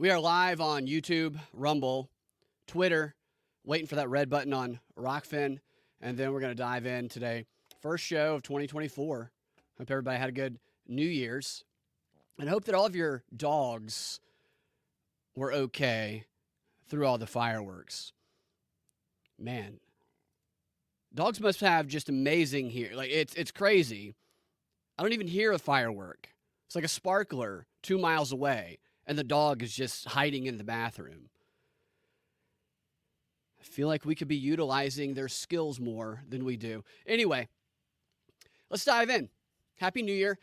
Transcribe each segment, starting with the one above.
We are live on YouTube, Rumble, Twitter, waiting for that red button on Rokfin, and then we're going to dive in today. First show of 2024. Hope everybody had a good New Year's, and hope that all of your dogs were okay through all the fireworks. Man, dogs must have just amazing here. Like it's it's crazy. I don't even hear a firework. It's like a sparkler two miles away and the dog is just hiding in the bathroom. I feel like we could be utilizing their skills more than we do. Anyway, let's dive in. Happy New Year.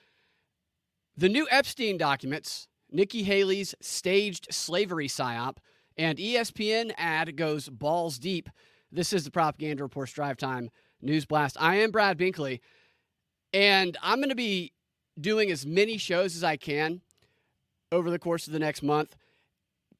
The new Epstein documents, Nikki Haley's staged slavery psyop, and ESPN ad goes balls deep. This is the Propaganda Reports Drive Time News Blast. I am Brad Binkley, and I'm going to be doing as many shows as I can over the course of the next month.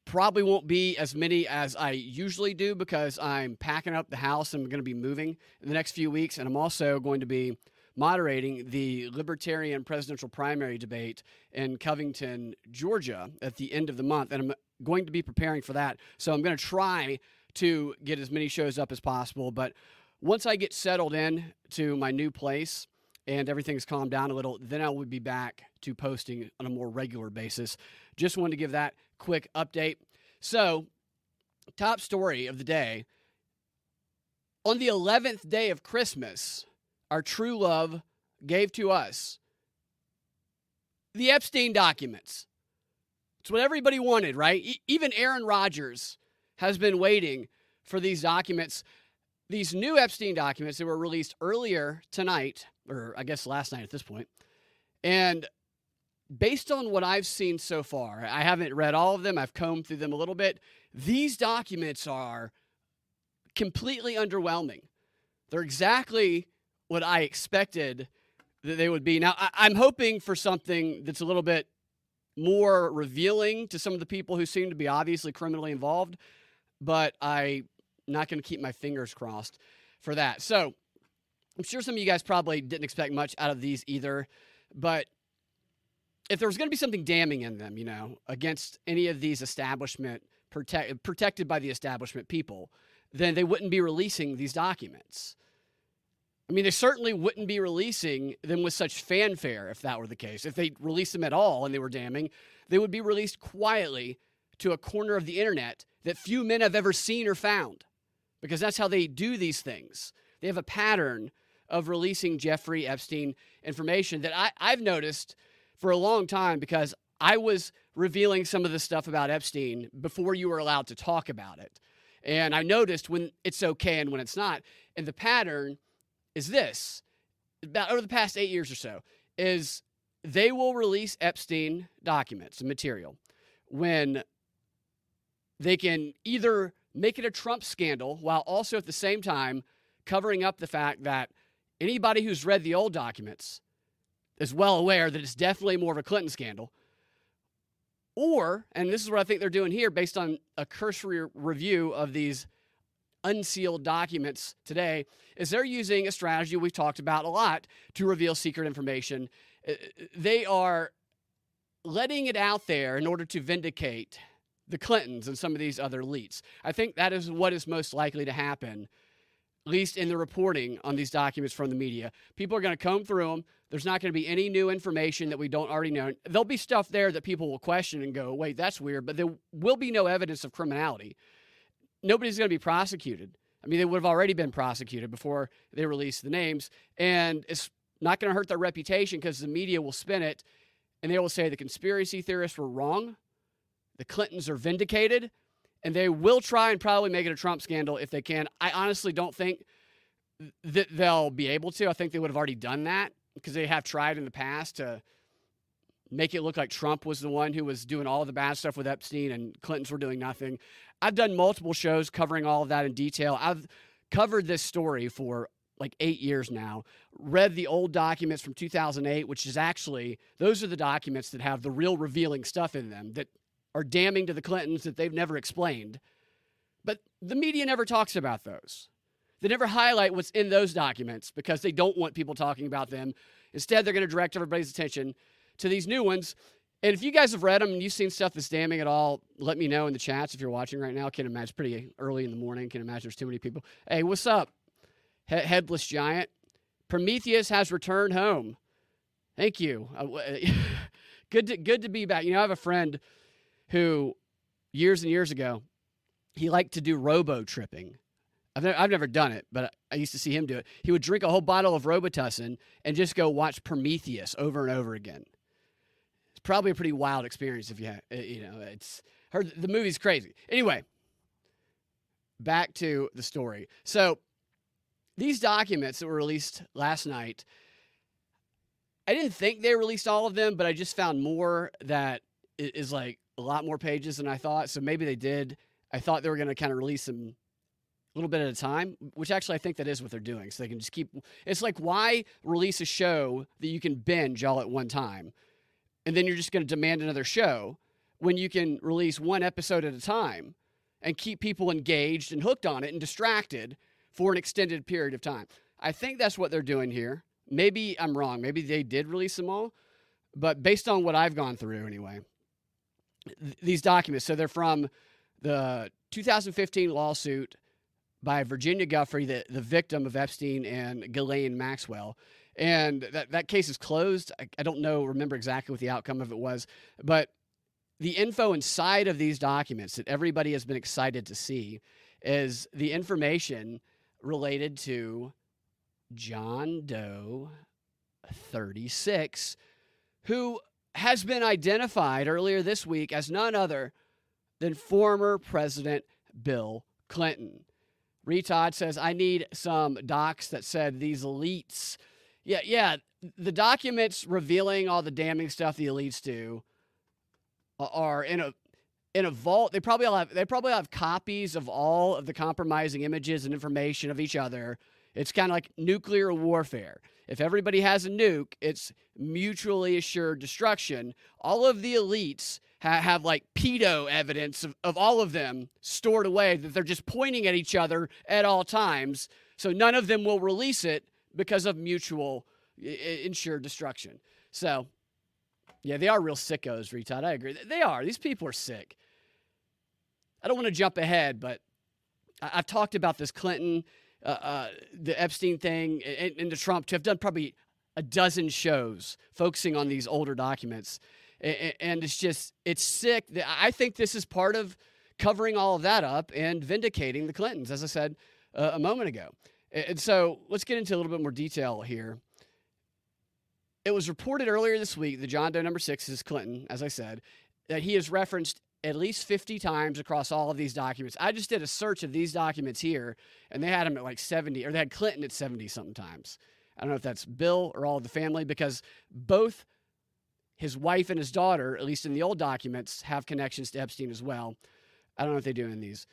Probably won't be as many as I usually do because I'm packing up the house I'm going to be moving in the next few weeks. And I'm also going to be moderating the Libertarian presidential primary debate in Covington, Georgia at the end of the month. And I'm going to be preparing for that. So I'm going to try to get as many shows up as possible. But once I get settled in to my new place, and everything's calmed down a little, then I will be back to posting on a more regular basis. Just wanted to give that quick update. So, top story of the day. On the 11th day of Christmas, our true love gave to us the Epstein documents. It's what everybody wanted, right? E- even Aaron Rodgers has been waiting for these documents. These new Epstein documents that were released earlier tonight or I guess last night at this point. And based on what I've seen so far, I haven't read all of them, I've combed through them a little bit. These documents are completely underwhelming. They're exactly what I expected that they would be. Now, I- am hoping for something that's a little bit more revealing to some of the people who seem to be obviously criminally involved, but I'm not going to keep my fingers crossed for that. So, I'm sure some of you guys probably didn't expect much out of these either, but if there was going to be something damning in them, you know, against any of these establishment protect, protected by the establishment people, then they wouldn't be releasing these documents. I mean, they certainly wouldn't be releasing them with such fanfare if that were the case. If they released them at all and they were damning, they would be released quietly to a corner of the internet that few men have ever seen or found because that's how they do these things. They have a pattern of releasing Jeffrey Epstein information that I, I've noticed for a long time because I was revealing some of the stuff about Epstein before you were allowed to talk about it. And I noticed when it's okay and when it's not. And the pattern is this about over the past eight years or so is they will release Epstein documents and material when they can either make it a Trump scandal while also at the same time covering up the fact that Anybody who's read the old documents is well aware that it's definitely more of a Clinton scandal. Or, and this is what I think they're doing here based on a cursory review of these unsealed documents today, is they're using a strategy we've talked about a lot to reveal secret information. Uh, they are letting it out there in order to vindicate the Clintons and some of these other elites. I think that is what is most likely to happen at least in the reporting on these documents from the media. People are going to comb through them. There's not going to be any new information that we don't already know. There'll be stuff there that people will question and go, wait, that's weird, but there will be no evidence of criminality. Nobody's going to be prosecuted. I mean, they would have already been prosecuted before they released the names. And it's not going to hurt their reputation because the media will spin it and they will say the conspiracy theorists were wrong, the Clintons are vindicated, and they will try and probably make it a Trump scandal if they can. I honestly don't think that they'll be able to. I think they would have already done that because they have tried in the past to make it look like Trump was the one who was doing all the bad stuff with Epstein and Clintons were doing nothing. I've done multiple shows covering all of that in detail. I've covered this story for like eight years now, read the old documents from 2008, which is actually, those are the documents that have the real revealing stuff in them that are damning to the Clintons that they've never explained. But the media never talks about those. They never highlight what's in those documents because they don't want people talking about them. Instead, they're going to direct everybody's attention to these new ones. And if you guys have read them and you've seen stuff that's damning at all, let me know in the chats if you're watching right now. Can't imagine pretty early in the morning. Can't imagine there's too many people. Hey, what's up? He- headless giant. Prometheus has returned home. Thank you. Uh, good to good to be back. You know, I have a friend who years and years ago he liked to do robo tripping. I've never, I've never done it, but I used to see him do it. He would drink a whole bottle of Robitussin and just go watch Prometheus over and over again. It's probably a pretty wild experience if you uh, you know, it's heard the movie's crazy. Anyway, back to the story. So these documents that were released last night, I didn't think they released all of them, but I just found more that is like a lot more pages than I thought. So maybe they did. I thought they were going to kind of release them a little bit at a time, which actually I think that is what they're doing. So they can just keep. It's like why release a show that you can binge all at one time, and then you're just going to demand another show when you can release one episode at a time and keep people engaged and hooked on it and distracted for an extended period of time. I think that's what they're doing here. Maybe I'm wrong. Maybe they did release them all, but based on what I've gone through anyway, th- these documents. So they're from the 2015 lawsuit by Virginia Giuffre, the, the victim of Epstein and Ghislaine Maxwell. And that, that case is closed. I, I don't know, remember exactly what the outcome of it was, but the info inside of these documents that everybody has been excited to see is the information related to John Doe 36, who has been identified earlier this week as none other than former President Bill Clinton. Retod says, I need some docs that said these elites. Yeah, yeah, the documents revealing all the damning stuff the elites do are in a in a vault. They probably all have they probably have copies of all of the compromising images and information of each other. It's kind of like nuclear warfare. If everybody has a nuke, it's mutually assured destruction. All of the elites ha- have like pedo evidence of, of all of them stored away that they're just pointing at each other at all times. So none of them will release it because of mutual I- insured destruction. So, yeah, they are real sickos, retard. I agree. They are. These people are sick. I don't want to jump ahead, but I- have talked about this Clinton, uh, uh, the Epstein thing, and, and the Trump. to have done probably a dozen shows focusing on these older documents, and, it's just it's sick. I think this is part of covering all of that up and vindicating the Clintons, as I said uh, a moment ago. And so let's get into a little bit more detail here. It was reported earlier this week that John Doe number six is Clinton, as I said, that he is referenced at least 50 times across all of these documents. I just did a search of these documents here, and they had him at like 70, or they had Clinton at 70 something times. I don't know if that's Bill or all of the family, because both his wife and his daughter, at least in the old documents, have connections to Epstein as well. I don't know if they do in these.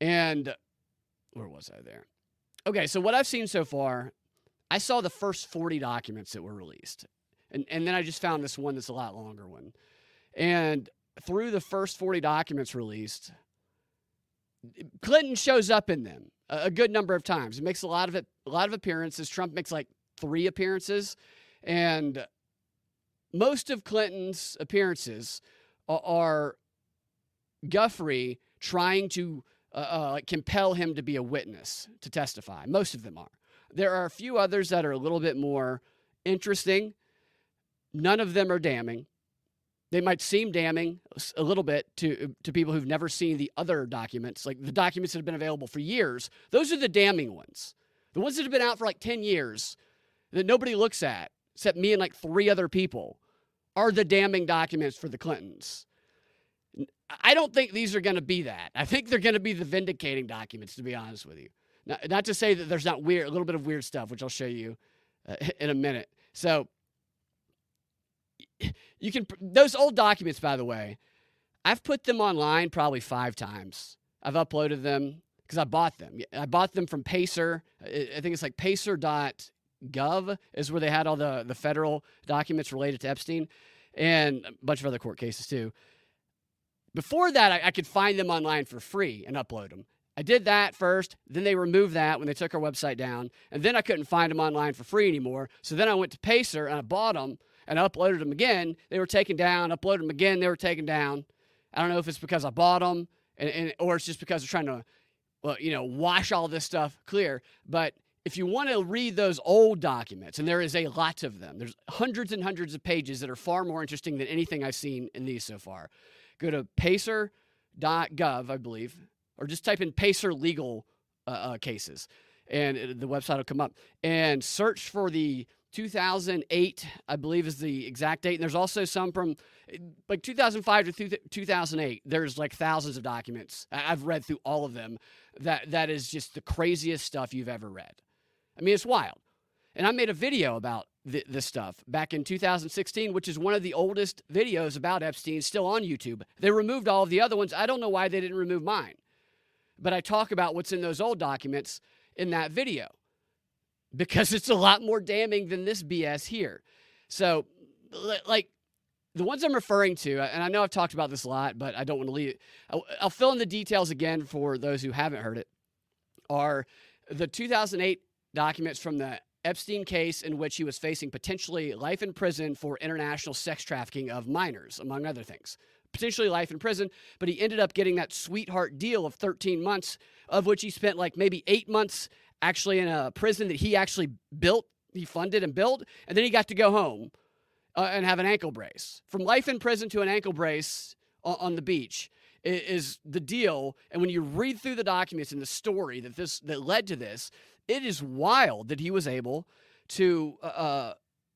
And where was I there? Okay, so what I've seen so far, I saw the first 40 documents that were released. And, and then I just found this one that's a lot longer one. And through the first 40 documents released, Clinton shows up in them a, good number of times. He makes a lot of it, a lot of appearances. Trump makes like three appearances, and most of Clinton's appearances are, Giuffre trying to uh, uh, compel him to be a witness to testify. Most of them are. There are a few others that are a little bit more interesting. None of them are damning. They might seem damning a little bit to, to people who've never seen the other documents, like the documents that have been available for years. Those are the damning ones. The ones that have been out for like 10 years that nobody looks at, except me and like three other people, are the damning documents for the Clintons. I don't think these are going to be that. I think they're going to be the vindicating documents, to be honest with you. Not, not to say that there's not weird, a little bit of weird stuff, which I'll show you uh, in a minute. So you can those old documents, by the way, I've put them online probably five times. I've uploaded them because I bought them. I bought them from Pacer. I think it's like pacer.gov is where they had all the, the federal documents related to Epstein and a bunch of other court cases too. Before that, I, I could find them online for free and upload them. I did that first, then they removed that when they took our website down, and then I couldn't find them online for free anymore. So then I went to Pacer and I bought them and uploaded them again. They were taken down, uploaded them again, they were taken down. I don't know if it's because I bought them and, and or it's just because they're trying to, well, you know, wash all this stuff clear. But if you want to read those old documents, and there is a lot of them, there's hundreds and hundreds of pages that are far more interesting than anything I've seen in these so far. Go to pacer.gov, I believe, or just type in Pacer legal uh, uh, cases, and it, the website will come up. And search for the 2008, I believe, is the exact date. And there's also some from like 2005 to 2008. There's like thousands of documents. I've read through all of them. That that is just the craziest stuff you've ever read. I mean, it's wild. And I made a video about th- this stuff back in 2016, which is one of the oldest videos about Epstein still on YouTube. They removed all of the other ones. I don't know why they didn't remove mine but I talk about what's in those old documents in that video because it's a lot more damning than this BS here. So, like, the ones I'm referring to, and I know I've talked about this a lot, but I don't want to leave. I'll, I'll fill in the details again for those who haven't heard it. Are the 2008 documents from the Epstein case in which he was facing potentially life in prison for international sex trafficking of minors, among other things potentially life in prison, but he ended up getting that sweetheart deal of 13 months, of which he spent like maybe eight months actually in a prison that he actually built, he funded and built, and then he got to go home uh, and have an ankle brace. From life in prison to an ankle brace on, on the beach is the deal. And when you read through the documents and the story that this that led to this, it is wild that he was able to uh, uh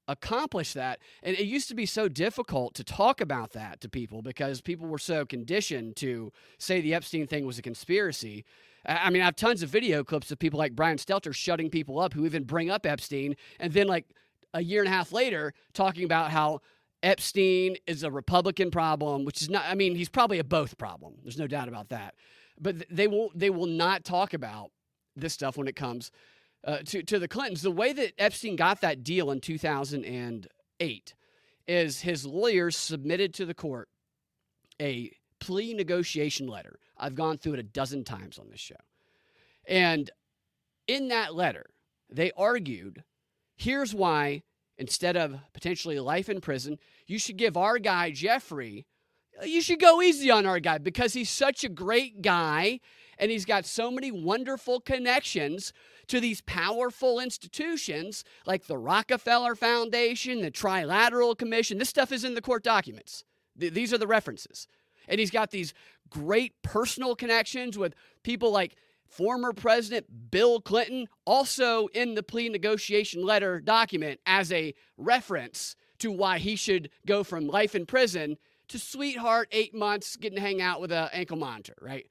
accomplish that. And it used to be so difficult to talk about that to people because people were so conditioned to say the Epstein thing was a conspiracy. I mean, I have tons of video clips of people like Brian Stelter shutting people up who even bring up Epstein, and then like a year and a half later talking about how Epstein is a Republican problem, which is not. I mean, he's probably a both problem. There's no doubt about that. But they will they will not talk about this stuff when it comes uh, to, to the Clintons. The way that Epstein got that deal in 2008 is his lawyers submitted to the court a plea negotiation letter. I've gone through it a dozen times on this show. And in that letter, they argued here's why, instead of potentially life in prison, you should give our guy, Jeffrey, you should go easy on our guy because he's such a great guy and he's got so many wonderful connections to these powerful institutions like the Rockefeller Foundation, the Trilateral Commission. This stuff is in the court documents. Th- these are the references. And he's got these great personal connections with people like former President Bill Clinton, also in the plea negotiation letter document as a reference to why he should go from life in prison to sweetheart eight months getting to hang out with an ankle monitor, right?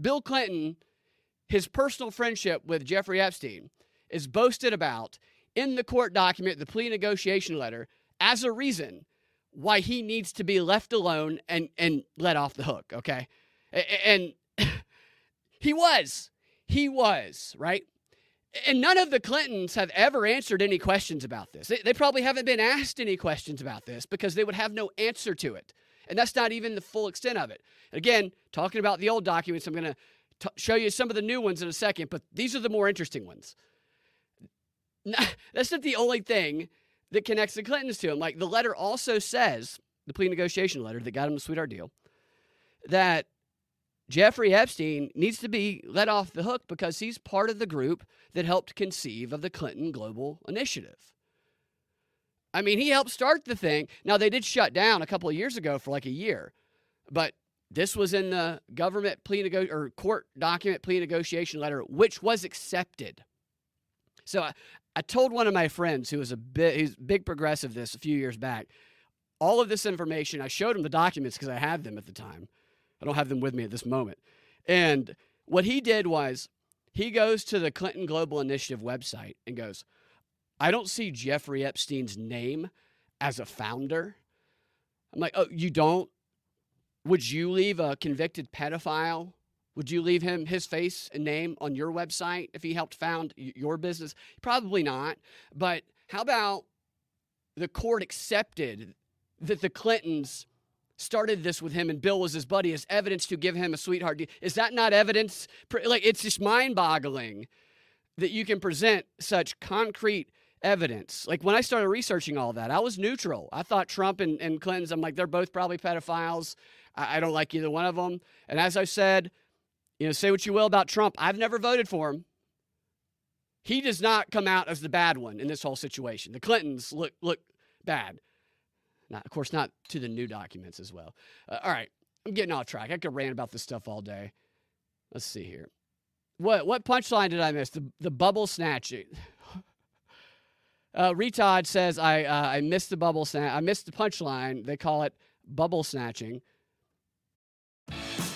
Bill Clinton his personal friendship with Jeffrey Epstein is boasted about in the court document, the plea negotiation letter, as a reason why he needs to be left alone and, and let off the hook, okay? And he was. He was, right? And none of the Clintons have ever answered any questions about this. They, probably haven't been asked any questions about this because they would have no answer to it. And that's not even the full extent of it. Again, talking about the old documents, I'm going to show you some of the new ones in a second, but these are the more interesting ones. That's not the only thing that connects the Clintons to him. Like the letter also says, the plea negotiation letter that got him the sweetheart deal, that Jeffrey Epstein needs to be let off the hook because he's part of the group that helped conceive of the Clinton Global Initiative. I mean, he helped start the thing. Now, they did shut down a couple of years ago for like a year, but this was in the government plea nego- or court document plea negotiation letter, which was accepted. So I, I told one of my friends who was a bit he's big progressive this a few years back. All of this information, I showed him the documents because I had them at the time. I don't have them with me at this moment. And what he did was he goes to the Clinton Global Initiative website and goes, I don't see Jeffrey Epstein's name as a founder I'm like, oh, you don't? Would you leave a convicted pedophile? Would you leave him his face and name on your website if he helped found your business? Probably not. But how about the court accepted that the Clintons started this with him and Bill was his buddy as evidence to give him a sweetheart deal? Is that not evidence? Like, it's just mind boggling that you can present such concrete evidence. Like when I started researching all that, I was neutral. I thought Trump and, and Clinton's, I'm like, they're both probably pedophiles. I, I don't like either one of them. And as I said, you know, say what you will about Trump, I've never voted for him. He does not come out as the bad one in this whole situation. The Clintons look look bad. Now, of course, not to the new documents as well. Uh, all right, I'm getting off track. I could rant about this stuff all day. Let's see here. What what punchline did I miss? The the bubble snatching. Uh, Retod says I uh, I missed the bubble snatch. I missed the punchline. They call it bubble snatching.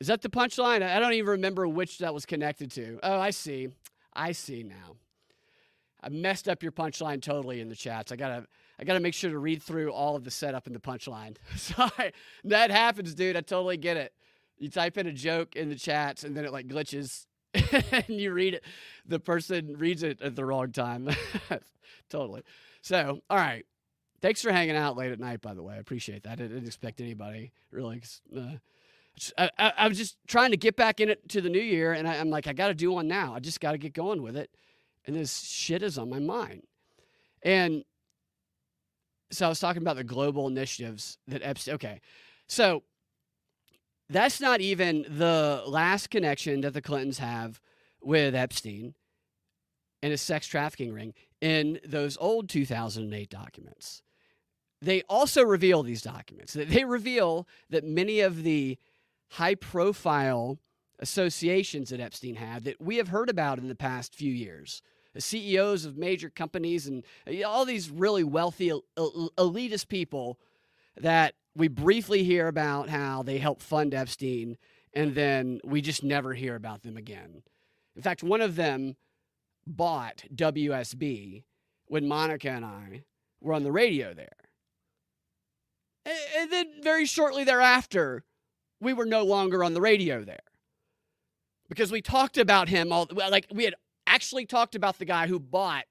Is that the punchline? I don't even remember which that was connected to. Oh, I see. I see now. I messed up your punchline totally in the chats. I gotta I gotta make sure to read through all of the setup in the punchline. Sorry. That happens, dude. I totally get it. You type in a joke in the chats and then it like glitches and you read it. The person reads it at the wrong time. totally. So, all right. Thanks for hanging out late at night, by the way. I appreciate that. I didn't expect anybody really. Uh, I, I, I, was just trying to get back in it to the new year, and I, am like, I got to do one now. I just got to get going with it. And this shit is on my mind. And so I was talking about the global initiatives that Epstein. Okay. So that's not even the last connection that the Clintons have with Epstein and his sex trafficking ring in those old 2008 documents. They also reveal these documents. They reveal that many of the high profile associations that Epstein had that we have heard about in the past few years. The CEOs of major companies and uh, all these really wealthy elitist people that we briefly hear about how they helped fund Epstein and then we just never hear about them again. In fact, one of them bought WSB when Monica and I were on the radio there. And then very shortly thereafter, we were no longer on the radio there because we talked about him all like we had actually talked about the guy who bought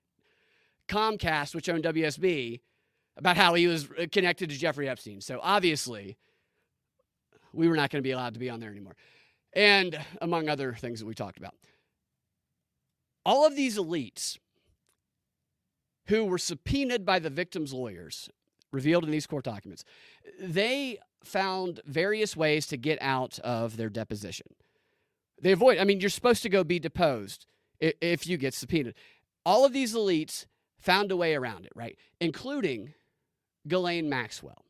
Comcast, which owned WSB, about how he was uh, connected to Jeffrey Epstein. So obviously, we were not going to be allowed to be on there anymore. And among other things that we talked about. All of these elites who were subpoenaed by the victims' lawyers, revealed in these court documents, they found various ways to get out of their deposition. They avoid, I mean, you're supposed to go be deposed if you get subpoenaed. All of these elites found a way around it, right? Including Ghislaine Maxwell.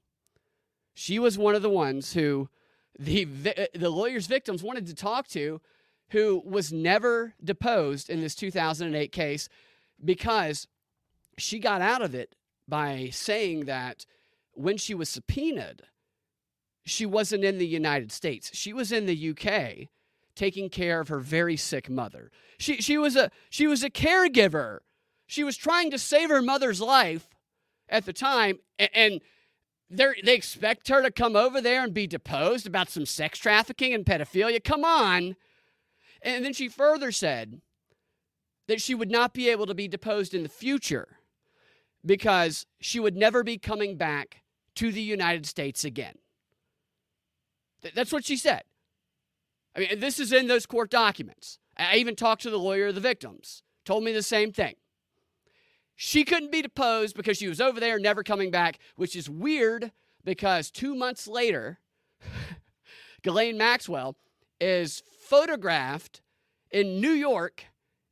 She was one of the ones who the, the lawyer's victims wanted to talk to, who was never deposed in this 2008 case because she got out of it by saying that when she was subpoenaed, she wasn't in the United States. She was in the UK taking care of her very sick mother. She, she, was, a, she was a caregiver. She was trying to save her mother's life at the time, and, and they expect her to come over there and be deposed about some sex trafficking and pedophilia. Come on. And then she further said that she would not be able to be deposed in the future because she would never be coming back to the United States again. That's what she said. I mean, this is in those court documents. I even talked to the lawyer of the victims, told me the same thing. She couldn't be deposed because she was over there, never coming back, which is weird because two months later, Ghislaine Maxwell is photographed in New York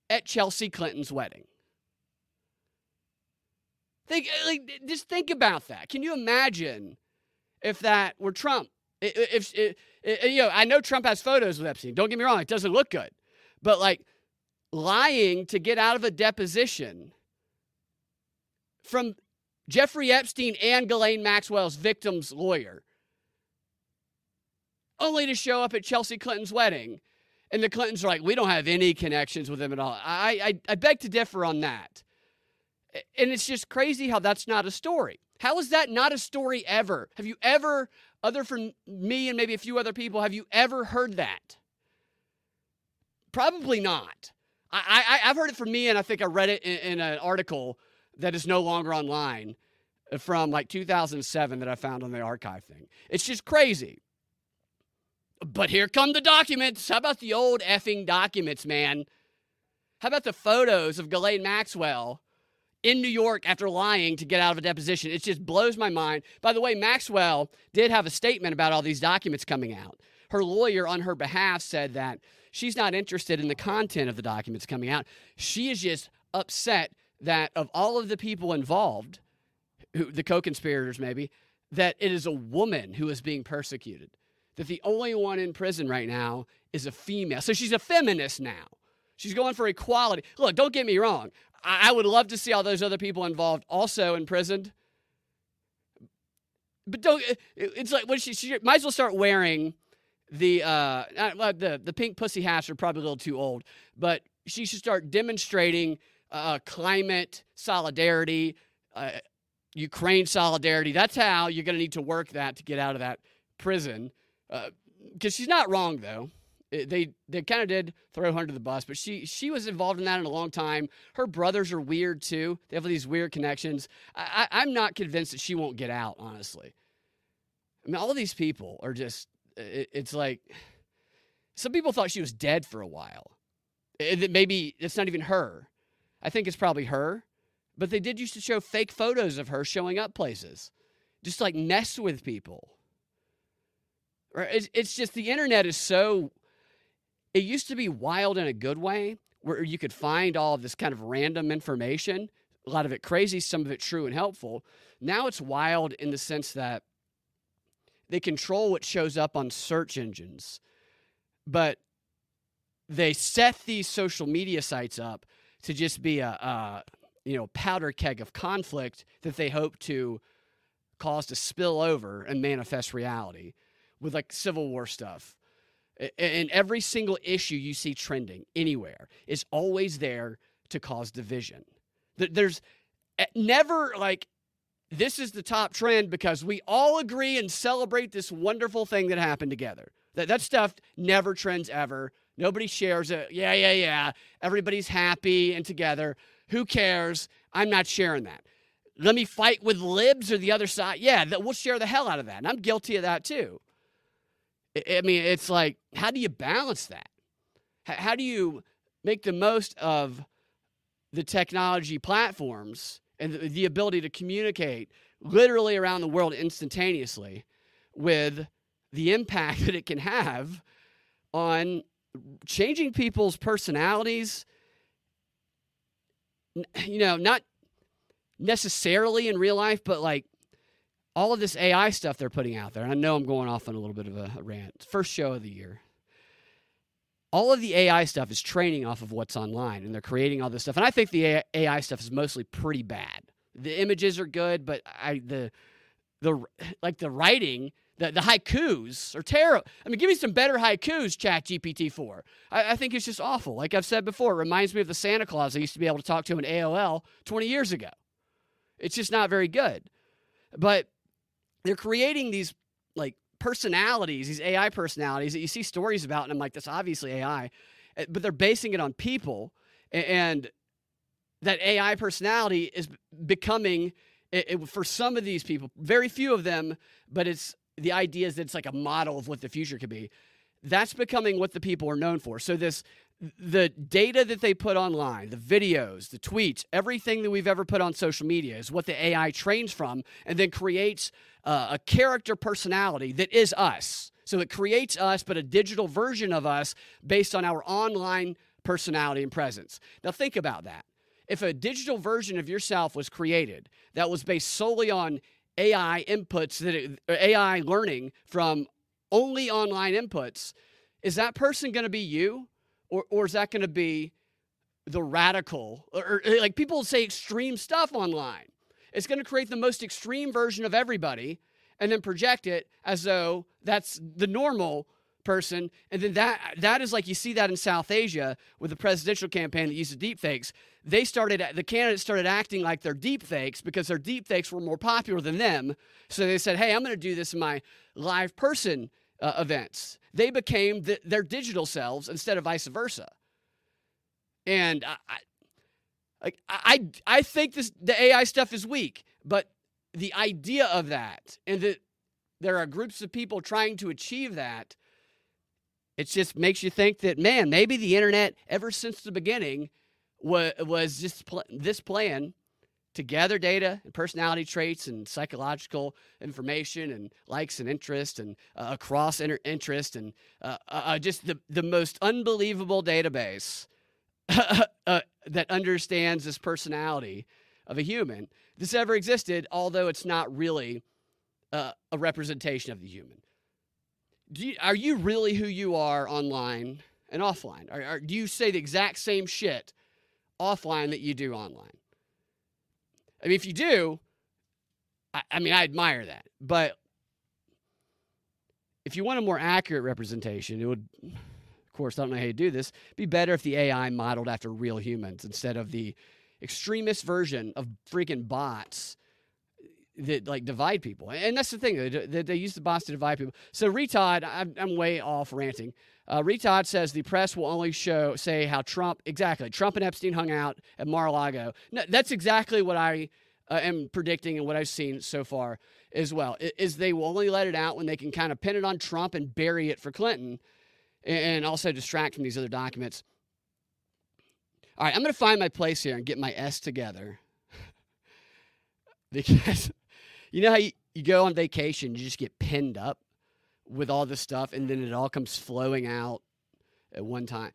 at Chelsea Clinton's wedding. Think, like, just think about that. Can you imagine if that were Trump? If, if, if, you know, I know Trump has photos with Epstein. Don't get me wrong; it doesn't look good, but like lying to get out of a deposition from Jeffrey Epstein and Ghislaine Maxwell's victim's lawyer, only to show up at Chelsea Clinton's wedding. And the Clintons are like, we don't have any connections with him at all. I, I, I beg to differ on that. And it's just crazy how that's not a story. How is that not a story ever? Have you ever, other from me and maybe a few other people, have you ever heard that? Probably not. I, I, have heard it from me, and I think I read it in, in an article that is no longer online uh, from like 2007 that I found on the archive thing. It's just crazy. But here come the documents. How about the old effing documents, man? How about the photos of Ghislaine Maxwell in New York after lying to get out of a deposition? It just blows my mind. By the way, Maxwell did have a statement about all these documents coming out. Her lawyer on her behalf said that she's not interested in the content of the documents coming out. She is just upset that of all of the people involved, who, the co conspirators maybe, that it is a woman who is being persecuted. That the only one in prison right now is a female. So she's a feminist now. She's going for equality. Look, don't get me wrong. I, would love to see all those other people involved also imprisoned. But don't. It's like when she, she might as well start wearing the uh the the pink pussy hats are probably a little too old, but she should start demonstrating uh, climate solidarity, uh, Ukraine solidarity. That's how you're going to need to work that to get out of that prison. Because uh, she's not wrong, though. It, they they kind of did throw her under the bus, but she she was involved in that in a long time. Her brothers are weird too. They have these weird connections. I, I, I'm not convinced that she won't get out. Honestly, I mean, all of these people are just. It, it's like some people thought she was dead for a while. Eh, it, maybe it's not even her. I think it's probably her. But they did used to show fake photos of her showing up places, just like mess with people. Right? It's, it's just the internet is so. It used to be wild in a good way, where you could find all of this kind of random information, a lot of it crazy, some of it true and helpful. Now it's wild in the sense that they control what shows up on search engines, but they set these social media sites up to just be a, a you know powder keg of conflict that they hope to cause to spill over and manifest reality with like civil war stuff and every single issue you see trending anywhere is always there to cause division there's eh, never like this is the top trend because we all agree and celebrate this wonderful thing that happened together that, that stuff never trends ever Nobody shares it. Yeah, yeah, yeah. Everybody's happy and together. Who cares? I'm not sharing that. Let me fight with libs or the other side. Yeah, we'll share the hell out of that. And I'm guilty of that too. I mean, it's like, how do you balance that? How do you make the most of the technology platforms and the ability to communicate literally around the world instantaneously with the impact that it can have on changing people's personalities, you know, not necessarily in real life, but like all of this AI stuff they're putting out there. And I know I'm going off on a little bit of a, rant. First show of the year. All of the AI stuff is training off of what's online, and they're creating all this stuff. And I think the AI stuff is mostly pretty bad. The images are good, but I the the like the writing the, the haikus are terrible. I mean, give me some better haikus, Chat GPT 4. I, I, think it's just awful. Like I've said before, it reminds me of the Santa Claus I used to be able to talk to in AOL 20 years ago. It's just not very good. But they're creating these like personalities, these AI personalities that you see stories about, and I'm like, that's obviously AI. Eh, but they're basing it on people. And that AI personality is becoming, it, it, for some of these people, very few of them, but it's the idea is that it's like a model of what the future could be. That's becoming what the people are known for. So this the data that they put online, the videos, the tweets, everything that we've ever put on social media is what the AI trains from and then creates uh, a character personality that is us. So it creates us, but a digital version of us based on our online personality and presence. Now, think about that. If a digital version of yourself was created that was based solely on AI inputs, that it, AI learning from only online inputs, is that person going to be you? Or, or is that going to be the radical? Or, or eh, like people say extreme stuff online. It's going to create the most extreme version of everybody and then project it as though that's the normal person and then that that is like you see that in South Asia with the presidential campaign that uses deepfakes they started the candidates started acting like they're deepfakes because their deepfakes were more popular than them so they said hey I'm going to do this in my live person uh, events. They became the, their digital selves instead of vice versa. And I, I I I think this the AI stuff is weak but the idea of that and that there are groups of people trying to achieve that it just makes you think that man maybe the internet ever since the beginning was, was just pl- this plan to gather data and personality traits and psychological information and likes and interest and uh, across inter- interest and uh, uh, uh just the, the most unbelievable database uh, that understands this personality of a human this ever existed, although it's not really uh, a representation of the human. You, are you really who you are online and offline? Or, or, do you say the exact same shit offline that you do online? I mean, if you do, I, I mean, I admire that. But if you want a more accurate representation, it would, of course, I don't know how you do this, be better if the AI modeled after real humans instead of the extremist version of freaking bots that like divide people. And that's the thing that they use the bots to divide people. So Retod, I'm, I'm way off ranting. Uh, says the press will only show say how Trump exactly Trump and Epstein hung out at Mar-a-Lago. No, that's exactly what I uh, am predicting and what I've seen so far as well. Is they will only let it out when they can kind of pin it on Trump and bury it for Clinton, and also distract from these other documents. All right, I'm going to find my place here and get my S together. because you know how you, you go on vacation, you just get pinned up with all this stuff, and then it all comes flowing out at one time.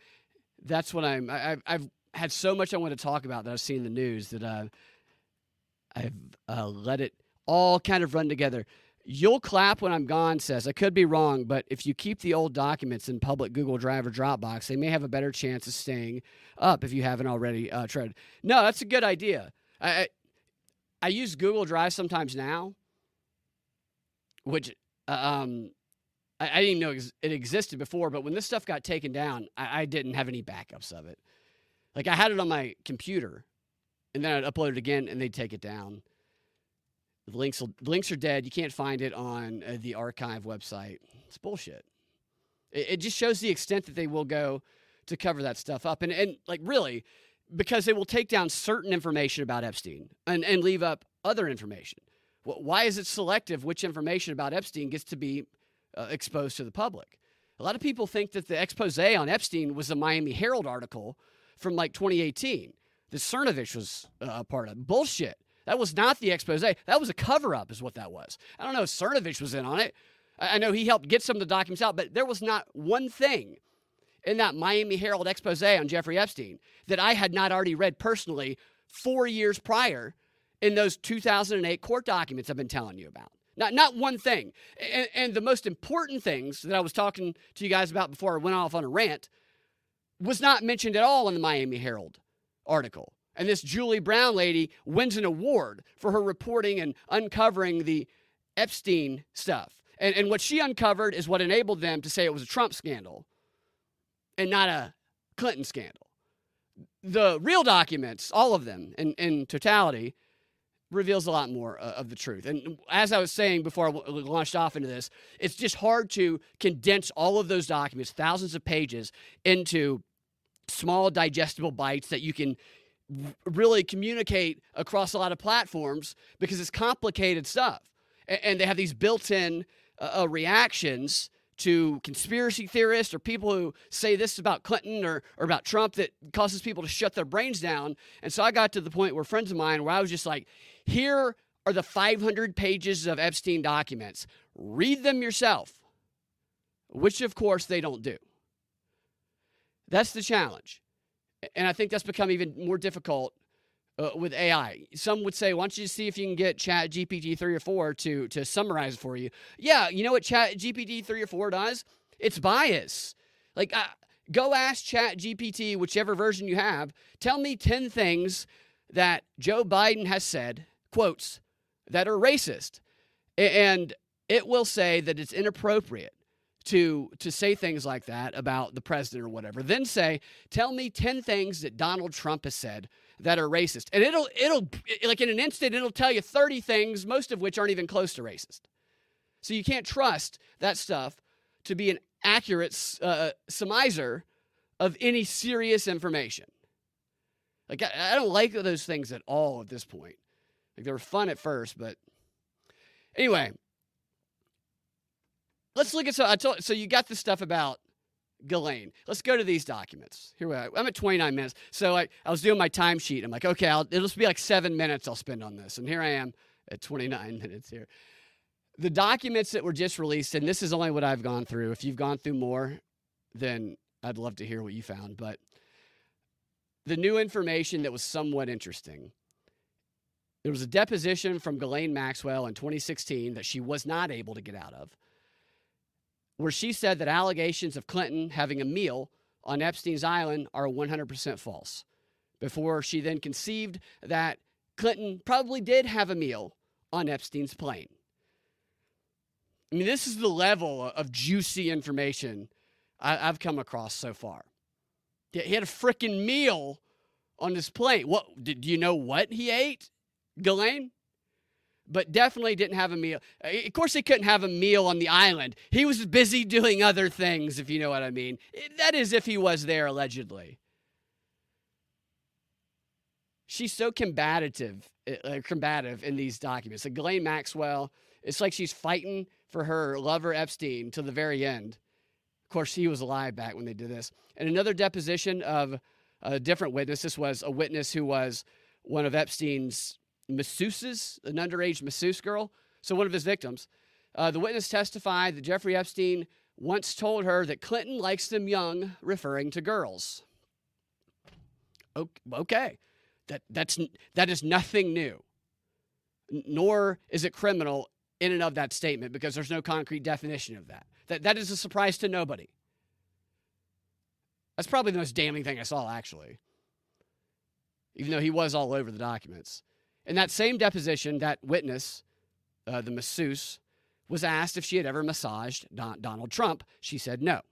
That's what I'm. I, I've, had so much I want to talk about that I've seen in the news that uh, I've uh, let it all kind of run together. You'll clap when I'm gone says, I could be wrong, but if you keep the old documents in public Google Drive or Dropbox, they may have a better chance of staying up if you haven't already uh, tried. No, that's a good idea. I, I, I use Google Drive sometimes now, which uh, um, I, I, didn't even know it existed before, but when this stuff got taken down, I, I didn't have any backups of it. Like I had it on my computer, and then I'd upload it again, and they'd take it down. The links, will, the links are dead. You can't find it on uh, the archive website. It's bullshit. It, it, just shows the extent that they will go to cover that stuff up. And, and like, really, because they will take down certain information about Epstein and, and leave up other information. Why is it selective which information about Epstein gets to be uh, exposed to the public? A lot of people think that the expose on Epstein was a Miami Herald article from like 2018 that Cernovich was uh, a part of. Bullshit. That was not the expose. That was a cover up, is what that was. I don't know if Cernovich was in on it. I know he helped get some of the documents out, but there was not one thing in that Miami Herald expose on Jeffrey Epstein that I had not already read personally four years prior in those 2008 court documents I've been telling you about. Not, not one thing. And, and the most important things that I was talking to you guys about before I went off on a rant was not mentioned at all in the Miami Herald article. And this Julie Brown lady wins an award for her reporting and uncovering the Epstein stuff. And, and what she uncovered is what enabled them to say it was a Trump scandal and not a Clinton scandal. The real documents, all of them in, in totality, reveals a lot more uh, of the truth. And as I was saying before I w- launched off into this, it's just hard to condense all of those documents, thousands of pages, into small digestible bites that you can really communicate across a lot of platforms because it's complicated stuff. And, they have these built in uh, uh, reactions to conspiracy theorists or people who say this about Clinton or, or about Trump that causes people to shut their brains down. And so I got to the point where friends of mine, where I was just like, here are the 500 pages of Epstein documents. Read them yourself, which of course they don't do. That's the challenge. And I think that's become even more difficult uh, with AI. Some would say, why don't you see if you can get Chat GPT 3 or 4 to, to summarize for you? Yeah, you know what Chat GPT 3 or 4 does? It's bias. Like, uh, go ask Chat GPT, whichever version you have, tell me 10 things that Joe Biden has said, quotes, that are racist. And it will say that it's inappropriate to to say things like that about the president or whatever. Then say, "Tell me 10 things that Donald Trump has said that are racist." And it'll it'll like in an instant it'll tell you 30 things most of which aren't even close to racist. So you can't trust that stuff to be an accurate uh, of any serious information. Like I, I don't like those things at all at this point. Like they were fun at first, but anyway, let's look at so I told so you got the stuff about Ghislaine. Let's go to these documents. Here we are. I'm at 29 minutes. So I, I was doing my timesheet. I'm like, okay, I'll, it'll just be like seven minutes I'll spend on this. And here I am at 29 minutes here. The documents that were just released, and this is only what I've gone through. If you've gone through more, then I'd love to hear what you found. But the new information that was somewhat interesting. There was a deposition from Ghislaine Maxwell in 2016 that she was not able to get out of where she said that allegations of Clinton having a meal on Epstein's island are 100% false. Before she then conceived that Clinton probably did have a meal on Epstein's plane. I mean, this is the level of juicy information I, have come across so far. He had a freaking meal on his plane. What do you know what he ate, Ghislaine? but definitely didn't have a meal. Uh, of course, he couldn't have a meal on the island. He was busy doing other things, if you know what I mean. That is, if he was there, allegedly. She's so combative, uh, combative in these documents. Like Ghislaine Maxwell, it's like she's fighting for her lover Epstein to the very end. Of course, he was alive back when they did this. And another deposition of a different witness. This was a witness who was one of Epstein's masseuses, an underage masseuse girl, so one of his victims. Uh, the witness testified that Jeffrey Epstein once told her that Clinton likes them young, referring to girls. Okay, that that's that is nothing new. Nor is it criminal in and of that statement because there's no concrete definition of that. That that is a surprise to nobody. That's probably the most damning thing I saw, actually. Even though he was all over the documents. In that same deposition, that witness, uh, the masseuse, was asked if she had ever massaged Don- Donald Trump. She said no.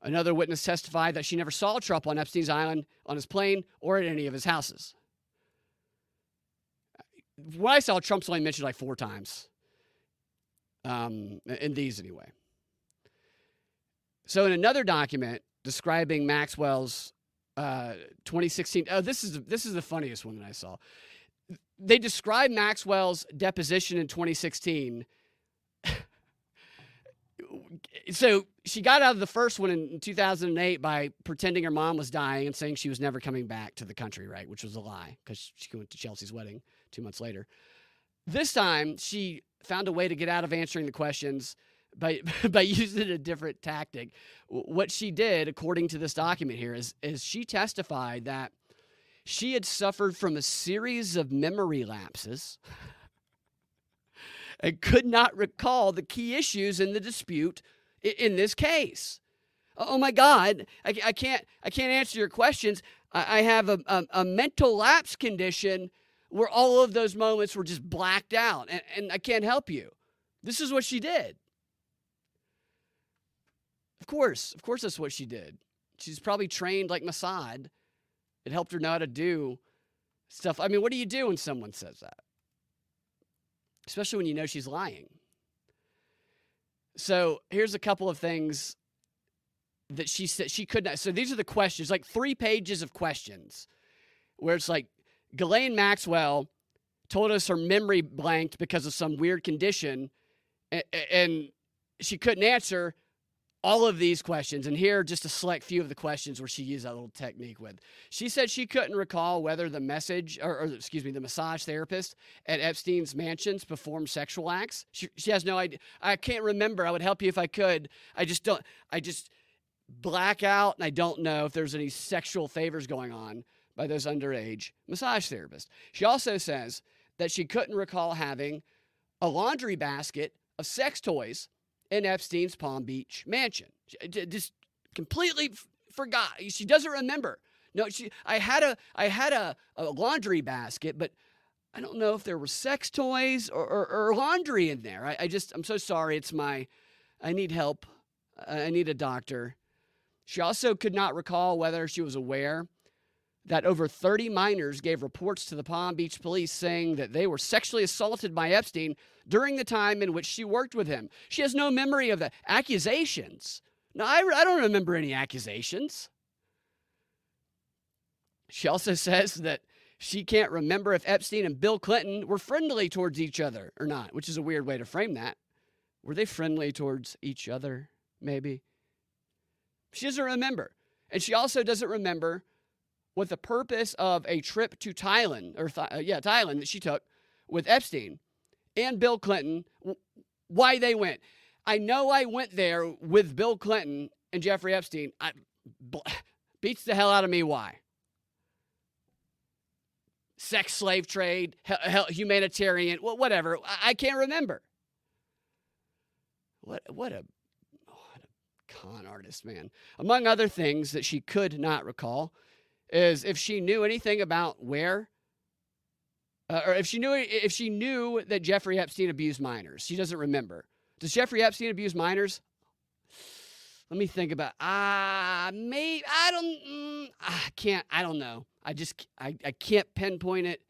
Another witness testified that she never saw Trump on Epstein's island, on his plane, or at any of his houses. What I saw, Trump's only mentioned like four times. Um, in these, anyway. So, in another document describing Maxwell's uh, 2016, oh, this is this is the funniest one that I saw they describe Maxwell's deposition in 2016. so she got out of the first one in 2008 by pretending her mom was dying and saying she was never coming back to the country, right? Which was a lie because she went to Chelsea's wedding two months later. This time, she found a way to get out of answering the questions by by using a different tactic. What she did, according to this document here, is is she testified that she had suffered from a series of memory lapses and could not recall the key issues in the dispute in this case. Oh my God, I, I can't, I can't answer your questions. I, I have a, a, a, mental lapse condition where all of those moments were just blacked out, and, and I can't help you. This is what she did. Of course, of course, that's what she did. She's probably trained like Mossad it helped her know how to do stuff. I mean, what do you do when someone says that? Especially when you know she's lying. So here's a couple of things that she said she could not. So these are the questions, like three pages of questions, where it's like Ghislaine Maxwell told us her memory blanked because of some weird condition, and, and she couldn't answer all of these questions. And here are just a select few of the questions where she used that little technique with. She said she couldn't recall whether the message, or, or excuse me, the massage therapist at Epstein's mansions performed sexual acts. She, she has no idea. I can't remember. I would help you if I could. I just don't, I just black out and I don't know if there's any sexual favors going on by those underage massage therapists. She also says that she couldn't recall having a laundry basket of sex toys in Epstein's Palm Beach mansion. Just completely forgot. She doesn't remember. No, she. I had a I had a, a laundry basket, but I don't know if there were sex toys or, or, or laundry in there. I, I, just I'm so sorry. It's my I need help. I need a doctor. She also could not recall whether she was aware that over 30 minors gave reports to the Palm Beach police saying that they were sexually assaulted by Epstein during the time in which she worked with him. She has no memory of the accusations. No, I, I don't remember any accusations. She also says that she can't remember if Epstein and Bill Clinton were friendly towards each other or not, which is a weird way to frame that. Were they friendly towards each other, maybe? She doesn't remember. And she also doesn't remember what the purpose of a trip to Thailand, or th- uh, yeah, Thailand that she took with Epstein and Bill Clinton, why they went. I know I went there with Bill Clinton and Jeffrey Epstein. I, beats the hell out of me why. Sex slave trade, humanitarian, whatever. I can't remember. What what a con artist, man. Among other things that she could not recall, is if she knew anything about where uh, or if she knew if she knew that Jeffrey Epstein abused minors. She doesn't remember. Does Jeffrey Epstein abuse minors? Let me think about. Ah, uh, maybe I don't. Mm, I can't. I don't know. I just I, I can't pinpoint it.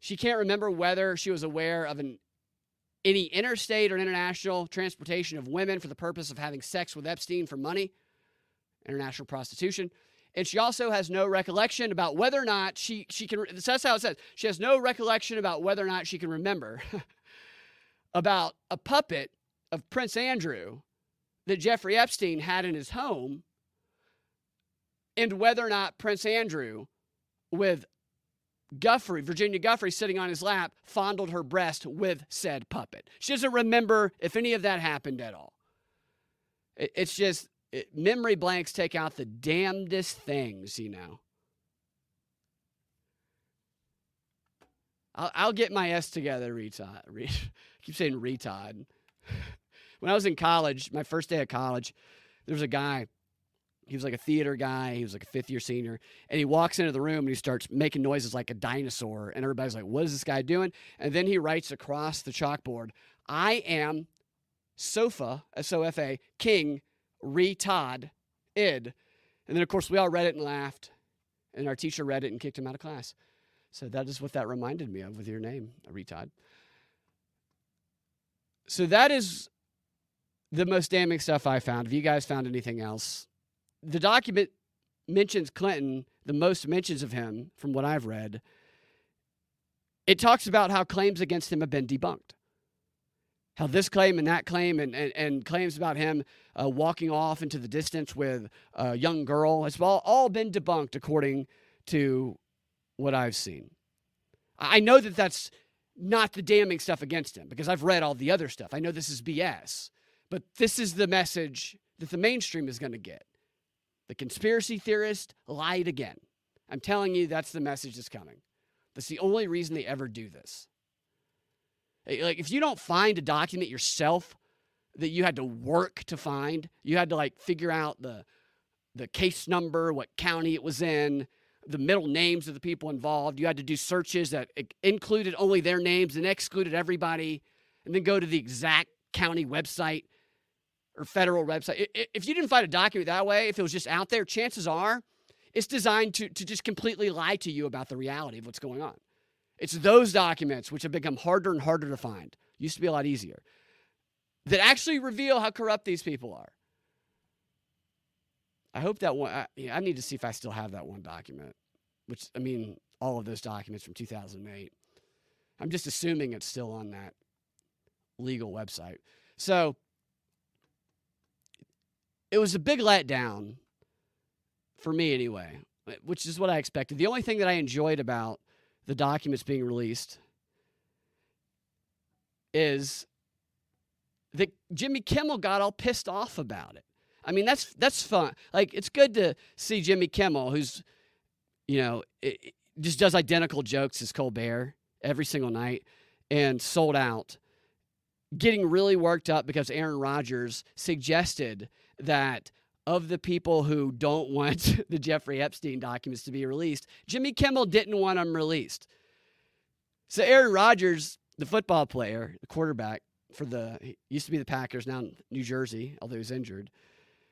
She can't remember whether she was aware of an any interstate or international transportation of women for the purpose of having sex with Epstein for money, international prostitution. And she also has no recollection about whether or not she, she can, that's how it says. She has no recollection about whether or not she can remember about a puppet of Prince Andrew that Jeffrey Epstein had in his home and whether or not Prince Andrew, with Giuffre, Virginia Giuffre, sitting on his lap, fondled her breast with said puppet. She doesn't remember if any of that happened at all. It's just it, memory blanks take out the damnedest things, you know. I'll, I'll get my S together, retard. Re, keep saying retard. when I was in college, my first day of college, there was a guy. He was like a theater guy. He was like a fifth year senior. And he walks into the room and he starts making noises like a dinosaur. And everybody's like, what is this guy doing? And then he writes across the chalkboard, I am Sofa, S O F A, King retod id. And then, of course, we all read it and laughed. And our teacher read it and kicked him out of class. So that is what that reminded me of with your name, retod. So that is the most damning stuff I found. Have you guys found anything else? The document mentions Clinton, the most mentions of him from what I've read. It talks about how claims against him have been debunked how this claim and that claim and, and, and claims about him uh, walking off into the distance with a young girl it's all, all been debunked according to what I've seen. I know that that's not the damning stuff against him because I've read all the other stuff. I know this is BS, but this is the message that the mainstream is going to get. The conspiracy theorist lied again. I'm telling you, that's the message that's coming. That's the only reason they ever do this. Eh, like if you don't find a document yourself that you had to work to find, you had to like figure out the the case number, what county it was in, the middle names of the people involved. You had to do searches that included only their names and excluded everybody, and then go to the exact county website or federal website. If you didn't find a document that way, if it was just out there, chances are it's designed to, to just completely lie to you about the reality of what's going on. It's those documents which have become harder and harder to find. Used to be a lot easier. That actually reveal how corrupt these people are. I hope that one. I, I need to see if I still have that one document. Which I mean, all of those documents from 2008. I'm just assuming it's still on that legal website. So it was a big letdown for me anyway, which is what I expected. The only thing that I enjoyed about the documents being released is that Jimmy Kimmel got all pissed off about it. I mean, that's that's fun. Like it's good to see Jimmy Kimmel, who's you know it, just does identical jokes as Colbert every single night and sold out, getting really worked up because Aaron Rodgers suggested that of the people who don't want the Jeffrey Epstein documents to be released, Jimmy Kimmel didn't want them released. So Aaron Rodgers, the football player, the quarterback for the used to be the Packers, now in New Jersey, although he's injured.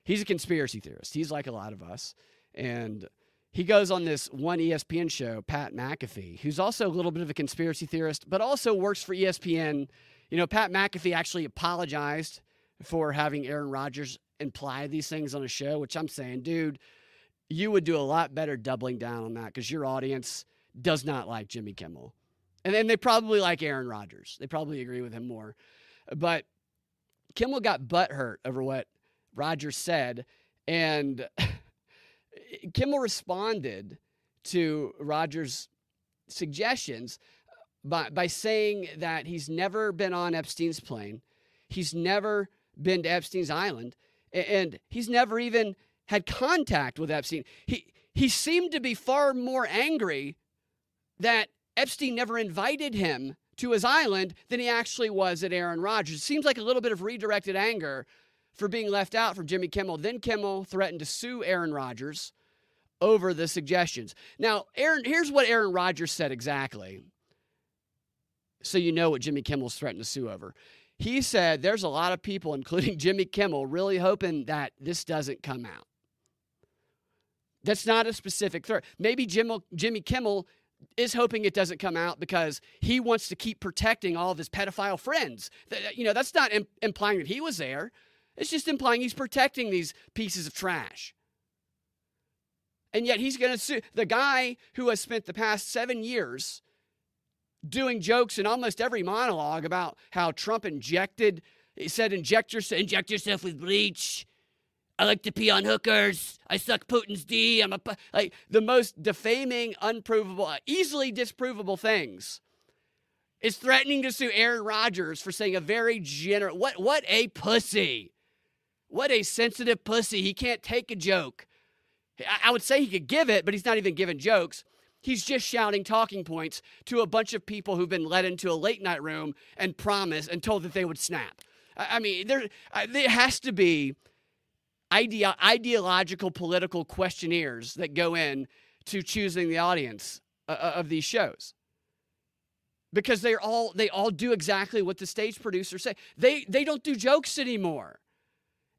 He's a conspiracy theorist. He's like a lot of us. And he goes on this one ESPN show, Pat McAfee, who's also a little bit of a conspiracy theorist, but also works for ESPN. You know, Pat McAfee actually apologized for having Aaron Rodgers imply these things on a show, which I'm saying, dude, you would do a lot better doubling down on that because your audience does not like Jimmy Kimmel. And then they probably like Aaron Rodgers. They probably agree with him more. But Kimmel got butt hurt over what Rodgers said. And Kimmel responded to Rodgers' suggestions by, by saying that he's never been on Epstein's plane, he's never been to Epstein's island, and he's never even had contact with Epstein. He, he seemed to be far more angry that Epstein never invited him to his island than he actually was at Aaron Rodgers. It seems like a little bit of redirected anger for being left out from Jimmy Kimmel. Then Kimmel threatened to sue Aaron Rodgers over the suggestions. Now, Aaron, here's what Aaron Rodgers said exactly. So you know what Jimmy Kimmel's threatened to sue over. He said there's a lot of people, including Jimmy Kimmel, really hoping that this doesn't come out. That's not a specific threat. Maybe Jim, Jimmy Kimmel is hoping it doesn't come out because he wants to keep protecting all of his pedophile friends. Uh, you know, that's not implying that he was there. It's just implying he's protecting these pieces of trash. And yet he's going to sue the guy who has spent the past seven years doing jokes in almost every monologue about how Trump injected, he said, inject, inject yourself with bleach. I like to pee on hookers. I suck Putin's D. I'm a like the most defaming, unprovable, uh, easily disprovable things. Is threatening to sue Aaron Rodgers for saying a very general what what a pussy. What a sensitive pussy. He can't take a joke. I would say he could give it, but he's not even giving jokes. He's just shouting talking points to a bunch of people who've been led into a late night room and promised and told that they would snap. I mean, there, there has to be ideological political questionnaires that go in to choosing the audience uh, uh, of these shows. Because they're all they all do exactly what the stage producers say. They they don't do jokes anymore.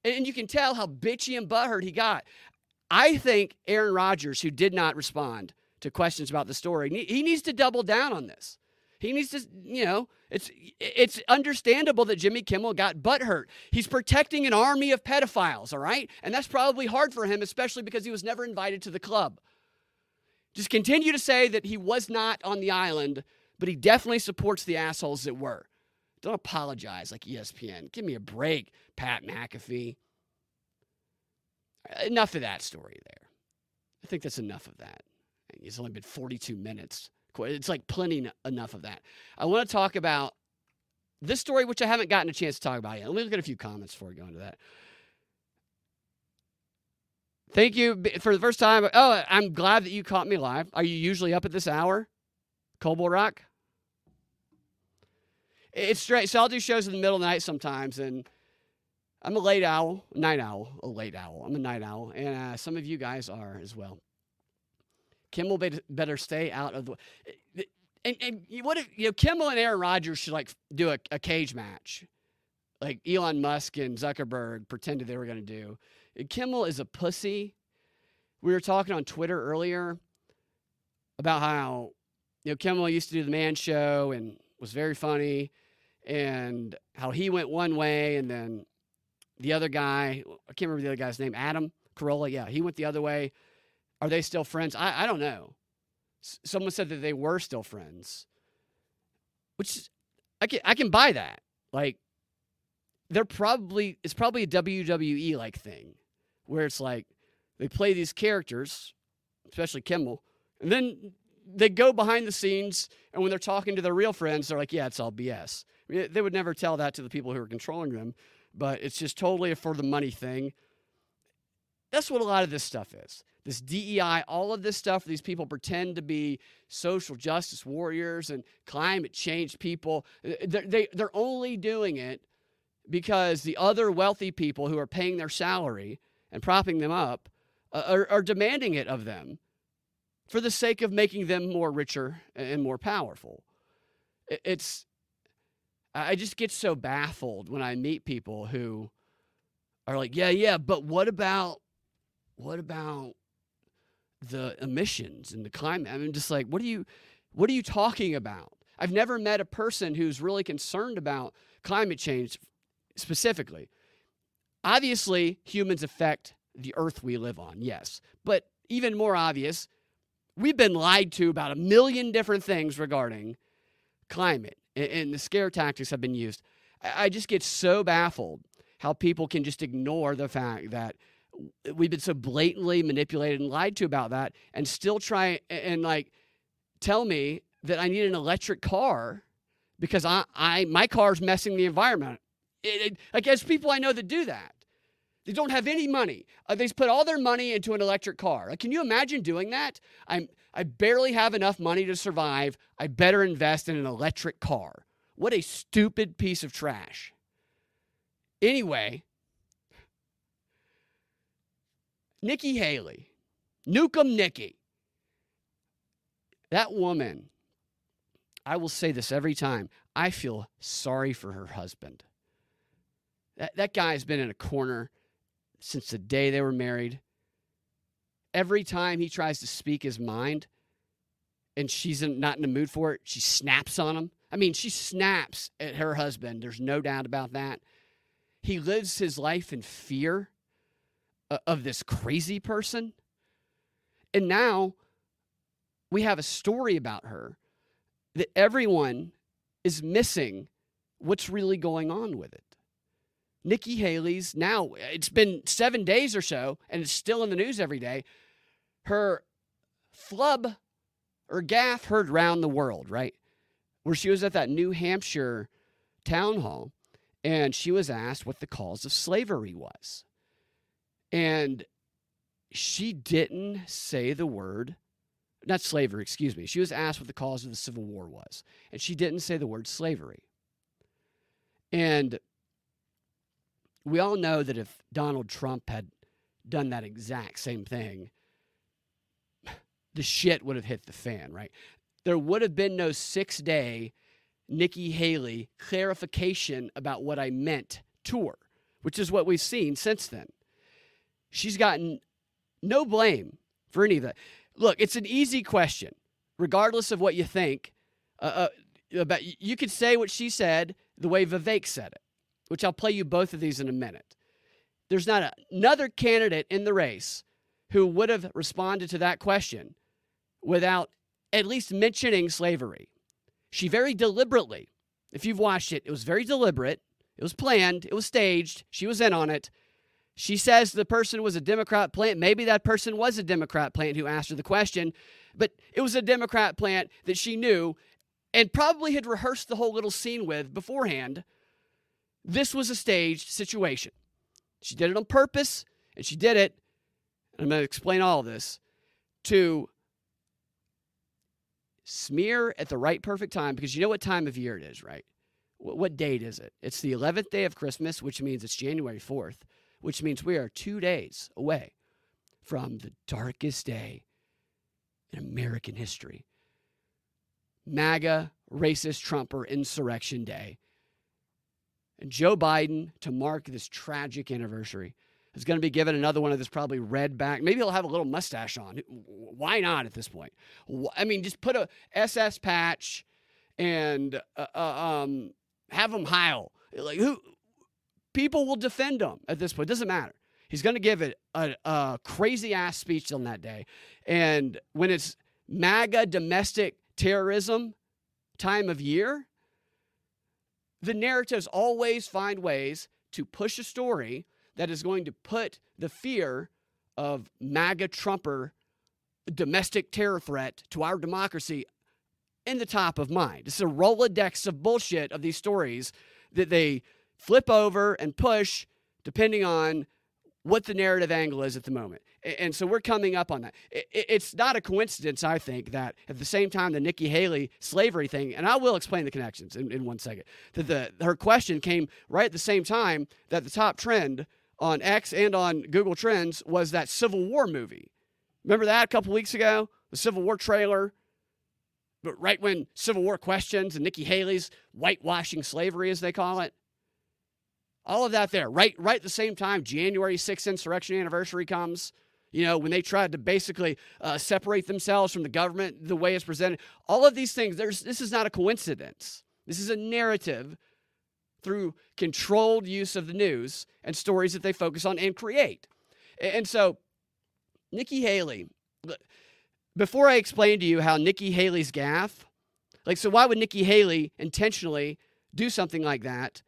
And you can tell how bitchy and butthurt he got. I think aaron rodgers who did not respond to questions about the story he needs to double down on this he needs to, you know, it's it's understandable that Jimmy Kimmel got butthurt. He's protecting an army of pedophiles, all right? And that's probably hard for him, especially because he was never invited to the club. Just continue to say that he was not on the island, but he definitely supports the assholes that were. Don't apologize like ESPN. Give me a break, Pat McAfee. Enough of that story there. I think that's enough of that. It's only been 42 minutes. It's like plenty enough of that. I want to talk about this story, which I haven't gotten a chance to talk about yet. Let me look at a few comments before we go into that. Thank you for the first time. Oh, I'm glad that you caught me live. Are you usually up at this hour? Cobble Rock? It's straight. So I'll do shows in the middle of the night sometimes, and I'm a late owl, night owl, a late owl. I'm a night owl, and uh, some of you guys are as well. Kimmel better stay out of the. Eh, eh, and, and what if you know Kimmel and Aaron Rodgers should like do a, a cage match, like Elon Musk and Zuckerberg pretended they were going to do. Kimmel is a pussy. We were talking on Twitter earlier about how you know Kimmel used to do the Man Show and was very funny, and how he went one way and then the other guy I can't remember the other guy's name Adam Carolla yeah he went the other way are they still friends? I, I don't know. S- someone said that they were still friends, which I can I can buy that. Like they're probably it's probably a WWE like thing. where it's like they play these characters, especially Kimmel, and then they go behind the scenes, and when they're talking to their real friends, they're like, "Yeah, it's all BS." I mean, they would never tell that to the people who are controlling them, but it's just totally a for the money thing. That's what a lot of this stuff is. This DEI, all of this stuff, these people pretend to be social justice warriors and climate change people. They're, they, they're only doing it because the other wealthy people who are paying their salary and propping them up uh, are, are demanding it of them for the sake of making them more richer and more powerful. It's, I just get so baffled when I meet people who are like, yeah, yeah, but what about, what about the emissions and the climate? I mean, just like, what are you, what are you talking about? I've never met a person who's really concerned about climate change specifically. Obviously, humans affect the earth we live on, yes. But even more obvious, we've been lied to about a million different things regarding climate, and the scare tactics have been used. I just get so baffled how people can just ignore the fact that we've been so blatantly manipulated and lied to about that and still try and like tell me that I need an electric car because I, I my car's messing the environment. It, it, like there's people I know that do that. They don't have any money. Uh, they put all their money into an electric car. Like, can you imagine doing that? I'm I barely have enough money to survive. I better invest in an electric car. What a stupid piece of trash. Anyway, Nikki Haley, Nukem Nikki. That woman, I will say this every time. I feel sorry for her husband. That, that guy has been in a corner since the day they were married. Every time he tries to speak his mind and she's in, not in the mood for it, she snaps on him. I mean, she snaps at her husband. There's no doubt about that. He lives his life in fear of this crazy person. And now we have a story about her that everyone is missing what's really going on with it. Nikki Haley's now, it's been seven days or so, and it's still in the news every day. Her flub or gaffe heard round the world, right? Where she was at that New Hampshire town hall and she was asked what the cause of slavery was. And she didn't say the word, not slavery, excuse me. She was asked what the cause of the Civil War was, and she didn't say the word slavery. And we all know that if Donald Trump had done that exact same thing, the shit would have hit the fan, right? There would have been no six day Nikki Haley clarification about what I meant tour, which is what we've seen since then. She's gotten no blame for any of that. Look, it's an easy question, regardless of what you think. Uh, uh, about you could say what she said the way Vivek said it which I'll play you both of these in a minute. There's not a, another candidate in the race who would have responded to that question without at least mentioning slavery. She very deliberately, if you've watched it, it was very deliberate. It was planned. It was staged. She was in on it. She says the person was a Democrat plant. Maybe that person was a Democrat plant who asked her the question, but it was a Democrat plant that she knew and probably had rehearsed the whole little scene with beforehand this was a staged situation. She did it on purpose, and she did it, I'm going to explain all of this, to smear at the right perfect time because you know what time of year it is, right? What date is it? It's the 11th day of Christmas, which means it's January 4th, which means we are two days away from the darkest day in American history. MAGA, racist Trumper, Insurrection Day and Joe Biden, to mark this tragic anniversary, is going to be given another one of this probably red back. Maybe he'll have a little mustache on. Why not at this point? I mean, just put a SS patch and uh, uh, um, have him heil. Like who? People will defend him at this point. It doesn't matter. He's going to give it a, a crazy ass speech on that day. And when it's MAGA domestic terrorism time of year, the narratives always find ways to push a story that is going to put the fear of MAGA Trumper domestic terror threat to our democracy in the top of mind. It's a Rolodex of bullshit of these stories that they flip over and push depending on what the narrative angle is at the moment. And so we're coming up on that. It's not a coincidence, I think, that at the same time the Nikki Haley slavery thing, and I will explain the connections in, in one second, that the her question came right at the same time that the top trend on X and on Google Trends was that Civil War movie. Remember that a couple weeks ago? The Civil War trailer. But right when Civil War questions and Nikki Haley's whitewashing slavery, as they call it, all of that there, right, right at the same time, January 6th insurrection anniversary comes. You know, when they tried to basically uh, separate themselves from the government, the way it's presented, all of these things, there's, this is not a coincidence. This is a narrative through controlled use of the news and stories that they focus on and create. And so, Nikki Haley, before I explain to you how Nikki Haley's gaffe, like, so why would Nikki Haley intentionally do something like that?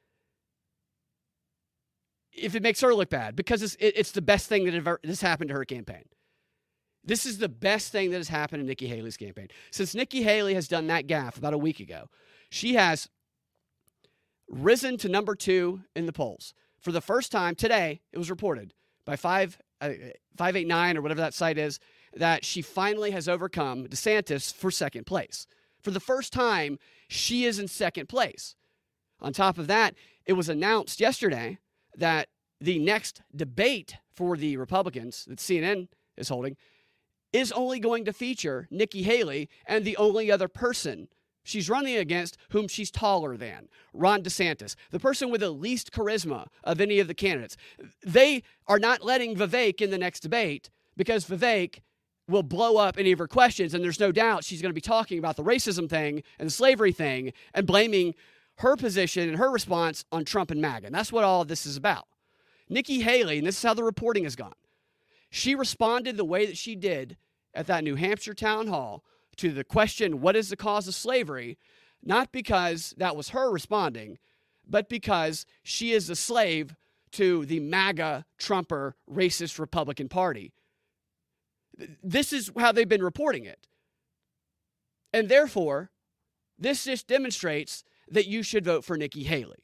If it makes her look bad because it's, it, it's the best thing that ever has happened to her campaign. This is the best thing that has happened in Nikki Haley's campaign. Since Nikki Haley has done that gaffe about a week ago, she has risen to number two in the polls. For the first time today, it was reported by 5, uh, 589 or whatever that site is that she finally has overcome DeSantis for second place. For the first time, she is in second place. On top of that, it was announced yesterday that the next debate for the Republicans that CNN is holding is only going to feature Nikki Haley and the only other person she's running against whom she's taller than Ron DeSantis, the person with the least charisma of any of the candidates. They are not letting Vivek in the next debate because Vivek will blow up any of her questions. And there's no doubt she's going to be talking about the racism thing and the slavery thing and blaming her position and her response on Trump and MAGA. And that's what all of this is about. Nikki Haley, and this is how the reporting has gone, she responded the way that she did at that New Hampshire town hall to the question, What is the cause of slavery? Not because that was her responding, but because she is a slave to the MAGA, Trumper, racist Republican Party. This is how they've been reporting it. And therefore, this just demonstrates that you should vote for Nikki Haley.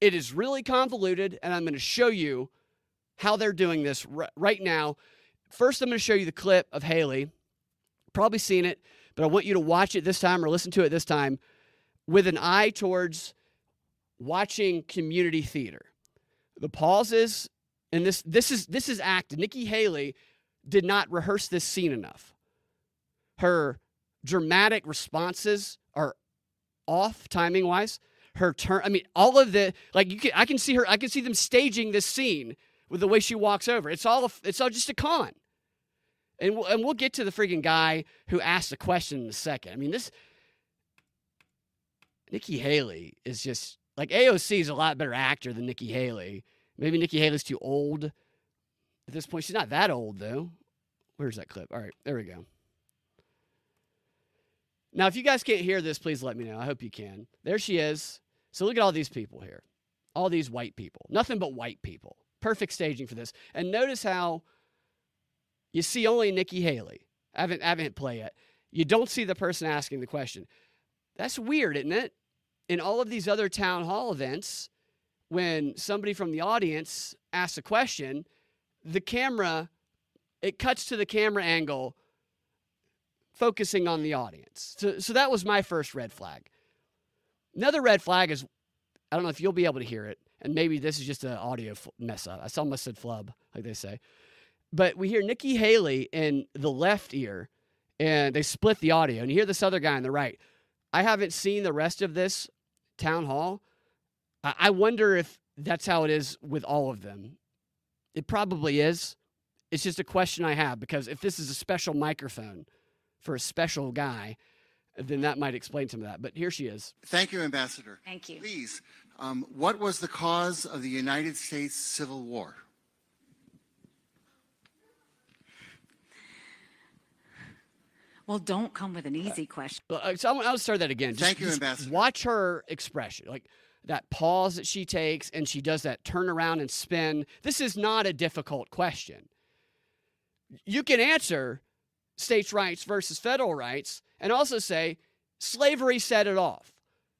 It is really convoluted, and I'm going to show you how they're doing this r- right now. First, I'm going to show you the clip of Haley. Probably seen it, but I want you to watch it this time or listen to it this time with an eye towards watching community theater. The pauses, and this this is this is acted. Nikki Haley did not rehearse this scene enough. Her dramatic responses are off timing wise. Her turn, I mean, all of the like you can, I can see her, I can see them staging this scene with the way she walks over. It's all, it's all just a con. And we'll, and we'll get to the freaking guy who asked the question in a second. I mean, this Nikki Haley is just like AOC is a lot better actor than Nikki Haley. Maybe Nikki Haley's too old at this point. She's not that old though. Where's that clip? All right, there we go. Now, if you guys can't hear this, please let me know. I hope you can. There she is. So look at all these people here. All these white people. Nothing but white people. Perfect staging for this. And notice how you see only Nikki Haley. I haven't, I haven't yet. You don't see the person asking the question. That's weird, isn't it? In all of these other town hall events, when somebody from the audience asks a question, the camera, it cuts to the camera angle focusing on the audience. So, so that was my first red flag. Another red flag is I don't know if you'll be able to hear it, and maybe this is just an audio mess up. I almost said flub, like they say. But we hear Nikki Haley in the left ear, and they split the audio, and you hear this other guy on the right. I haven't seen the rest of this town hall. I wonder if that's how it is with all of them. It probably is. It's just a question I have because if this is a special microphone, for a special guy, then that might explain some of that. But here she is. Thank you, Ambassador. Thank you. Please, um, what was the cause of the United States Civil War? Well, don't come with an easy question. Uh, so I'll, I'll start that again. Just, Thank you, Ambassador. Watch her expression. Like that pause that she takes and she does that turn around and spin. This is not a difficult question. You can answer states' rights versus federal rights and also say slavery set it off.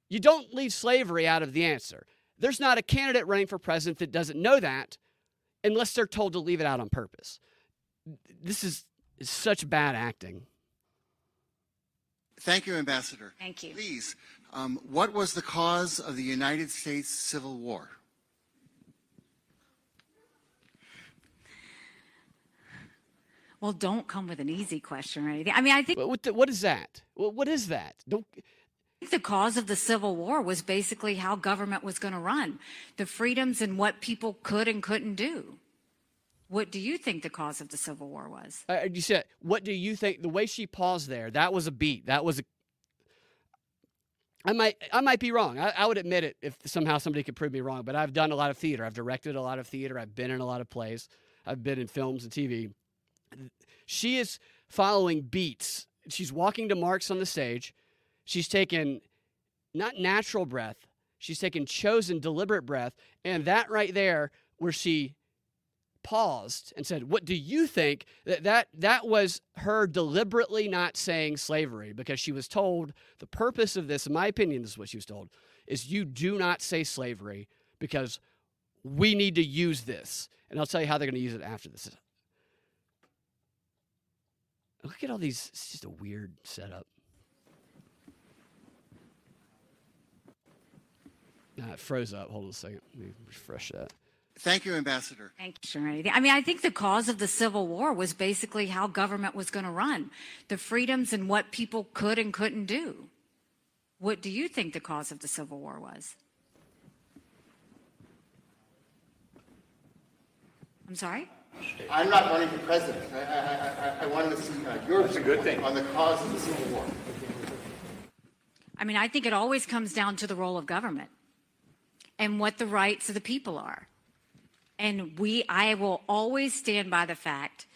You don't leave slavery out of the answer. There's not a candidate running for president that doesn't know that unless they're told to leave it out on purpose. This is such bad acting. Thank you, Ambassador. Thank you. Please, um, what was the cause of the United States Civil War? Well, don't come with an easy question or anything. I mean, I think What, the- what is that? What, what is that? Don't. the cause of the Civil War was basically how government was going to run, the freedoms and what people could and couldn't do. What do you think the cause of the Civil War was? Uh, you said, what do you think? The way she paused there, that was a beat. That was a. I might, I might be wrong. I, I would admit it if somehow somebody could prove me wrong. But I've done a lot of theater. I've directed a lot of theater. I've been in a lot of plays. I've been in films and TV. She is following beats. She's walking to marks on the stage. She's taken not natural breath. She's taken chosen, deliberate breath, and that right there, where she paused and said, "What do you think?" That that that was her deliberately not saying slavery because she was told the purpose of this, in my opinion, this is what she was told, is you do not say slavery because we need to use this, and I'll tell you how they're going to use it after this. Look at all these. It's just a weird setup. Nah, it froze up. Hold on a second. Let me refresh that. Thank you, Ambassador. Thank you, or anything. I mean, I think the cause of the Civil War was basically how government was going to run, the freedoms and what people could and couldn't do. What do you think the cause of the Civil War was? I'm sorry? I'm not running for president. I, I, I, I wanted to see uh, your viewpoint on the cause of the Civil War. I mean, I think it always comes down to the role of government and what the rights of the people are. And we, I will always stand by the fact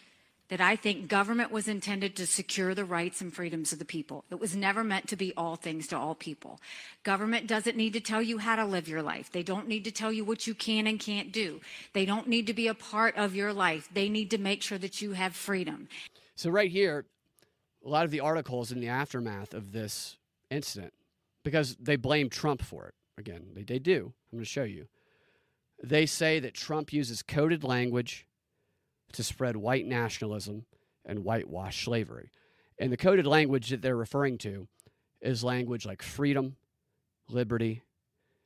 that I think government was intended to secure the rights and freedoms of the people. It was never meant to be all things to all people. Government doesn't need to tell you how to live your life. They don't need to tell you what you can and can't do. They don't need to be a part of your life. They need to make sure that you have freedom. So right here, a lot of the articles in the aftermath of this incident, because they blame Trump for it. Again, they, they do. I'm going to show you. They say that Trump uses coded language to spread white nationalism and whitewash slavery. And the coded language that they're referring to is language like freedom, liberty,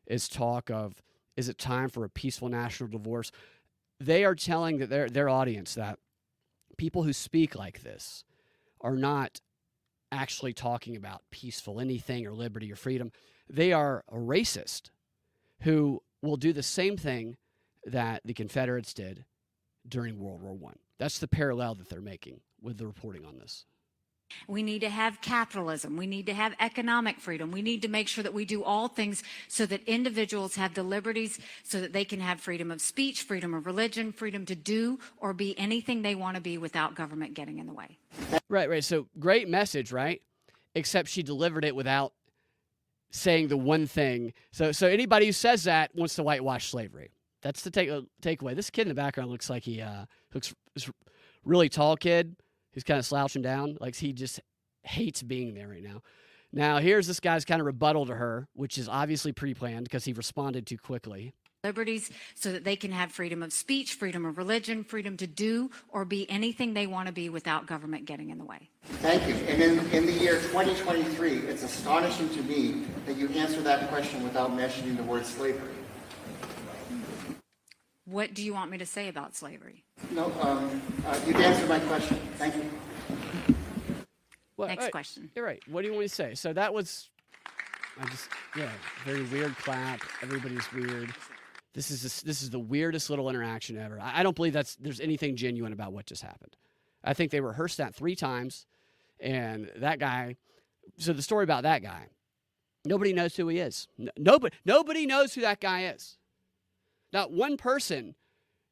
is talk of is it time for a peaceful national divorce? They are telling that their their audience that people who speak like this are not actually talking about peaceful anything or liberty or freedom. They are a racist who will do the same thing that the Confederates did during World War One. That's the parallel that they're making with the reporting on this. We need to have capitalism. We need to have economic freedom. We need to make sure that we do all things so that individuals have the liberties so that they can have freedom of speech, freedom of religion, freedom to do or be anything they want to be without government getting in the way. Right, right. So great message, right? Except she delivered it without saying the one thing. So, so anybody who says that wants to whitewash slavery. That's the take uh, takeaway. This kid in the background looks like he uh, looks really tall kid who's kind of slouching down, like he just hates being there right now. Now, here's this guy's kind of rebuttal to her, which is obviously pre-planned because he responded too quickly. Liberties so that they can have freedom of speech, freedom of religion, freedom to do or be anything they want to be without government getting in the way. Thank you. And in, in the year 2023, it's astonishing to me that you answer that question without mentioning the word slavery. What do you want me to say about slavery? No, um, uh, you've answered my question. Thank you. Well, Next all right, question. You're right. What do you want me to say? So that was, I just yeah, very weird clap. Everybody's weird. This is this, this is the weirdest little interaction ever. I, I don't believe that's there's anything genuine about what just happened. I think they rehearsed that three times, and that guy. So the story about that guy, nobody knows who he is. N- nobody nobody knows who that guy is. Not one person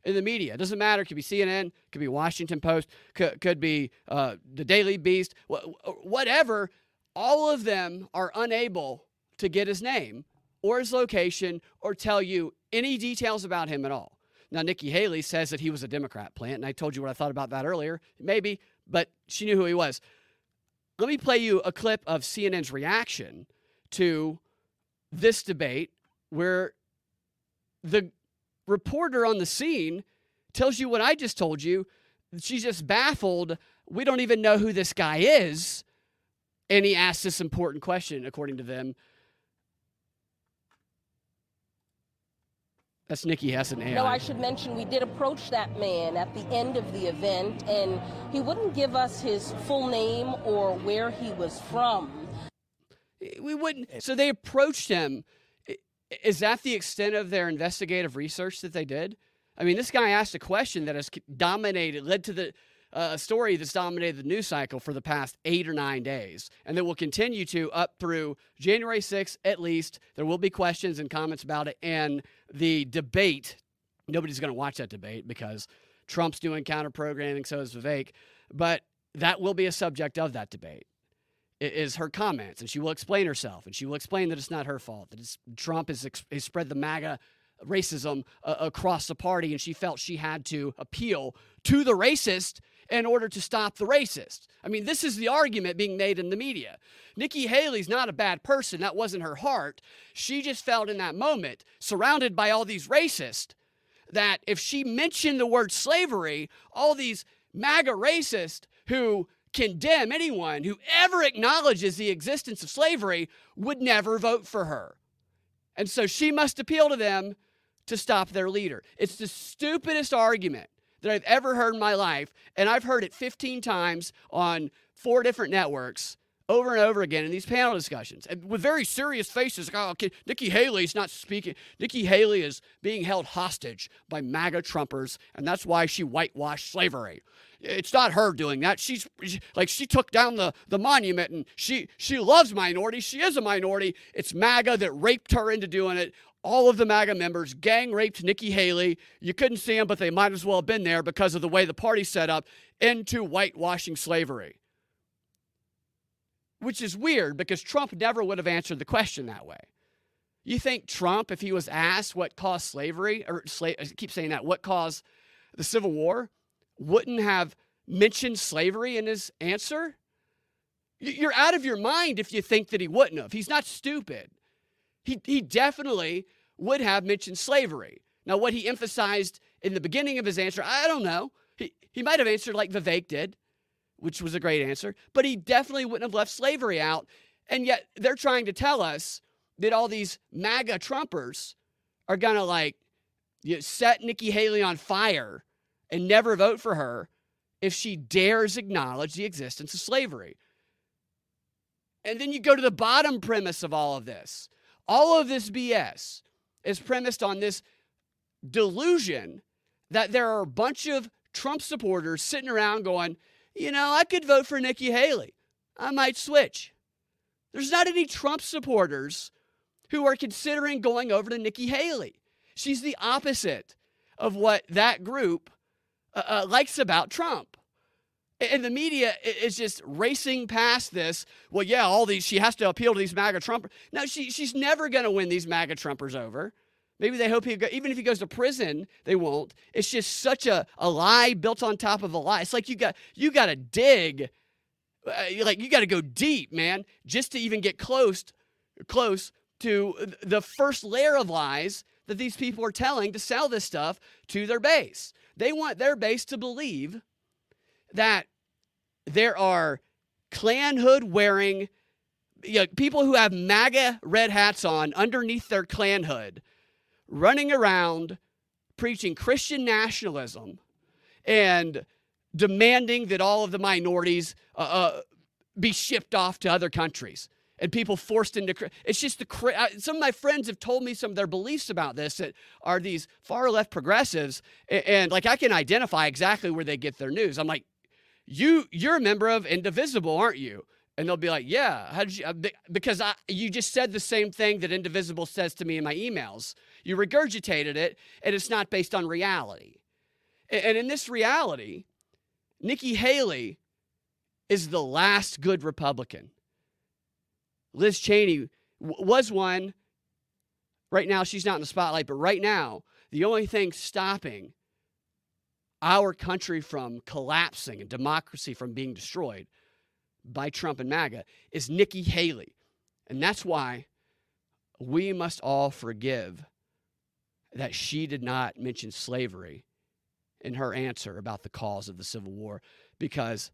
in the media. It doesn't matter. It could be CNN, could be Washington Post, could, could be uh, the Daily Beast, wh- whatever. All of them are unable to get his name or his location or tell you any details about him at all. Now, Nikki Haley says that he was a Democrat plant, and I told you what I thought about that earlier. Maybe, but she knew who he was. Let me play you a clip of CNN's reaction to this debate where the reporter on the scene tells you what I just told you. She's just baffled. We don't even know who this guy is. And he asks this important question, according to them. That's Nikki Hessen. AI. No, I should mention we did approach that man at the end of the event, and he wouldn't give us his full name or where he was from. We wouldn't. So they approached him. Is that the extent of their investigative research that they did? I mean, this guy asked a question that has dominated, led to the uh, story that's dominated the news cycle for the past eight or nine days, and that will continue to up through January 6th at least. There will be questions and comments about it, and the debate. Nobody's going to watch that debate because Trump's doing counter programming, so is Vivek. But that will be a subject of that debate. Is her comments, and she will explain herself, and she will explain that it's not her fault that Trump has, has spread the MAGA racism uh, across the party, and she felt she had to appeal to the racist in order to stop the racist. I mean, this is the argument being made in the media. Nikki Haley's not a bad person. That wasn't her heart. She just felt in that moment, surrounded by all these racists, that if she mentioned the word slavery, all these MAGA racists who condemn anyone who ever acknowledges the existence of slavery would never vote for her. And so she must appeal to them to stop their leader. It's the stupidest argument that I've ever heard in my life, and I've heard it 15 times on four different networks over and over again in these panel discussions and with very serious faces. Like, oh, okay, Nikki Haley's not speaking. Nikki Haley is being held hostage by MAGA Trumpers, and that's why she whitewashed slavery. It's not her doing that. She's she, like she took down the, the monument and she she loves minorities. She is a minority. It's MAGA that raped her into doing it all of the MAGA members gang raped Nikki Haley. You couldn't see them, but they might as well have been there because of the way the party set up into whitewashing slavery. Which is weird because Trump never would have answered the question that way. You think Trump, if he was asked what caused slavery, or sla- I keep saying that, what caused the Civil War, wouldn't have mentioned slavery in his answer? You're out of your mind if you think that he wouldn't have. He's not stupid. He, he definitely would have mentioned slavery. Now, what he emphasized in the beginning of his answer, I don't know. He, he might have answered like Vivek did, which was a great answer, but he definitely wouldn't have left slavery out. And yet they're trying to tell us that all these MAGA Trumpers are going to like you know, set Nikki Haley on fire and never vote for her if she dares acknowledge the existence of slavery. And then you go to the bottom premise of all of this. All of this BS is premised on this delusion that there are a bunch of Trump supporters sitting around going, you know, I could vote for Nikki Haley. I might switch. There's not any Trump supporters who are considering going over to Nikki Haley. She's the opposite of what that group uh, uh, likes about Trump. And the media is just racing past this. Well, yeah, all these she has to appeal to these MAGA Trumpers. No, she she's never going to win these MAGA Trumpers over. Maybe they hope he go, even if he goes to prison, they won't. It's just such a, a lie built on top of a lie. It's like you got you got to dig, uh, like you got to go deep, man, just to even get close close to the first layer of lies that these people are telling to sell this stuff to their base. They want their base to believe that there are Klan hood wearing you know, people who have MAGA red hats on underneath their Klan hood running around preaching Christian nationalism and demanding that all of the minorities uh, uh, be shipped off to other countries and people forced into it's just the some of my friends have told me some of their beliefs about this that are these far left progressives and, and like i can identify exactly where they get their news i'm like you you're a member of Indivisible, aren't you? And they'll be like, yeah. How did you? Uh, because I, you just said the same thing that Indivisible says to me in my emails. You regurgitated it, and it's not based on reality. And in this reality, Nikki Haley is the last good Republican. Liz Cheney was one Right now, she's not in the spotlight, but right now, the only thing stopping our country from collapsing and democracy from being destroyed by Trump and MAGA is Nikki Haley. And that's why we must all forgive that she did not mention slavery in her answer about the cause of the Civil War because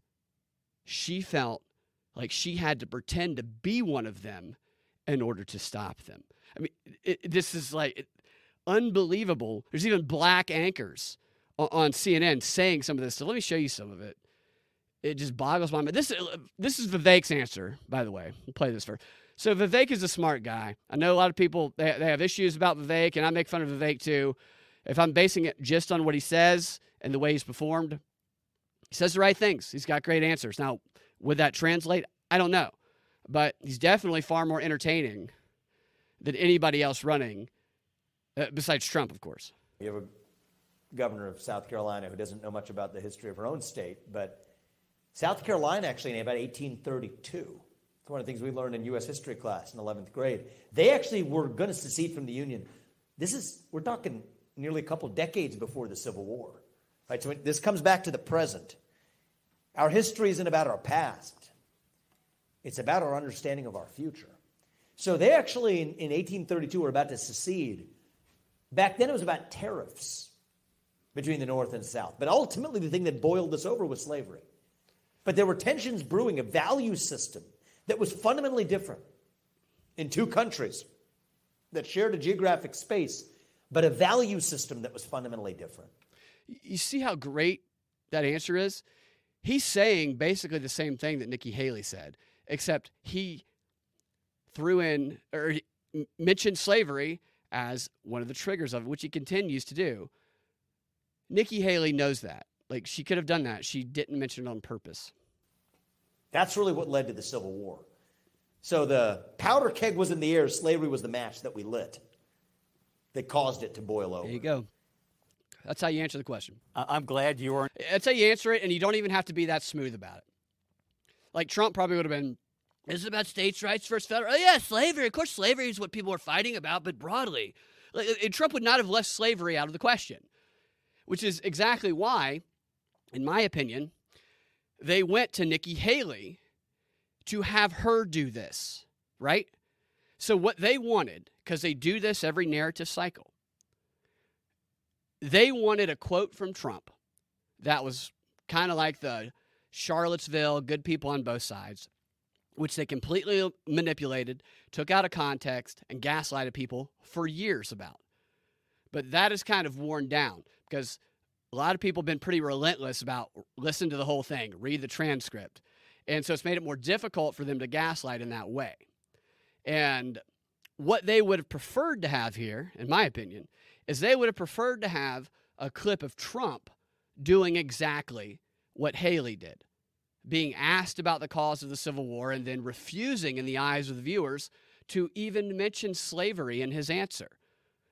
she felt like she had to pretend to be one of them in order to stop them. I mean, it, this is like unbelievable. There's even black anchors on, on, CNN saying some of this. So let me show you some of it. It just boggles my mind. This uh, this is Vivek's answer, by the way. We'll play this first. So Vivek is a smart guy. I know a lot of people they, they have issues about Vivek, and I make fun of Vivek too. If I'm basing it just on what he says and the way he's performed, he says the right things. He's got great answers. Now, would that translate? I don't know. But he's definitely far more entertaining than anybody else running, uh, besides Trump, of course. You have a governor of South Carolina who doesn't know much about the history of her own state, but South Carolina actually in about 1832. It's one of the things we learned in U.S. history class in 11th grade. They actually were going to secede from the Union. This is, we're talking nearly a couple decades before the Civil War. Right? So this comes back to the present. Our history isn't about our past, it's about our understanding of our future. So they actually, in, in 1832, were about to secede. Back then, it was about tariffs between the North and South. But ultimately, the thing that boiled this over was slavery. But there were tensions brewing, a value system that was fundamentally different in two countries that shared a geographic space, but a value system that was fundamentally different. You see how great that answer is? He's saying basically the same thing that Nikki Haley said, except he threw in or mentioned slavery as one of the triggers of it, which he continues to do. Nikki Haley knows that. Like she could have done that. She didn't mention it on purpose. That's really what led to the Civil War. So the powder keg was in the air, slavery was the match that we lit that caused it to boil over. There you go. That's how you answer the question. I'm glad you weren't. That's how you answer it, and you don't even have to be that smooth about it. Like Trump probably would have been, "This is about states' rights versus federal." Oh yeah, slavery. Of course, slavery is what people are fighting about, but broadly, like, uh, Trump would not have left slavery out of the question, which is exactly why, in my opinion, they went to Nikki Haley to have her do this, right? So what they wanted, because they do this every narrative cycle they wanted a quote from Trump that was kind of like the Charlottesville, good people on both sides, which they completely manipulated, took out of context, and gaslighted people for years about. But that is kind of worn down because a lot of people have been pretty relentless about listen to the whole thing, read the transcript. And so it's made it more difficult for them to gaslight in that way. And what they would have preferred to have here, in my opinion, is they would have preferred to have a clip of Trump doing exactly what Haley did, being asked about the cause of the Civil War and then refusing, in the eyes of the viewers, to even mention slavery in his answer.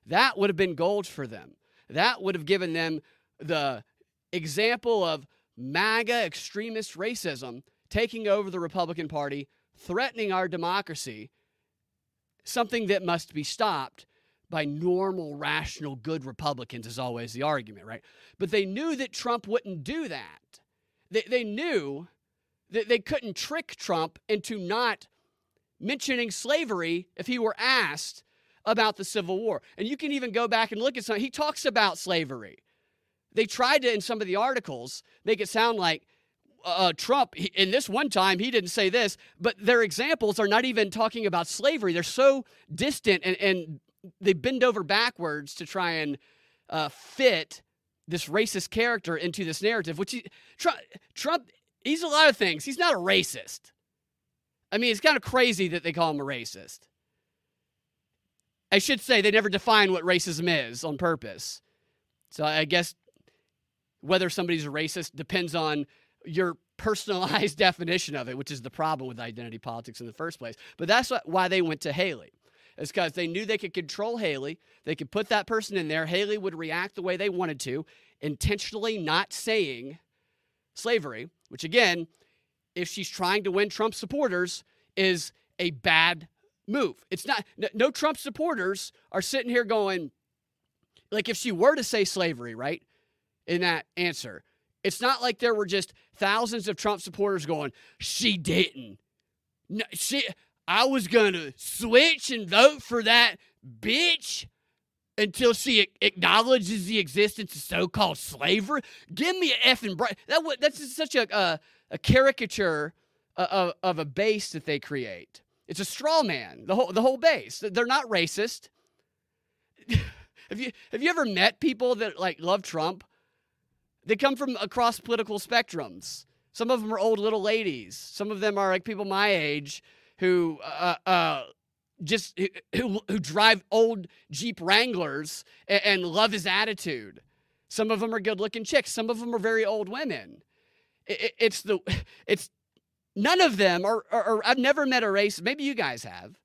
That would have been gold for them. That would have given them the example of MAGA extremist racism taking over the Republican Party, threatening our democracy, something that must be stopped by normal, rational, good Republicans, is always the argument, right? But they knew that Trump wouldn't do that. They, they knew that they couldn't trick Trump into not mentioning slavery if he were asked about the Civil War. And you can even go back and look at some, he talks about slavery. They tried to, in some of the articles, make it sound like uh, Trump, in this one time, he didn't say this, but their examples are not even talking about slavery. They're so distant and, and they bend over backwards to try and uh, fit this racist character into this narrative, which he, Trump, Trump, he's a lot of things. He's not a racist. I mean, it's kind of crazy that they call him a racist. I should say they never define what racism is on purpose. So I guess whether somebody's a racist depends on your personalized definition of it, which is the problem with identity politics in the first place. But that's why they went to Haley is because they knew they could control Haley. They could put that person in there. Haley would react the way they wanted to, intentionally not saying slavery, which again, if she's trying to win Trump supporters, is a bad move. It's not, no Trump supporters are sitting here going, like, if she were to say slavery, right, in that answer, it's not like there were just thousands of Trump supporters going, she didn't. No, she, I was going to switch and vote for that bitch until she acknowledges the existence of so-called slavery. Give me an effing break. That that's such a a, a caricature of, of a base that they create. It's a straw man. The whole the whole base. They're not racist. have you have you ever met people that like love Trump? They come from across political spectrums. Some of them are old little ladies. Some of them are like people my age who uh, uh, just who, who drive old Jeep Wranglers and, and love his attitude. Some of them are good-looking chicks. Some of them are very old women. It, it's the it's none of them are, are, are. I've never met a race. Maybe you guys have.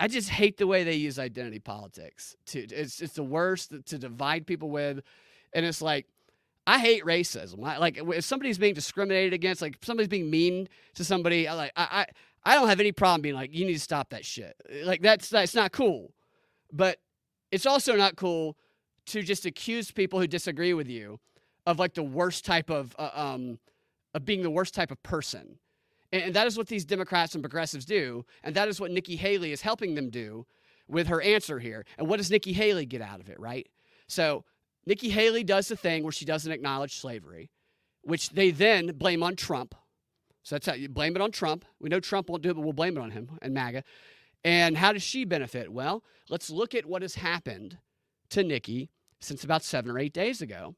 I just hate the way they use identity politics. To it's it's the worst to divide people with, and it's like I hate racism. I, like if somebody's being discriminated against, like somebody's being mean to somebody, I like I, I I don't have any problem being like, you need to stop that shit. Like that's that's not cool. But it's also not cool to just accuse people who disagree with you of like the worst type of uh, um of being the worst type of person. And, and that is what these Democrats and progressives do, and that is what Nikki Haley is helping them do with her answer here. And what does Nikki Haley get out of it, right? So Nikki Haley does the thing where she doesn't acknowledge slavery, which they then blame on Trump so that's how you blame it on Trump. We know Trump won't do it, but we'll blame it on him and MAGA. And how does she benefit? Well, let's look at what has happened to Nikki since about seven or eight days ago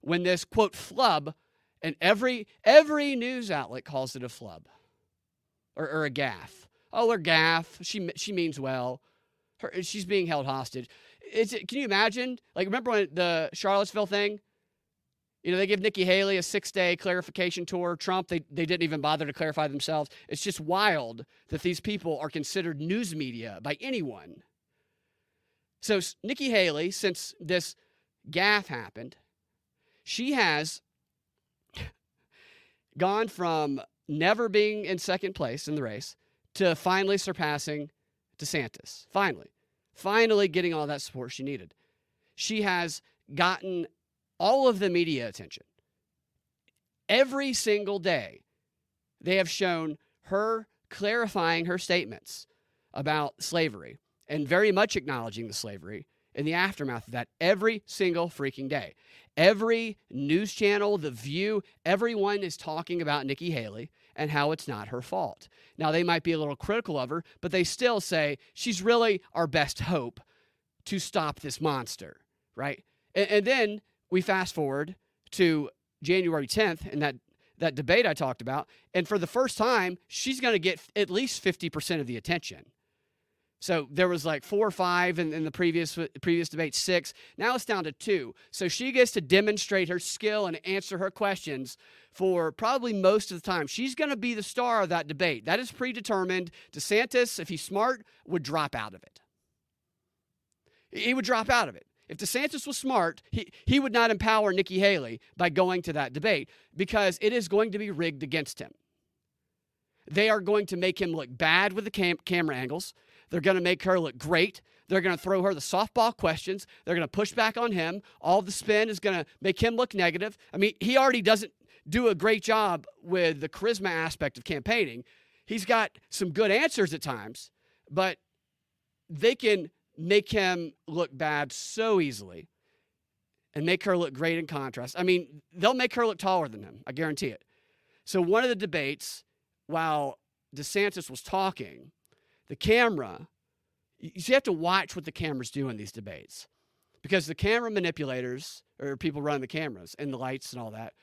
when this quote flub, and every every news outlet calls it a flub or, or a gaffe. Oh, her gaffe. She she means well. Her, she's being held hostage. Is it, can you imagine? Like, remember when the Charlottesville thing? You know, they give Nikki Haley a six day clarification tour. Trump, they, they didn't even bother to clarify themselves. It's just wild that these people are considered news media by anyone. So, Nikki Haley, since this gaffe happened, she has gone from never being in second place in the race to finally surpassing DeSantis. Finally. Finally getting all that support she needed. She has gotten all of the media attention. Every single day, they have shown her clarifying her statements about slavery and very much acknowledging the slavery in the aftermath of that every single freaking day. Every news channel, The View, everyone is talking about Nikki Haley and how it's not her fault. Now, they might be a little critical of her, but they still say she's really our best hope to stop this monster, right? And, and then we fast forward to January 10th and that that debate I talked about, and for the first time, she's going to get at least 50% of the attention. So there was like four or five in, in, the previous previous debate, six. Now it's down to two. So she gets to demonstrate her skill and answer her questions for probably most of the time. She's going to be the star of that debate. That is predetermined. DeSantis, if he's smart, would drop out of it. He would drop out of it. If DeSantis was smart, he, he would not empower Nikki Haley by going to that debate because it is going to be rigged against him. They are going to make him look bad with the cam- camera angles. They're going to make her look great. They're going to throw her the softball questions. They're going to push back on him. All the spin is going to make him look negative. I mean, he already doesn't do a great job with the charisma aspect of campaigning. He's got some good answers at times, but they can make him look bad so easily and make her look great in contrast. I mean, they'll make her look taller than him, I guarantee it. So, one of the debates, while DeSantis was talking, the camera, you have to watch what the cameras do in these debates because the camera manipulators or people running the cameras and the lights and all that,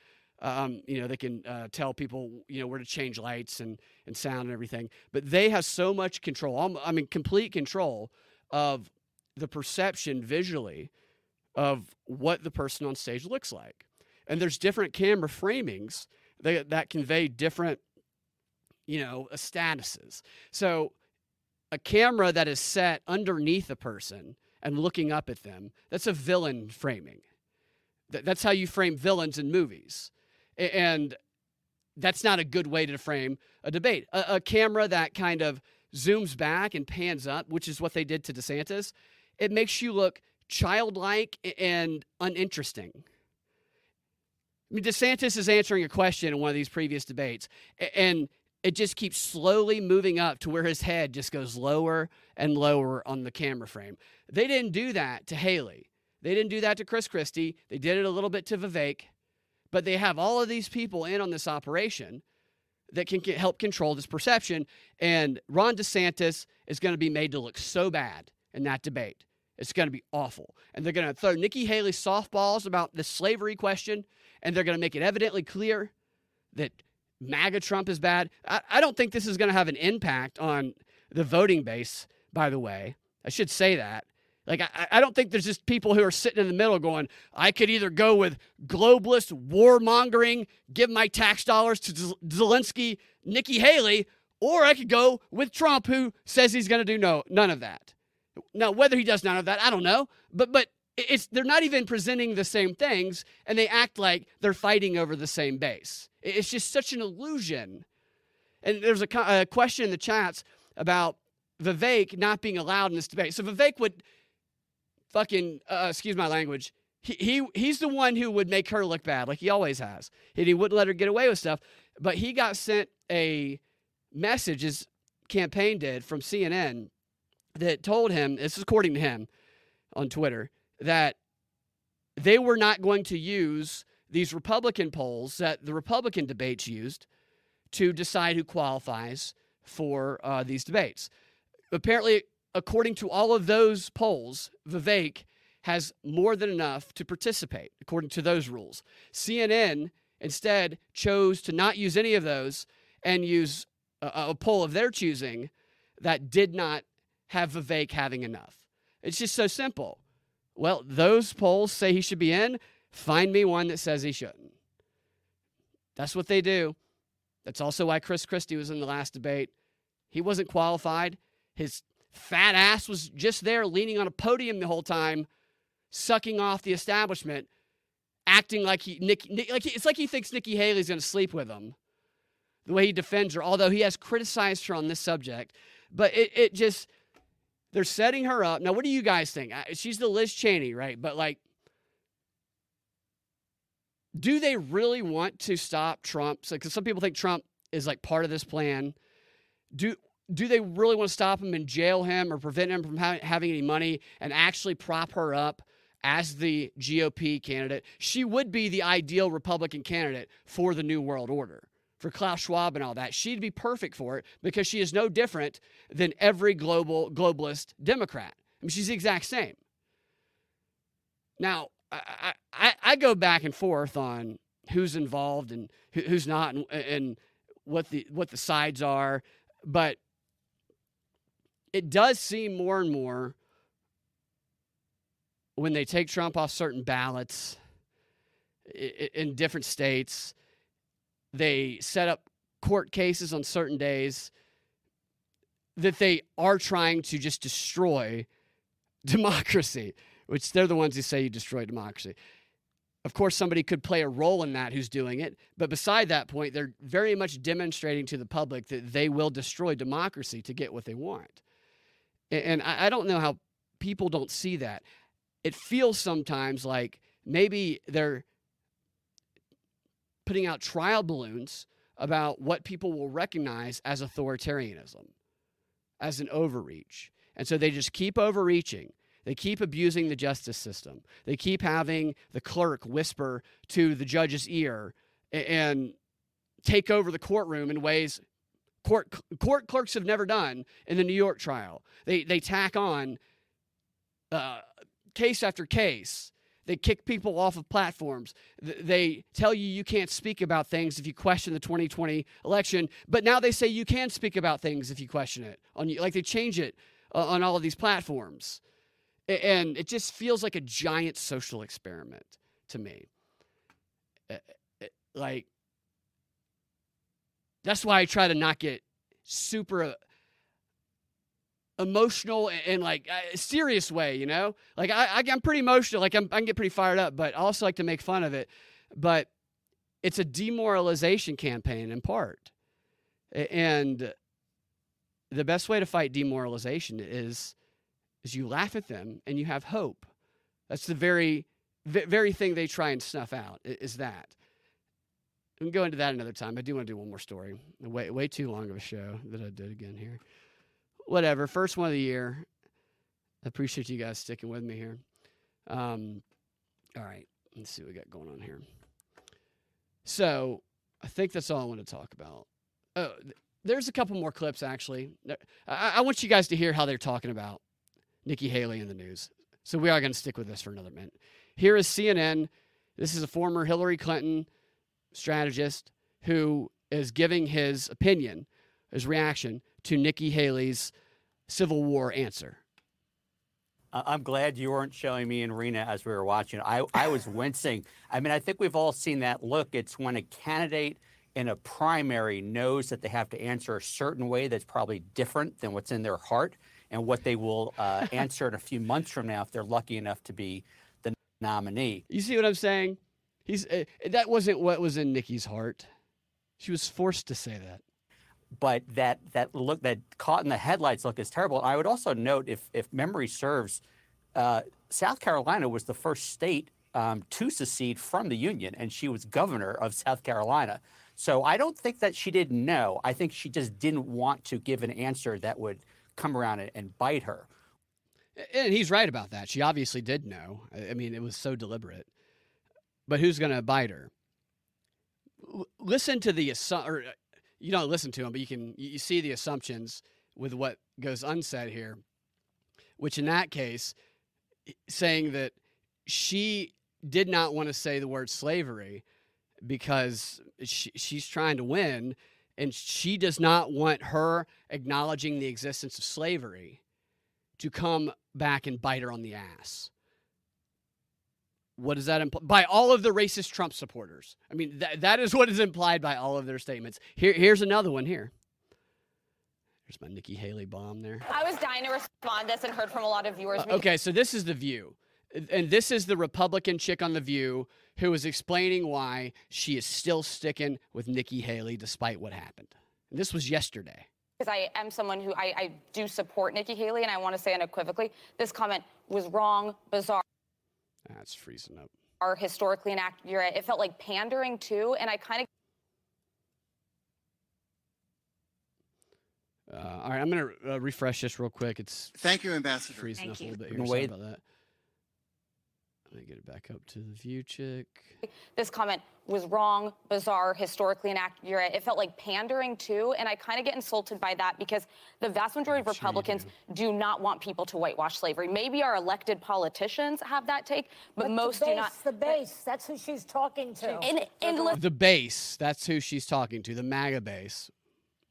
um, you know, they can uh, tell people, you know, where to change lights and, and sound and everything. But they have so much control, I mean, complete control of the perception visually of what the person on stage looks like. And there's different camera framings that, that convey different, you know, statuses. So a camera that is set underneath a person and looking up at them, that's a villain framing. That's how you frame villains in movies. And that's not a good way to frame a debate. A, a camera that kind of zooms back and pans up, which is what they did to DeSantis, it makes you look childlike and uninteresting. I mean, DeSantis is answering a question in one of these previous debates, and it just keeps slowly moving up to where his head just goes lower and lower on the camera frame. They didn't do that to Haley. They didn't do that to Chris Christie. They did it a little bit to Vivek, but they have all of these people in on this operation that can help control this perception. And Ron DeSantis is going to be made to look so bad in that debate. It's going to be awful. And they're going to throw Nikki Haley softballs about the slavery question, and they're going to make it evidently clear that MAGA Trump is bad. I, I don't think this is going to have an impact on the voting base, by the way. I should say that. Like, I, I don't think there's just people who are sitting in the middle going, I could either go with globalist, warmongering, give my tax dollars to Zelensky, Nikki Haley, or I could go with Trump, who says he's going to do no none of that. Now, whether he does none of that, I don't know. But but it's they're not even presenting the same things, and they act like they're fighting over the same base. It's just such an illusion. And there's a, a question in the chats about Vivek not being allowed in this debate. So Vivek would fucking uh, excuse my language. He, he he's the one who would make her look bad, like he always has. And he wouldn't let her get away with stuff. But he got sent a message, his campaign did from CNN, that told him, this is according to him on Twitter, that they were not going to use these Republican polls that the Republican debates used to decide who qualifies for uh, these debates. Apparently, according to all of those polls, Vivek has more than enough to participate, according to those rules. CNN instead chose to not use any of those and use a, a poll of their choosing that did not have Vivek having enough. It's just so simple. Well, those polls say he should be in. Find me one that says he shouldn't. That's what they do. That's also why Chris Christie was in the last debate. He wasn't qualified. His fat ass was just there leaning on a podium the whole time, sucking off the establishment, acting like he Nick, Nick like he, it's like he thinks Nikki Haley's going to sleep with him. The way he defends her, although he has criticized her on this subject, but it, it just they're setting her up. Now, what do you guys think? She's the Liz Cheney, right? But like, do they really want to stop Trump? Because some people think Trump is like part of this plan. Do do they really want to stop him and jail him or prevent him from ha- having any money and actually prop her up as the GOP candidate? She would be the ideal Republican candidate for the New World Order for Klaus Schwab and all that. She'd be perfect for it because she is no different than every global globalist Democrat. I mean, she's the exact same. Now, I, I, I go back and forth on who's involved and who's not and, and what the what the sides are, but it does seem more and more when they take Trump off certain ballots in different states they set up court cases on certain days that they are trying to just destroy democracy, which they're the ones who say you destroy democracy. Of course, somebody could play a role in that who's doing it, but beside that point, they're very much demonstrating to the public that they will destroy democracy to get what they want. And I don't know how people don't see that. It feels sometimes like maybe they're putting out trial balloons about what people will recognize as authoritarianism, as an overreach. And so they just keep overreaching. They keep abusing the justice system. They keep having the clerk whisper to the judge's ear and take over the courtroom in ways court court clerks have never done in the New York trial. They they tack on uh, case after case they kick people off of platforms. They tell you you can't speak about things if you question the 2020 election, but now they say you can speak about things if you question it. On like they change it uh, on all of these platforms, and it just feels like a giant social experiment to me. Like that's why I try to not get super uh, emotional and like serious way, you know? Like I, I am pretty emotional, like I'm, I can get pretty fired up, but I also like to make fun of it. But it's a demoralization campaign in part, and the best way to fight demoralization is is you laugh at them and you have hope. That's the very very thing they try and snuff out is that. We can go into that another time. I do want to do one more story. Way way too long of a show that I did again here. Whatever. First one of the year. I appreciate you guys sticking with me here. Um, all right. Let's see what we got going on here. So I think that's all I want to talk about. Oh, there's a couple more clips actually. I, I want you guys to hear how they're talking about Nikki Haley in the news. So we are going to stick with this for another minute. Here is CNN. This is a former Hillary Clinton strategist who is giving his opinion, his reaction to Nikki Haley's Civil War answer. I'm glad you weren't showing me and Rena as we were watching. I, I was wincing. I mean, I think we've all seen that look. It's when a candidate in a primary knows that they have to answer a certain way that's probably different than what's in their heart and what they will uh, answer in a few months from now if they're lucky enough to be the nominee. You see what I'm saying? He's uh, that wasn't what was in Nikki's heart. She was forced to say that. But that that look that caught in the headlights look is terrible. I would also note, if if memory serves, uh, South Carolina was the first state um, to secede from the Union, and she was governor of South Carolina. So I don't think that she didn't know. I think she just didn't want to give an answer that would come around and, and bite her. And he's right about that. She obviously did know. I mean, it was so deliberate. But who's going to bite her? L- listen to the or uh, you don't listen to him, but you can you see the assumptions with what goes unsaid here. Which in that case, saying that she did not want to say the word slavery because she, she's trying to win and she does not want her acknowledging the existence of slavery to come back and bite her on the ass. What does that imply? By all of the racist Trump supporters. I mean, that, that is what is implied by all of their statements. Here, here's another one here. There's my Nikki Haley bomb there. I was dying to respond to this and heard from a lot of viewers. Uh, okay, so this is The View. And this is the Republican chick on The View who is explaining why she is still sticking with Nikki Haley despite what happened. And this was yesterday. Because I am someone who I, I do support Nikki Haley, and I want to say unequivocally, this comment was wrong, bizarre. That's freezing up. Are historically inaccurate. It felt like pandering too, and I kind of. Uh, all right, I'm going to uh, refresh this real quick. It's thank you, Ambassador. Freezing Thank up you. a little bit here. Sorry about that. Let me get it back up to the view chick. This comment was wrong, bizarre, historically inaccurate. It felt like pandering too, and I kind of get insulted by that because the vast majority of Republicans do. do. not want people to whitewash slavery. Maybe our elected politicians have that take, but, but most base, do not. The base, that's who she's talking to. And, and the base, that's who she's talking to, the MAGA base.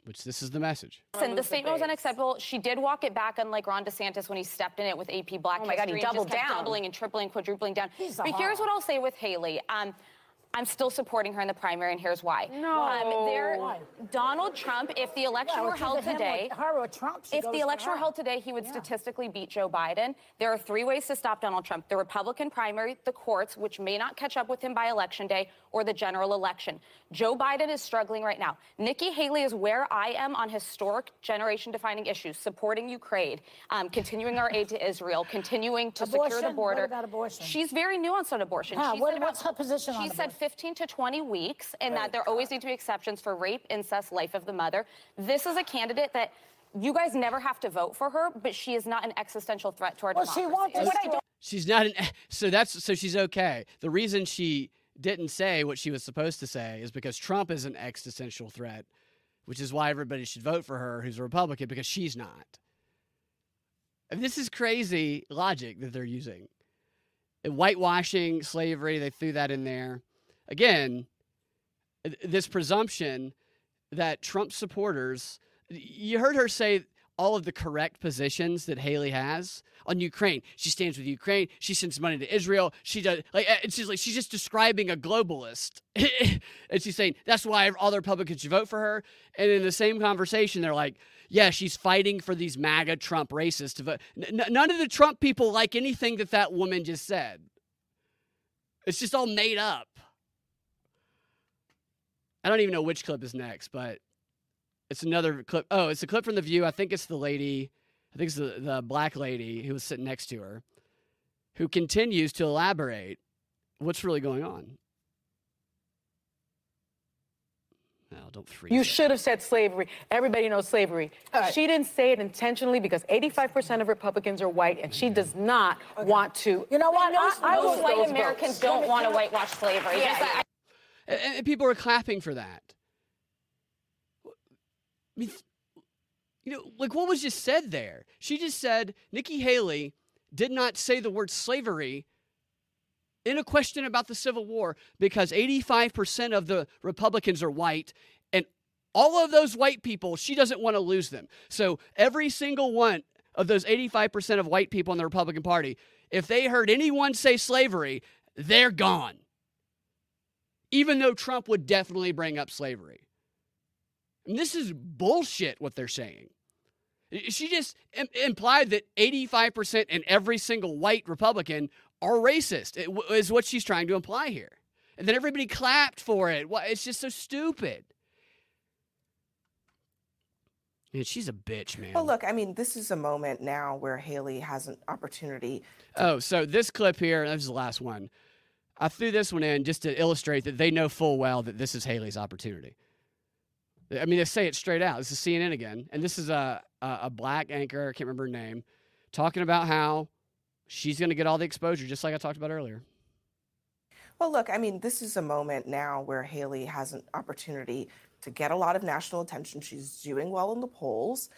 Which this is the message. Listen, the statement was unacceptable. She did walk it back, unlike Ron DeSantis when he stepped in it with AP Black oh my God, he doubled down, doubling and tripling, quadrupling down. He's but here's what I'll say with Haley. Um, I'm still supporting her in the primary, and here's why. No. Um, there, Donald Trump, if the election yeah, were held today, Trump, if the election were held today, he would yeah. statistically beat Joe Biden. There are three ways to stop Donald Trump: the Republican primary, the courts, which may not catch up with him by election day, or the general election. Joe Biden is struggling right now. Nikki Haley is where I am on historic generation-defining issues: supporting Ukraine, um, continuing our aid to Israel, continuing to abortion? secure the border. What about abortion? She's very nuanced on abortion. Huh, what, about- what's her position She on said abortion? 15 to 20 weeks, and that there always need to be exceptions for rape, incest, life of the mother. This is a candidate that you guys never have to vote for her, but she is not an existential threat to our Well, she democracy. won't What I don't- She's not an so that's so she's okay. The reason she didn't say what she was supposed to say is because Trump is an existential threat, which is why everybody should vote for her who's a Republican because she's not. I mean, this is crazy logic that they're using. And whitewashing slavery, they threw that in there. Again, this presumption that Trump supporters, you heard her say all of the correct positions that Haley has on Ukraine. She stands with Ukraine. She sends money to Israel. She does like and she's like she's just describing a globalist, and she's saying that's why all the Republicans should vote for her. And in the same conversation, they're like, yeah, she's fighting for these MAGA Trump racists to vote. N- none of the Trump people like anything that that woman just said. It's just all made up. I don't even know which clip is next, but it's another clip. Oh, it's a clip from The View. I think it's the lady, I think it's the, the black lady who was sitting next to her, who continues to elaborate what's really going on. No, don't freeze. You it. should have said slavery. Everybody knows slavery. She didn't say it intentionally because 85% of Republicans are white, and she does not want to. You know what? Most, I, I most white Americans votes. don't want to whitewash slavery. Yeah, Just that- And, people are clapping for that. I mean, you know, like what was just said there? She just said Nikki Haley did not say the word slavery in a question about the Civil War because 85% of the Republicans are white and all of those white people, she doesn't want to lose them. So every single one of those 85% of white people in the Republican Party, if they heard anyone say slavery, they're gone even though Trump would definitely bring up slavery. And this is bullshit what they're saying. She just Im- implied that 85% and every single white Republican are racist, it w- is what she's trying to imply here. And then everybody clapped for it. It's just so stupid. Man, she's a bitch, man. Well, look, I mean, this is a moment now where Haley has an opportunity. Oh, so this clip here, this is the last one. I threw this one in just to illustrate that they know full well that this is Haley's opportunity. I mean, they say it straight out. This is CNN again, and this is a a, a black anchor. I can't remember her name, talking about how she's going to get all the exposure, just like I talked about earlier. Well, look, I mean, this is a moment now where Haley has an opportunity to get a lot of national attention. She's doing well in the polls.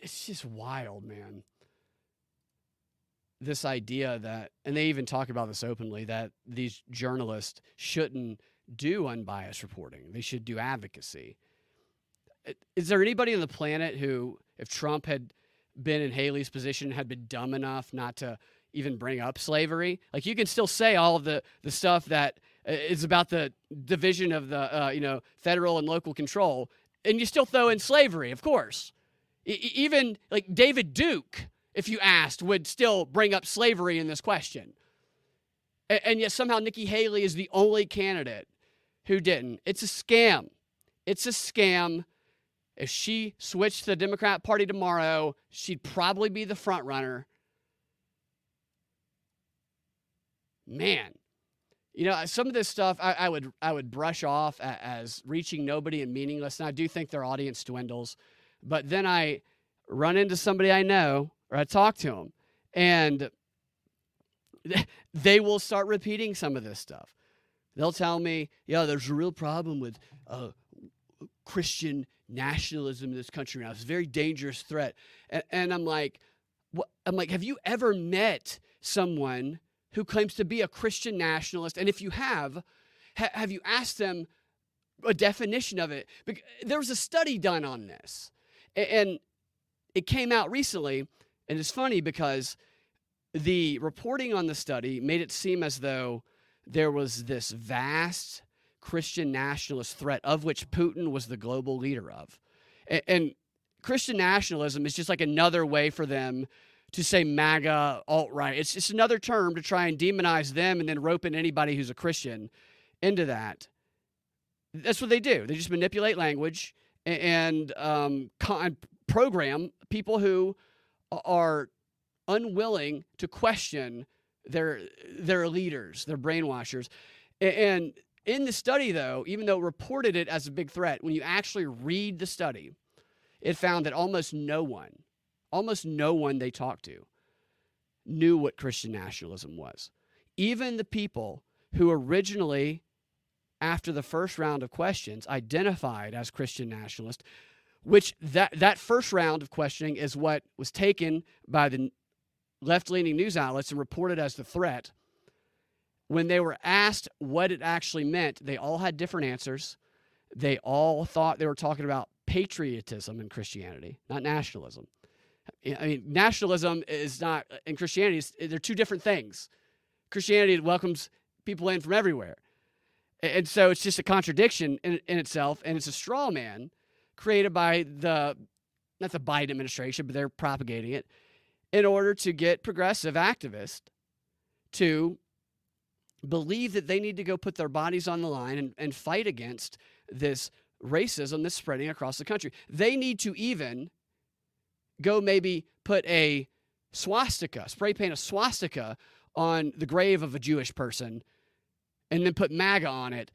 It's just wild, man. This idea that, and they even talk about this openly, that these journalists shouldn't do unbiased reporting. They should do advocacy. Is there anybody on the planet who, if Trump had been in Haley's position, had been dumb enough not to even bring up slavery? Like you can still say all of the the stuff that uh, about the division of the uh, you know federal and local control, and you still throw in slavery, of course. E- even like David Duke, if you asked, would still bring up slavery in this question. A- And yet somehow Nikki Haley is the only candidate who didn't. It's a scam. It's a scam. If she switched to the Democrat Party tomorrow, she'd probably be the front runner. Man, you know, some of this stuff I, I would I would brush off as reaching nobody and meaningless, and I do think their audience dwindles. But then I run into somebody I know, or I talk to them, and they will start repeating some of this stuff. They'll tell me, "Yeah, there's a real problem with uh, Christian nationalism in this country now. It's a very dangerous threat." And, and I'm like, what? I'm like, have you ever met someone who claims to be a Christian nationalist? And if you have, ha- have you asked them a definition of it? Bec- There was a study done on this, a- and it came out recently. And it's funny because the reporting on the study made it seem as though there was this vast Christian nationalist threat, of which Putin was the global leader of. A- And Christian nationalism is just like another way for them to say MAGA, alt right. It's just another term to try and demonize them and then rope in anybody who's a Christian into that. That's what they do. They just manipulate language a- and um, con- program people who are unwilling to question their their leaders, their brainwashers. And in the study, though, even though it reported it as a big threat, when you actually read the study, it found that almost no one, almost no one they talked to knew what Christian nationalism was. Even the people who originally, after the first round of questions, identified as Christian nationalist, which that, that first round of questioning is what was taken by the left leaning news outlets and reported as the threat. When they were asked what it actually meant, they all had different answers. They all thought they were talking about patriotism in Christianity, not nationalism. I mean, nationalism is not, in Christianity, they're two different things. Christianity welcomes people in from everywhere. And so it's just a contradiction in, in itself, and it's a straw man created by the, not the Biden administration, but they're propagating it in order to get progressive activists to believe that they need to go put their bodies on the line and, and fight against this racism that's spreading across the country. They need to even go maybe put a swastika, spray paint a swastika on the grave of a Jewish person and then put MAGA on it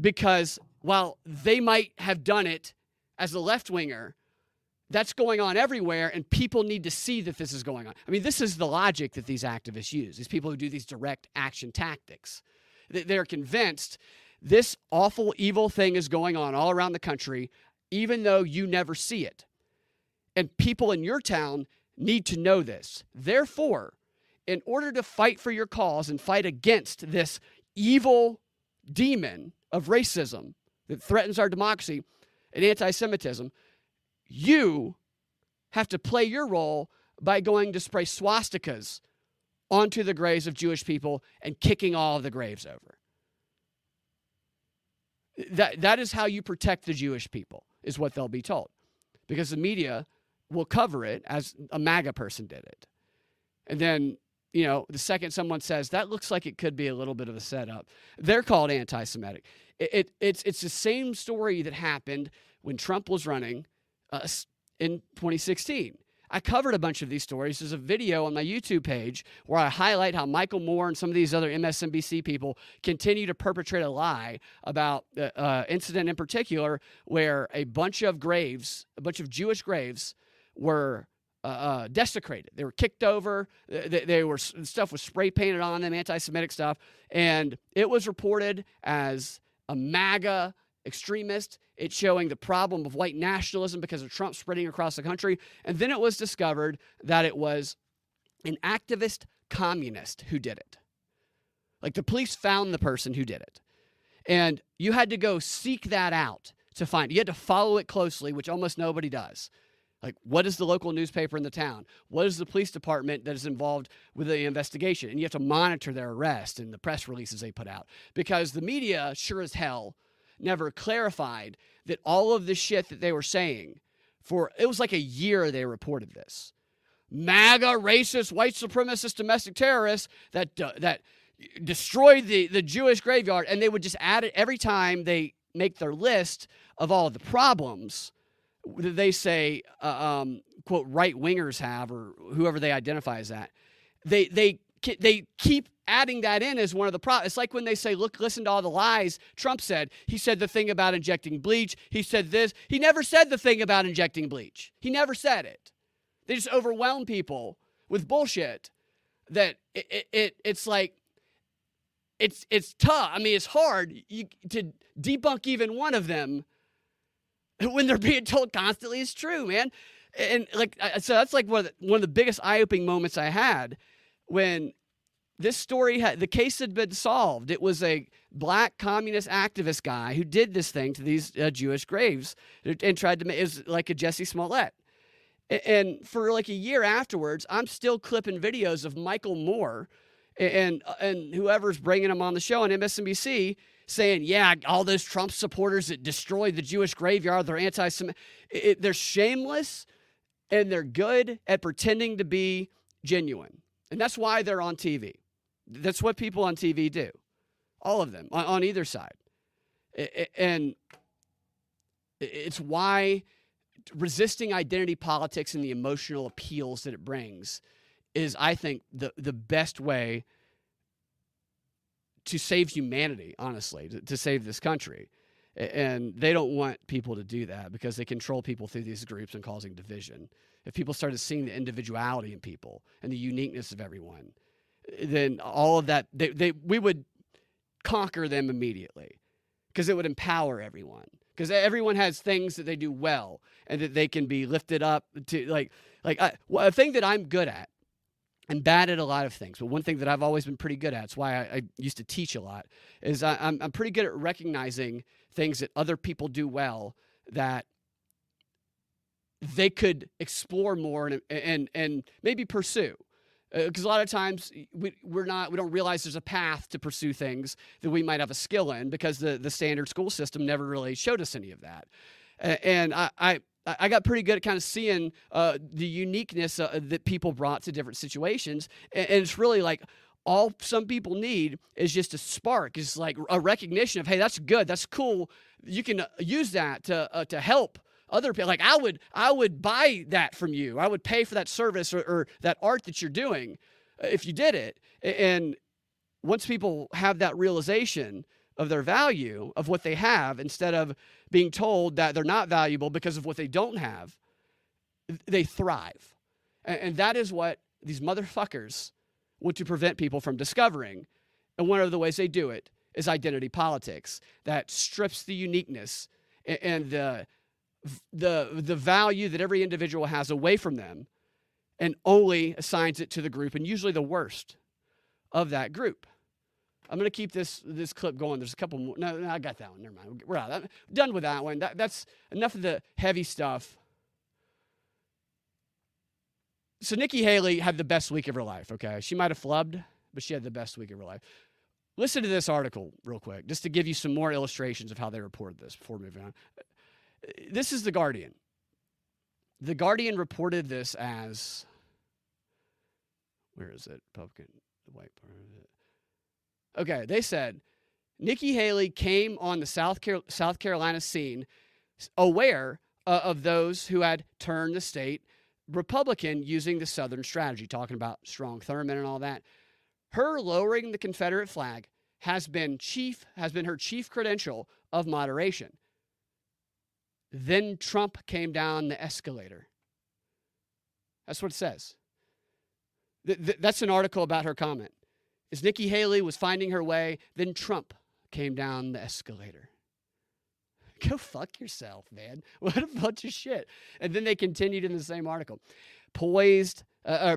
because while they might have done it as a left winger, that's going on everywhere, and people need to see that this is going on. I mean, this is the logic that these activists use, these people who do these direct action tactics. They're convinced this awful, evil thing is going on all around the country, even though you never see it. And people in your town need to know this. Therefore, in order to fight for your cause and fight against this evil demon of racism that threatens our democracy and anti Semitism, you have to play your role by going to spray swastikas onto the graves of Jewish people and kicking all of the graves over. That, that is how you protect the Jewish people, is what they'll be told. Because the media will cover it as a MAGA person did it. And then, you know, the second someone says that looks like it could be a little bit of a setup, they're called anti Semitic. It, it, it's, it's the same story that happened when Trump was running in 2016. I covered a bunch of these stories. There's a video on my YouTube page where I highlight how Michael Moore and some of these other MSNBC people continue to perpetrate a lie about uh, uh, incident in particular where a bunch of graves, a bunch of Jewish graves, were uh, uh, desecrated. They were kicked over. They, they, were stuff was spray painted on them, anti-Semitic stuff, and it was reported as a MAGA extremist. It's showing the problem of white nationalism because of Trump spreading across the country. And then it was discovered that it was an activist communist who did it. Like the police found the person who did it. And you had to go seek that out to find. You had to follow it closely, which almost nobody does. Like, what is the local newspaper in the town? What is the police department that is involved with the investigation? And you have to monitor their arrest and the press releases they put out because the media, sure as hell, never clarified that all of the shit that they were saying for it was like a year they reported this. MAGA racist white supremacist domestic terrorists that uh, that destroyed the the Jewish graveyard and they would just add it every time they make their list of all the problems they say uh, um, quote right wingers have or whoever they identify as that they they they keep adding that in as one of the problems. It's like when they say, look, listen to all the lies Trump said. He said the thing about injecting bleach. He said this. He never said the thing about injecting bleach. He never said it. They just overwhelm people with bullshit that it, it, it it's like, it's it's tough. I mean, it's hard you, to debunk even one of them when they're being told constantly is true, man. And like, so that's like one of the, one of the biggest eye-opening moments I had when this story had the case had been solved. It was a black communist activist guy who did this thing to these uh, Jewish graves and tried to make it was like a Jussie Smollett. And for like a year afterwards, I'm still clipping videos of Michael Moore and and whoever's bringing him on the show on MSNBC saying, "Yeah, all those Trump supporters that destroyed the Jewish graveyard, they're anti-Semitic. They're shameless, and they're good at pretending to be genuine, and that's why they're on TV. That's what people on TV do, all of them on, on either side, and it's why." resisting identity politics and the emotional appeals that it brings is, I think, the, the best way to save humanity, honestly, to, to, save this country. And they don't want people to do that because they control people through these groups and causing division. If people started seeing the individuality in people and the uniqueness of everyone, then all of that, they, they, we would conquer them immediately because it would empower everyone because everyone has things that they do well and that they can be lifted up to like like a thing that I'm good at and bad at a lot of things but one thing that I've always been pretty good at it's why I, I used to teach a lot is I, I'm, I'm pretty good at recognizing things that other people do well that they could explore more and and and maybe pursue. Because uh, a lot of times we, we're not we don't realize there's a path to pursue things that we might have a skill in because the, the standard school system never really showed us any of that. And i i, I got pretty good at kind of seeing uh, the uniqueness uh, that people brought to different situations and, and it's really like all some people need is just a spark, is like a recognition of, hey, that's good, that's cool. You can uh, use that to uh, to help other people. Like I would, I would buy that from you. I would pay for that service or, or that art that you're doing uh, if you did it. And once people have that realization of their value of what they have, instead of being told that they're not valuable because of what they don't have, they thrive. And, and that is what these motherfuckers want to prevent people from discovering. And one of the ways they do it is identity politics that strips the uniqueness and, and the the the value that every individual has away from them and only assigns it to the group and usually the worst of that group. I'm going to keep this this clip going. There's a couple more. No, no I got that one. Never mind. We're out. I'm done with that one. That, that's enough of the heavy stuff. So Nikki Haley had the best week of her life. Okay, she might have flubbed, but she had the best week of her life. Listen to this article real quick, just to give you some more illustrations of how they reported this before moving on. This is the Guardian. The Guardian reported this as where is it? The white part of it. Okay, they said Nikki Haley came on the South, Car- South Carolina scene aware uh, of those who had turned the state Republican using the Southern strategy, talking about Strom Thurmond and all that. Her lowering the Confederate flag has been chief has been her chief credential of moderation. Then Trump came down the escalator. That's what it says. Th- th- that's an article about her comment. As Nikki Haley was finding her way, then Trump came down the escalator. Go fuck yourself, man. What a bunch of shit. And then they continued in the same article. Poised, uh, uh,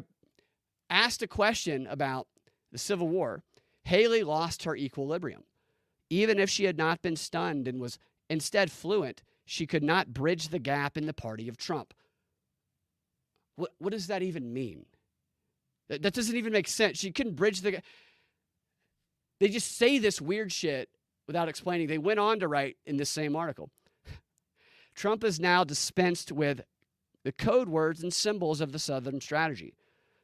asked a question about the Civil War, Haley lost her equilibrium. Even if she had not been stunned and was instead fluent, she could not bridge the gap in the party of Trump. What, what does that even mean? That, that doesn't even make sense. She couldn't bridge the. They just say this weird shit without explaining. They went on to write in this same article Trump is now dispensed with the code words and symbols of the Southern strategy.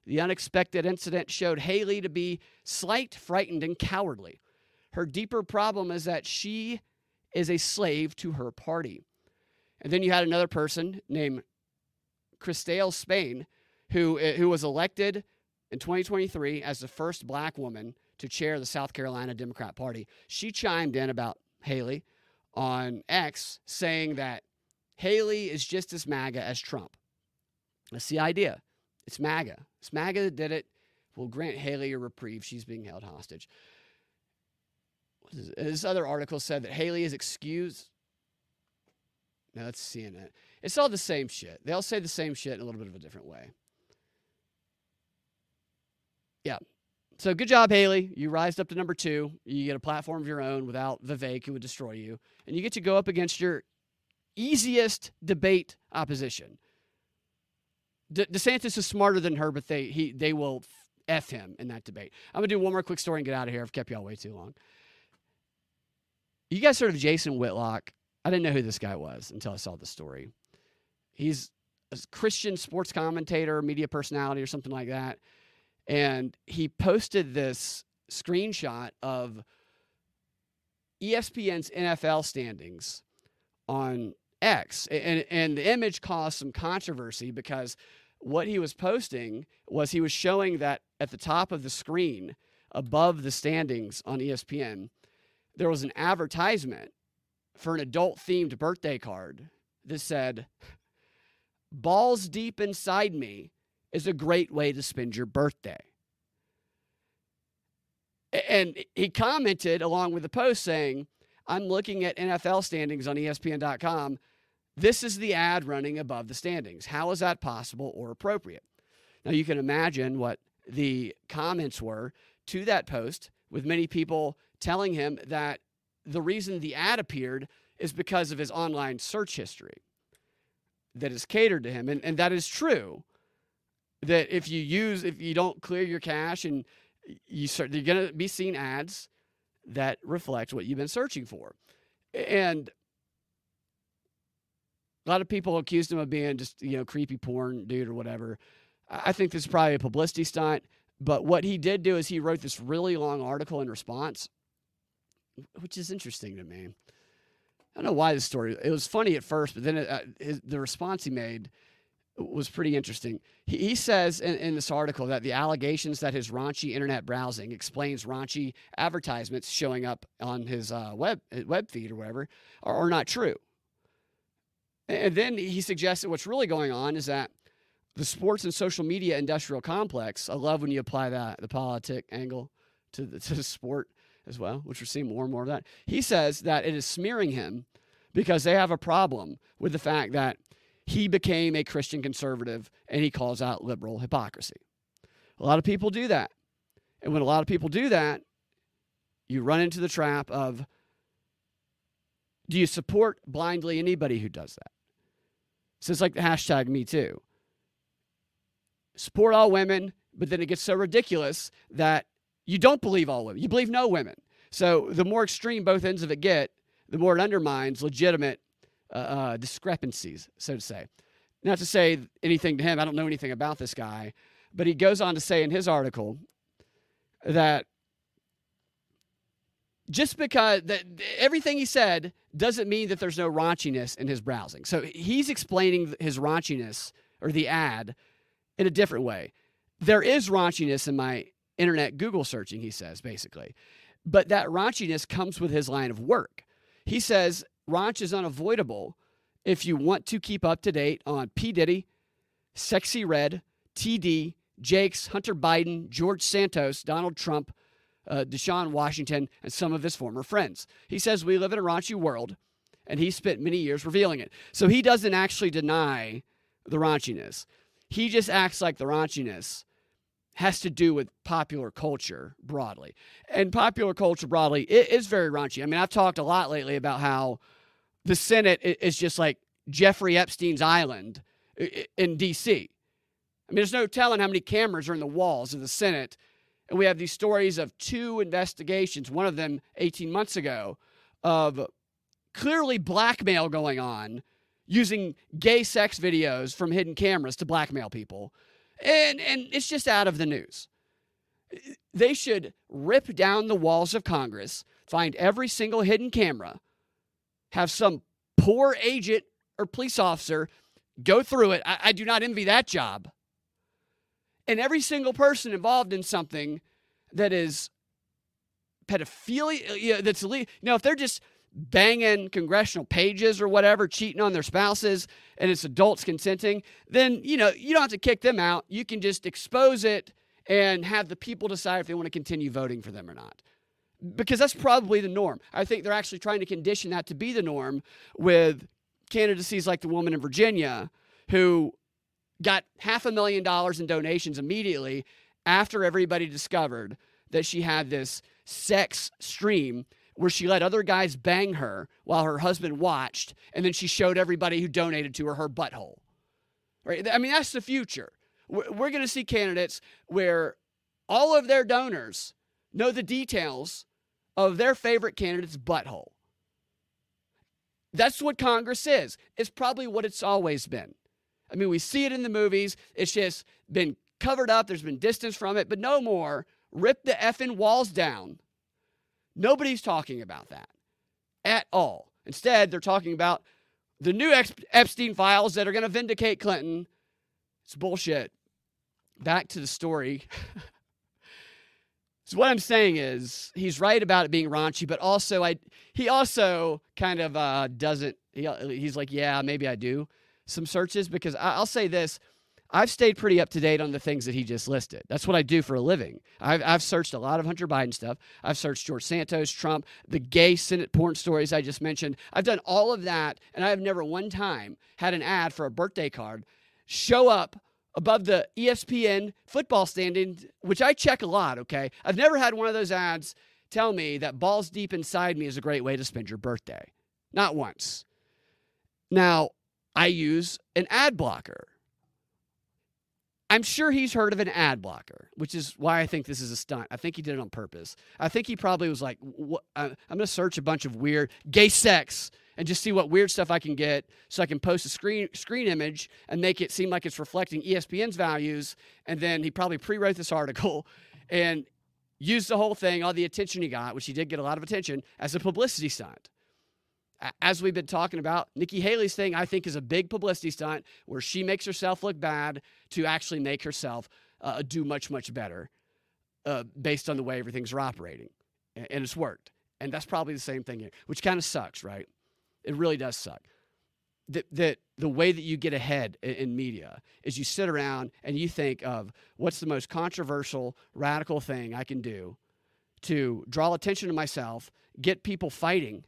The unexpected incident showed Haley to be slight, frightened, and cowardly. Her deeper problem is that she is a slave to her party. And then you had another person named Christale Spain, who, eh, who was elected in 2023 as the first black woman to chair the South Carolina Democrat Party. She chimed in about Haley on X, saying that Haley is just as MAGA as Trump. That's the idea. It's MAGA. It's MAGA that did it. We'll grant Haley a reprieve. She's being held hostage. This other article said that Haley is excused. No, that's CNN. It's all the same shit. They all say the same shit in a little bit of a different way. Yeah. So good job, Haley. You rised up to number two. You get a platform of your own without Vivek, who would destroy you. And you get to go up against your easiest debate opposition. De- DeSantis is smarter than her, but they he they will f him in that debate. I'm gonna do one more quick story and get out of here. I've kept y'all way too long. You guys heard of Jason Whitlock? I didn't know who this guy was until I saw the story. He's a Christian sports commentator, media personality, or something like that. And he posted this screenshot of ESPN's NFL standings on X. And, and the image caused some controversy because what he was posting was he was showing that at the top of the screen, above the standings on ESPN, there was an advertisement for an adult themed birthday card that said, Balls deep inside me is a great way to spend your birthday. And he commented along with the post saying, I'm looking at NFL standings on ESPN.com. This is the ad running above the standings. How is that possible or appropriate? Now, you can imagine what the comments were to that post, with many people telling him that the reason the ad appeared is because of his online search history that is catered to him. And, and that is true. That if you use, if you don't clear your cache and you start, you're going to be seeing ads that reflect what you've been searching for. And a lot of people accused him of being just, you know, creepy porn dude or whatever. I think this is probably a publicity stunt. But what he did do is he wrote this really long article in response, which is interesting to me. I don't know why this story. It was funny at first, but then it, uh, his, the response he made was pretty interesting. He, he says in, in this article that the allegations that his raunchy internet browsing explains raunchy advertisements showing up on his uh, web web feed or whatever are, are not true. And then he suggested what's really going on is that the sports and social media industrial complex. I love when you apply that the politic angle to the, to the sport as well, which we're seeing more and more of that. He says that it is smearing him because they have a problem with the fact that he became a Christian conservative and he calls out liberal hypocrisy. A lot of people do that. And when a lot of people do that, you run into the trap of do you support blindly anybody who does that? So it's like the hashtag me too. Support all women, but then it gets so ridiculous that you don't believe all women. You believe no women. So the more extreme both ends of it get, the more it undermines legitimate uh, uh, discrepancies, so to say. Not to say anything to him, I don't know anything about this guy, but he goes on to say in his article that just because that everything he said doesn't mean that there's no raunchiness in his browsing. So he's explaining his raunchiness or the ad in a different way. There is raunchiness in my internet Google searching, he says, basically. But that raunchiness comes with his line of work. He says raunch is unavoidable if you want to keep up to date on P. Diddy, Sexyy Red, TD, Jakes, Hunter Biden, George Santos, Donald Trump, uh, Deshaun Washington, and some of his former friends. He says we live in a raunchy world, and he spent many years revealing it. So he doesn't actually deny the raunchiness. He just acts like the raunchiness has to do with popular culture broadly. And popular culture broadly is very raunchy. I mean, I've talked a lot lately about how the Senate is just like Jeffrey Epstein's island in D.C. I mean, there's no telling how many cameras are in the walls of the Senate. And we have these stories of two investigations, one of them 18 months ago, of clearly blackmail going on using gay sex videos from hidden cameras to blackmail people and and it's just out of the news. They should rip down the walls of Congress, find every single hidden camera, have some poor agent or police officer go through it. I, I do not envy that job. And every single person involved in something that is pedophilia, that's illegal. You know, if they're just banging congressional pages or whatever, cheating on their spouses, and it's adults consenting, then you know you don't have to kick them out. You can just expose it and have the people decide if they want to continue voting for them or not. Because that's probably the norm. I think they're actually trying to condition that to be the norm with candidacies like the woman in Virginia who got half a million dollars in donations immediately after everybody discovered that she had this sex stream where she let other guys bang her while her husband watched, and then she showed everybody who donated to her her butthole. Right? I mean, that's the future. We're going to see candidates where all of their donors know the details of their favorite candidate's butthole. That's what Congress is. It's probably what it's always been. I mean, we see it in the movies. It's just been covered up. There's been distance from it, but no more. Rip the effing walls down Nobody's talking about that at all. Instead, they're talking about the new Epstein files that are going to vindicate Clinton. It's bullshit. Back to the story. so what I'm saying is he's right about it being raunchy, but also I he also kind of uh, doesn't. He, he's like, yeah, maybe I do some searches because I, I'll say this. I've stayed pretty up to date on the things that he just listed. That's what I do for a living. I've, I've searched a lot of Hunter Biden stuff. I've searched George Santos, Trump, the gay Senate porn stories I just mentioned. I've done all of that, and I have never one time had an ad for a birthday card show up above the ESPN football standing, which I check a lot, okay? I've never had one of those ads tell me that balls deep inside me is a great way to spend your birthday. Not once. Now, I use an ad blocker. I'm sure he's heard of an ad blocker, which is why I think this is a stunt. I think he did it on purpose. I think he probably was like, uh, I'm going to search a bunch of weird gay sex, and just see what weird stuff I can get so I can post a screen screen image and make it seem like it's reflecting ESPN's values. And then he probably pre-wrote this article and used the whole thing, all the attention he got, which he did get a lot of attention, as a publicity stunt. As we've been talking about, Nikki Haley's thing, I think, is a big publicity stunt where she makes herself look bad to actually make herself uh, do much, much better uh, based on the way everything's operating. And it's worked. And that's probably the same thing here, which kind of sucks, right? It really does suck. That, that the way that you get ahead i- in media is you sit around and you think of what's the most controversial, radical thing I can do to draw attention to myself, get people fighting,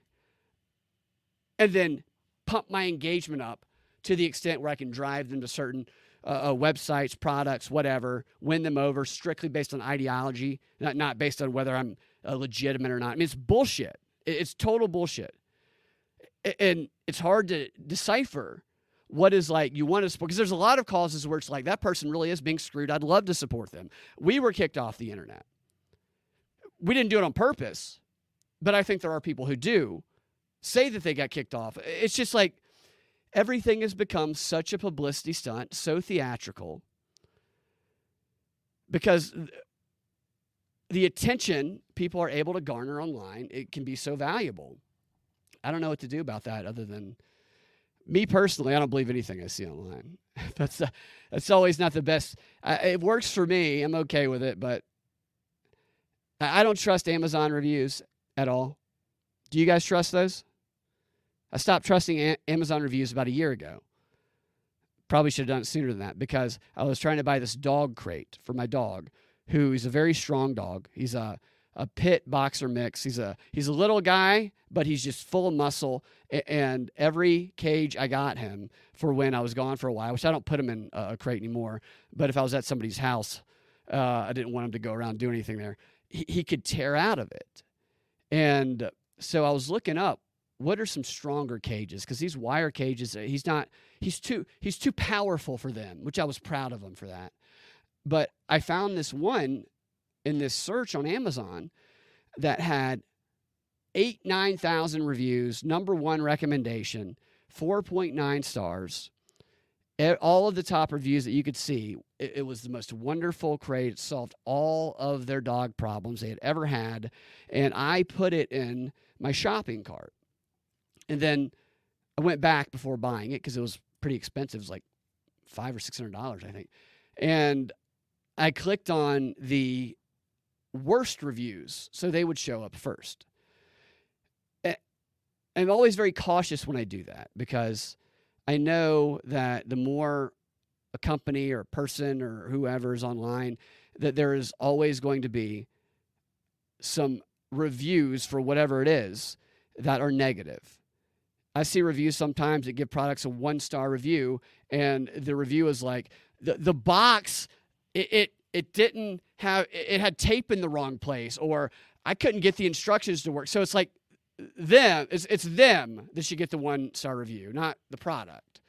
and then pump my engagement up to the extent where I can drive them to certain uh, uh, websites, products, whatever, win them over strictly based on ideology, not, not based on whether I'm uh, legitimate or not. I mean, it's bullshit. It's total bullshit. And it's hard to decipher what is like you want to support because there's a lot of causes where it's like that person really is being screwed. I'd love to support them. We were kicked off the internet. We didn't do it on purpose, but I think there are people who do say that they got kicked off. It's just like everything has become such a publicity stunt, so theatrical, because the attention people are able to garner online it can be so valuable. I don't know what to do about that other than me personally. I don't believe anything I see online. that's uh, that's always not the best. I, it works for me. I'm okay with it, but I don't trust Amazon reviews at all. Do you guys trust those? I stopped trusting Amazon reviews about a year ago. Probably should have done it sooner than that because I was trying to buy this dog crate for my dog, who is a very strong dog. He's a a pit boxer mix. He's a he's a little guy, but he's just full of muscle. And every cage I got him for when I was gone for a while, which I don't put him in a crate anymore. But if I was at somebody's house, uh, I didn't want him to go around do anything there. He, he could tear out of it. And so I was looking up what are some stronger cages? Because these wire cages uh, he's not he's too he's too powerful for them which i was proud of him for that. But i found this one in this search on amazon that had eight nine thousand reviews number one recommendation 4.9 stars E- all of the top reviews that you could see it, it was the most wonderful crate it solved all of their dog problems they had ever had and i put it in my shopping cart and then I went back before buying it because it was pretty expensive. It was like five or six hundred dollars, I think. And I clicked on the worst reviews, so they would show up first. I'm always very cautious when I do that because I know that the more a company or a person or whoever is online, that there is always going to be some reviews for whatever it is that are negative. I see reviews sometimes that give products a one star review, and the review is like the the box it, it it didn't have it had tape in the wrong place, or I couldn't get the instructions to work. So it's like them it's it's them that should get the one star review, not the product.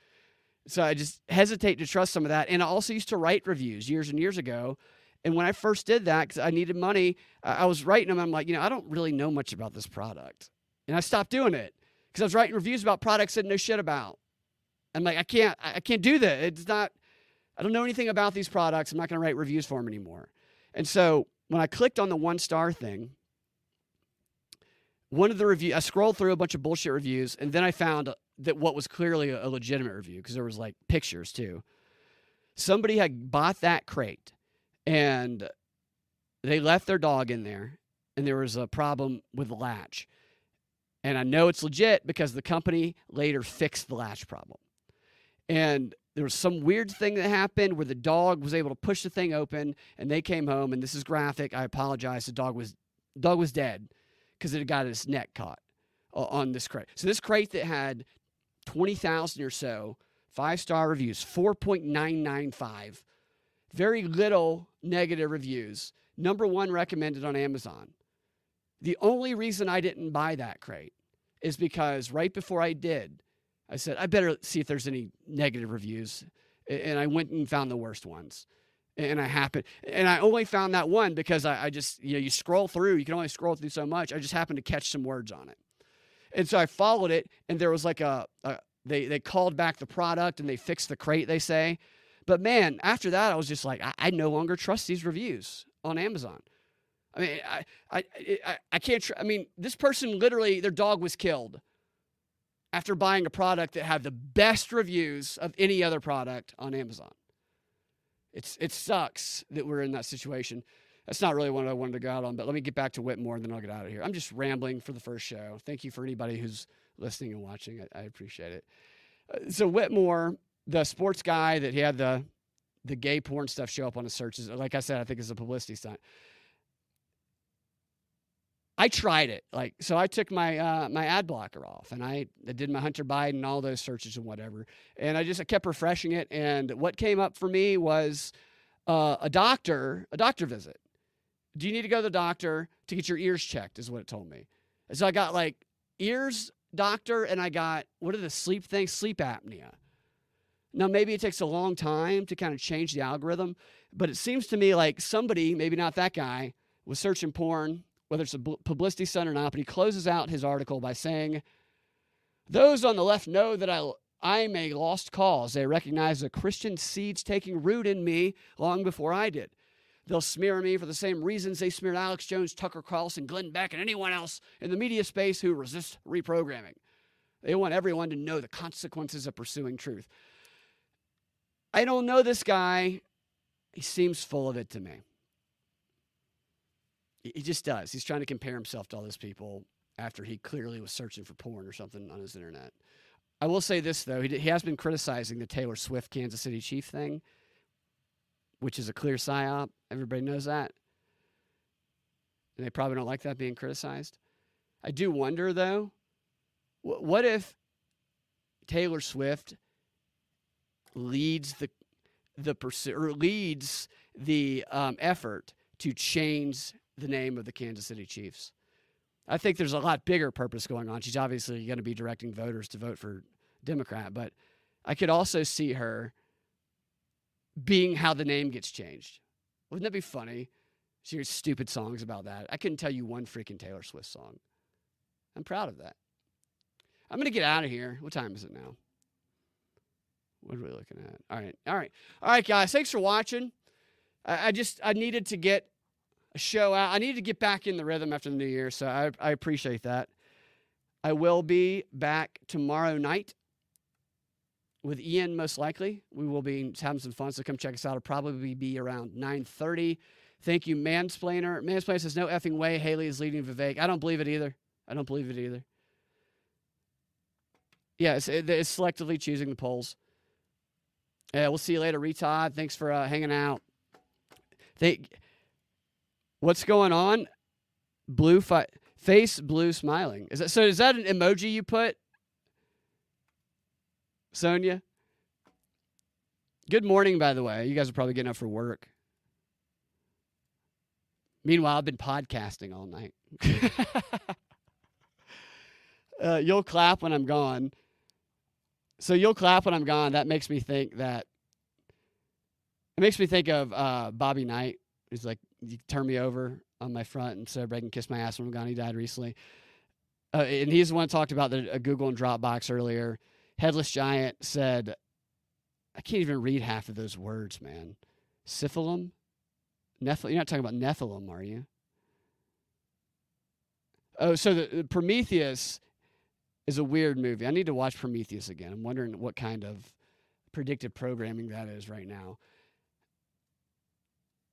So I just hesitate to trust some of that. And I also used to write reviews years and years ago. And when I first did that, because I needed money, I was writing them. I'm like, you know, I don't really know much about this product. And I stopped doing it because I was writing reviews about products I didn't know shit about. I'm like, I can't, I can't do that. It's not, I don't know anything about these products. I'm not going to write reviews for them anymore. And so when I clicked on the one star thing, one of the review, I scrolled through a bunch of bullshit reviews, and then I found that what was clearly a, a legitimate review because there was like pictures too. Somebody had bought that crate, and they left their dog in there, and there was a problem with the latch. And I know it's legit because the company later fixed the latch problem. And there was some weird thing that happened where the dog was able to push the thing open and they came home and this is graphic. I apologize. The dog was dog was dead because it had got its neck caught o- on this crate. So this crate that had 20,000 or so five-star reviews, 4.995, very little negative reviews. Number 1 recommended on Amazon. The only reason I didn't buy that crate is because right before I did, I said, I better see if there's any negative reviews. And I went and found the worst ones. And I happened, and I only found that one because I, I just, you know, you scroll through, you can only scroll through so much. I just happened to catch some words on it. And so I followed it, and there was like a, a they they called back the product and they fixed the crate. They say, but man, after that, I was just like, I, I no longer trust these reviews on Amazon. I mean, I I I, I can't. Tr- I mean, this person literally, their dog was killed after buying a product that had the best reviews of any other product on Amazon. It's it sucks that we're in that situation. That's not really what I wanted to go out on, but let me get back to Whitmore and then I'll get out of here. I'm just rambling for the first show. Thank you for anybody who's listening and watching. I, I appreciate it. Uh, so Whitmore, the sports guy that he had the the gay porn stuff show up on his searches, like I said, I think it's a publicity stunt. I tried it. Like so I took my uh, my ad blocker off and I, I did my Hunter Biden all those searches and whatever. And I just I kept refreshing it and what came up for me was uh, a doctor, a doctor visit. Do you need to go to the doctor to get your ears checked is what it told me. And so I got like ears doctor and I got what are the sleep things? Sleep apnea. Now maybe it takes a long time to kind of change the algorithm, but it seems to me like somebody, maybe not that guy, was searching porn whether it's a publicity stunt or not, but he closes out his article by saying, Those on the left know that I, I'm a lost cause. They recognize the Christian seeds taking root in me long before I did. They'll smear me for the same reasons they smeared Alex Jones, Tucker Carlson, Glenn Beck, and anyone else in the media space who resists reprogramming. They want everyone to know the consequences of pursuing truth. I don't know this guy. He seems full of it to me. He just does. He's trying to compare himself to all those people after he clearly was searching for porn or something on his internet. I will say this though, he, he has been criticizing the Taylor Swift Kansas City Chief thing, which is a clear psyop. Everybody knows that, and they probably don't like that being criticized. I do wonder though, what if Taylor Swift leads the the pursuit or leads the um, effort to change the name of the Kansas City Chiefs. I think there's a lot bigger purpose going on. She's obviously going to be directing voters to vote for Democrat, but I could also see her being how the name gets changed. Wouldn't that be funny? She hears stupid songs about that. I couldn't tell you one freaking Taylor Swift song. I'm proud of that. I'm going to get out of here. What time is it now? What are we looking at? All right. All right. All right, guys. Thanks for watching. I, I just, I needed to get show out. I need to get back in the rhythm after the new year, so I, I appreciate that. I will be back tomorrow night with Ian, most likely. We will be having some fun, so come check us out. It'll probably be around 9.30. Thank you, Mansplainer. Mansplainer says, no effing way Haley is leading Vivek. I don't believe it either. I don't believe it either. Yeah, it's, it's selectively choosing the polls. Yeah, we'll see you later, Retod. Thanks for uh, hanging out. They, What's going on? Blue fi- face blue smiling. Is that so? Is that an emoji you put? Sonia. Good morning, by the way. You guys are probably getting up for work. Meanwhile, I've been podcasting all night. uh, you'll clap when I'm gone. So you'll clap when I'm gone. That makes me think that. It makes me think of uh, Bobby Knight. He's like, you turn me over on my front and so everybody can kiss my ass when I'm gone. He died recently. Uh, and he's the one talked about the uh, Google and Dropbox earlier. Headless Giant said, I can't even read half of those words, man. Syphilum? Nephilim? You're not talking about Nephilim, are you? Oh, so the, the Prometheus is a weird movie. I need to watch Prometheus again. I'm wondering what kind of predictive programming that is right now.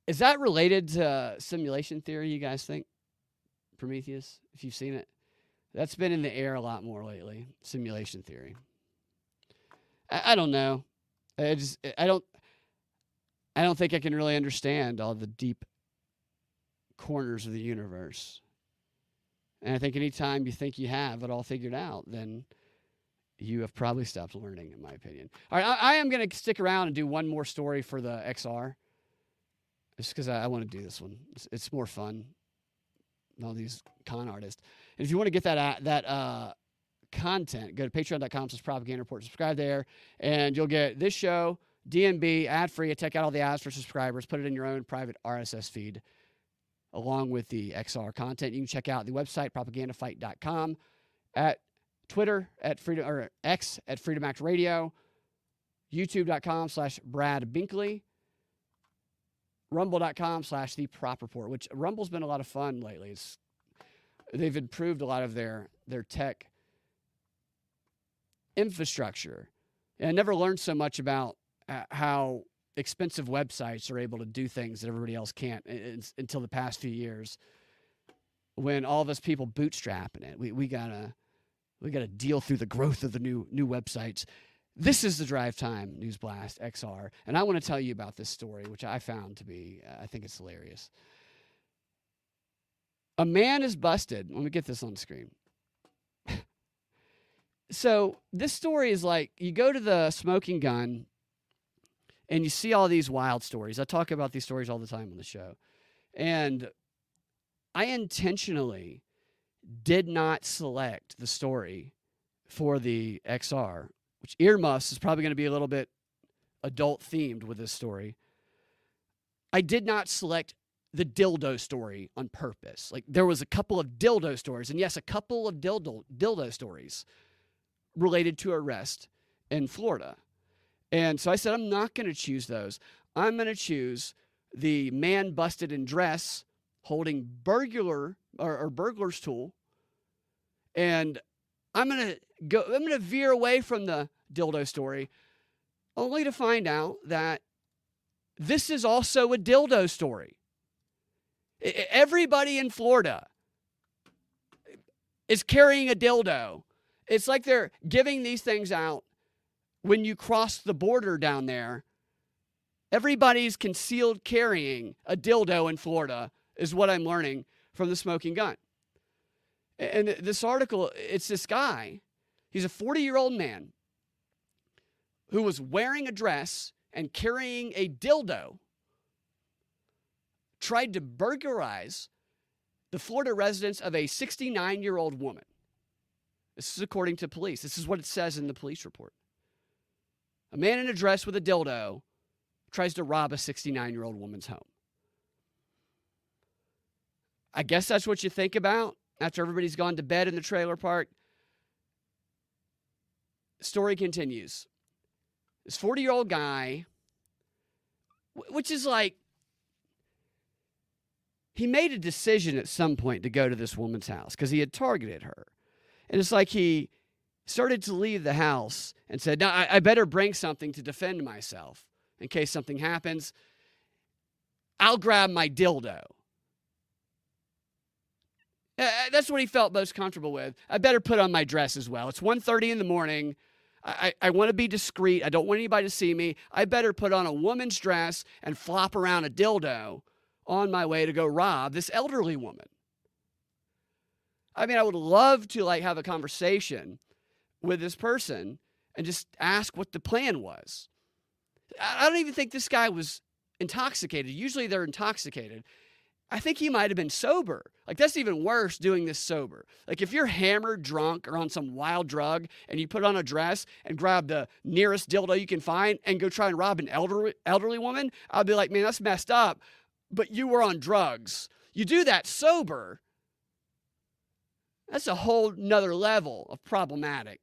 Is that related to uh, simulation theory, you guys think? Prometheus, if you've seen it? That's been in the air a lot more lately, simulation theory. I, I don't know. I just I don't I don't think I can really understand all the deep corners of the universe. And I think anytime you think you have it all figured out, then you have probably stopped learning, in my opinion. All right, I, I am going to stick around and do one more story for the XR just because I, I want to do this one. It's, it's more fun. All these con artists. And if you want to get that that uh, content, go to patreon.com slash propaganda report. Subscribe there, and you'll get this show, DNB, ad free. Take out all the ads for subscribers. Put it in your own private RSS feed, along with the XR content. You can check out the website, propagandafight.com. at Twitter at Freedom or X at Freedom Act Radio, YouTube.com slash Brad Binkley, Rumble.com slash The Prop Report, which Rumble's been a lot of fun lately. It's, they've improved a lot of their their tech infrastructure. And I never learned so much about uh, how expensive websites are able to do things that everybody else can't until the past few years when all of us people bootstrapping it. We, we gotta we gotta deal through the growth of the new new websites. This is the Drive Time News Blast XR, and I want to tell you about this story, which I found to be uh, I think it's hilarious. A man is busted. Let me get this on screen. so this story is like you go to the smoking gun and you see all these wild stories. I talk about these stories all the time on the show. And I intentionally did not select the story for the XR, which earmuffs is probably going to be a little bit adult themed with this story. I did not select the dildo story on purpose. Like there was a couple of dildo stories, and yes, a couple of dildo dildo stories related to arrest in Florida. And so I said, I'm not going to choose those. I'm going to choose the man busted in dress holding burglar or, or burglar's tool. And I'm going to go, I'm going to veer away from the dildo story only to find out that this is also a dildo story. Everybody in Florida is carrying a dildo. It's like they're giving these things out when you cross the border down there, everybody's concealed carrying a dildo in Florida, is what I'm learning from the smoking gun. And this article, it's this guy. He's a 40 year old man who was wearing a dress and carrying a dildo, tried to burglarize the Florida residence of a 69 year old woman. This is according to police. This is what it says in the police report. A man in a dress with a dildo tries to rob a 69 year old woman's home. I guess that's what you think about after everybody's gone to bed in the trailer park. Story continues. This 40 year old guy, which is like, he made a decision at some point to go to this woman's house because he had targeted her. And it's like he started to leave the house and said, "Now I, I better bring something to defend myself in case something happens. I'll grab my dildo." Uh, that's what he felt most comfortable with. I better put on my dress as well. It's 1.30 in the morning. I, I, want to be discreet. I don't want anybody to see me. I better put on a woman's dress and flop around a dildo on my way to go rob this elderly woman. I mean, I would love to like have a conversation with this person and just ask what the plan was. I don't even think this guy was intoxicated. Usually they're intoxicated. I think he might have been sober. Like, that's even worse doing this sober. Like, if you're hammered, drunk, or on some wild drug and you put on a dress and grab the nearest dildo you can find and go try and rob an elderly, elderly woman, I'd be like, man, that's messed up. But you were on drugs. You do that sober, that's a whole nother level of problematic.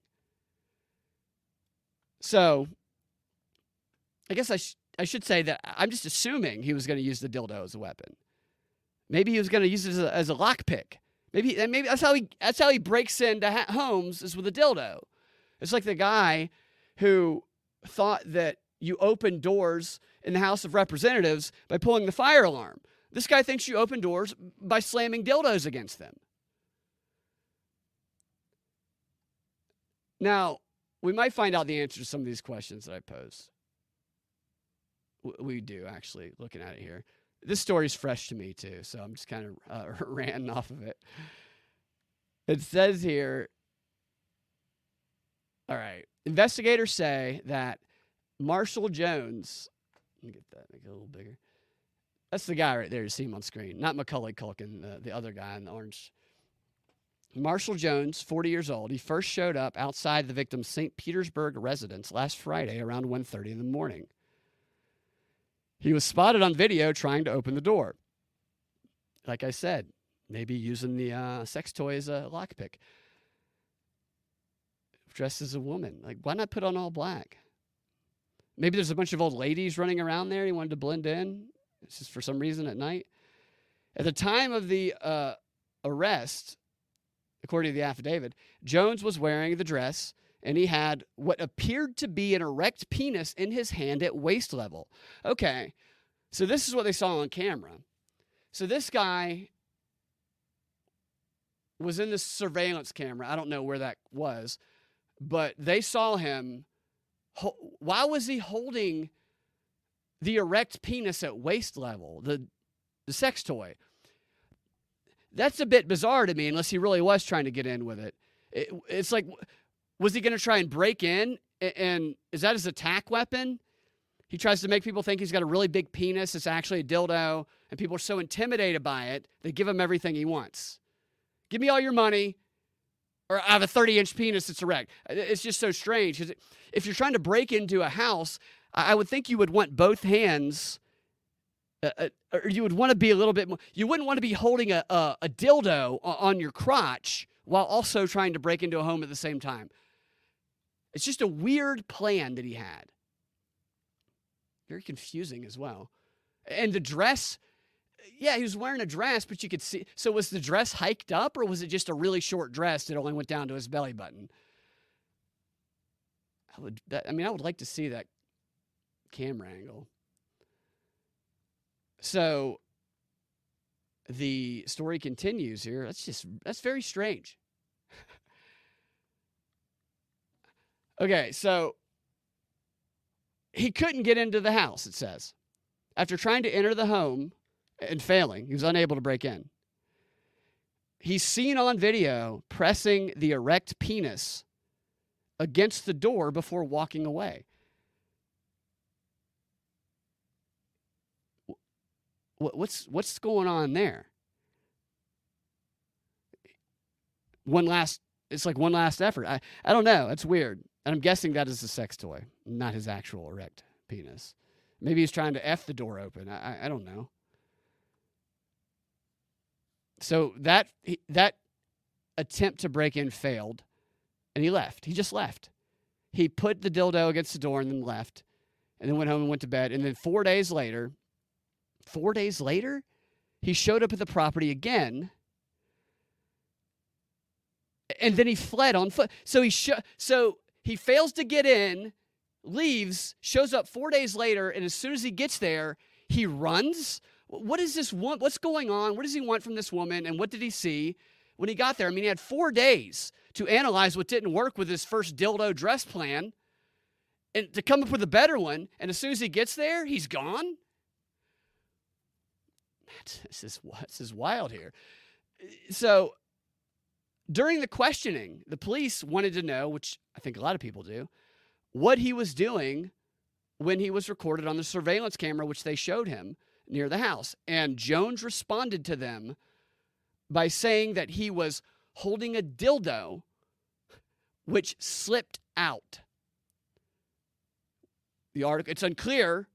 So I guess I, sh- I should say that I'm just assuming he was going to use the dildo as a weapon. Maybe he was going to use it as a, as a lockpick. Maybe maybe that's how he that's how he breaks into ha- homes is with a dildo. It's like the guy who thought that you open doors in the House of Representatives by pulling the fire alarm. This guy thinks you open doors by slamming dildos against them. Now, we might find out the answer to some of these questions that I pose. We do, actually, looking at it here. This story is fresh to me, too, so I'm just kind of uh, off of it. It says here, all right, investigators say that Marshall Jones, let me get that, make it a little bigger. That's the guy right there you see him on screen, not Macaulay Culkin, the, the other guy in the orange Marshall Jones, 40 years old, he first showed up outside the victim's St. Petersburg residence last Friday around 1:30 in the morning. He was spotted on video trying to open the door. Like I said, maybe using the uh, sex toy as a lockpick. dressed as a woman. Like, why not put on all black? Maybe there's a bunch of old ladies running around there. He wanted to blend in. It's just for some reason at night. At the time of the uh, arrest, according to the affidavit, Jones was wearing the dress and he had what appeared to be an erect penis in his hand at waist level. Okay, so this is what they saw on camera. So this guy was in this surveillance camera. I don't know where that was, but they saw him. Why was he holding the erect penis at waist level, the, the sex toy? That's a bit bizarre to me, unless he really was trying to get in with it. it it's like, was he going to try and break in? And is that his attack weapon? He tries to make people think he's got a really big penis. It's actually a dildo, and people are so intimidated by it, they give him everything he wants. Give me all your money, or I have a 30 inch penis that's erect. It's just so strange if you're trying to break into a house, I would think you would want both hands. Uh, uh, or you would want to be a little bit more. You wouldn't want to be holding a, a, a dildo on your crotch while also trying to break into a home at the same time. It's just a weird plan that he had. Very confusing as well. And the dress yeah, he was wearing a dress, but you could see. So was the dress hiked up, or was it just a really short dress that only went down to his belly button? I would. I mean, I would like to see that camera angle. So the story continues here. That's just that's very strange. Okay, so he couldn't get into the house. It says after trying to enter the home and failing. He was unable to break in. He's seen on video pressing the erect penis against the door before walking away. What's what's going on there? One last it's like one last effort. I, I don't know. It's weird. And I'm guessing that is a sex toy, not his actual erect penis. Maybe he's trying to F the door open. I, I don't know. So that that attempt to break in failed, and he left. He just left. He put the dildo against the door and then left, and then went home and went to bed. And then four days later, four days later, he showed up at the property again, and then he fled on foot. So he sh- so he fails to get in, leaves, shows up four days later, and as soon as he gets there, he runs what is this? What's going on? What does he want from this woman? And what did he see when he got there? I mean, he had four days to analyze what didn't work with his first dildo dress plan and to come up with a better one. And as soon as he gets there, he's gone. This is, this is wild here. So during the questioning, the police wanted to know, which I think a lot of people do, what he was doing when he was recorded on the surveillance camera, which they showed him near the house. And Jones responded to them by saying that he was holding a dildo which slipped out. The article, it's unclear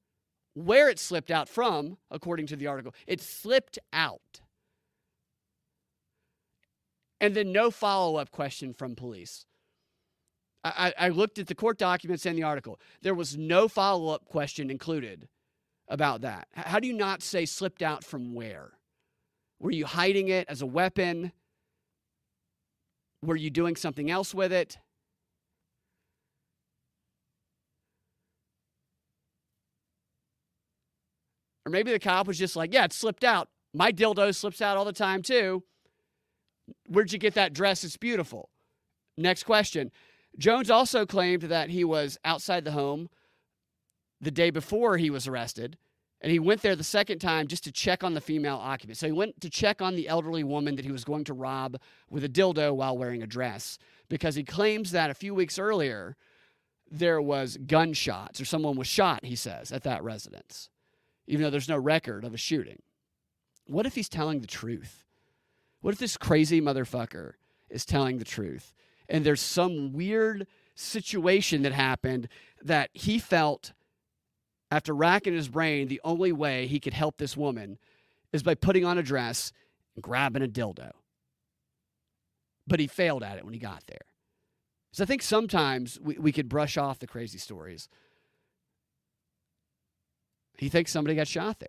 where it slipped out from, according to the article. It slipped out. And then no follow up question from police. I, I, looked at the court documents and the article. There was no follow up question included about that? How do you not say slipped out from where? Were you hiding it as a weapon? Were you doing something else with it? Or maybe the cop was just like, yeah, it slipped out. My dildo slips out all the time, too. Where'd you get that dress? It's beautiful. Next question. Jones also claimed that he was outside the home the day before he was arrested. And he went there the second time just to check on the female occupant. So he went to check on the elderly woman that he was going to rob with a dildo while wearing a dress because he claims that a few weeks earlier there was gunshots or someone was shot, he says, at that residence, even though there's no record of a shooting. What if he's telling the truth? What if this crazy motherfucker is telling the truth and there's some weird situation that happened that he felt after racking his brain, the only way he could help this woman is by putting on a dress and grabbing a dildo. But he failed at it when he got there. So I think sometimes we, we could brush off the crazy stories. He thinks somebody got shot there.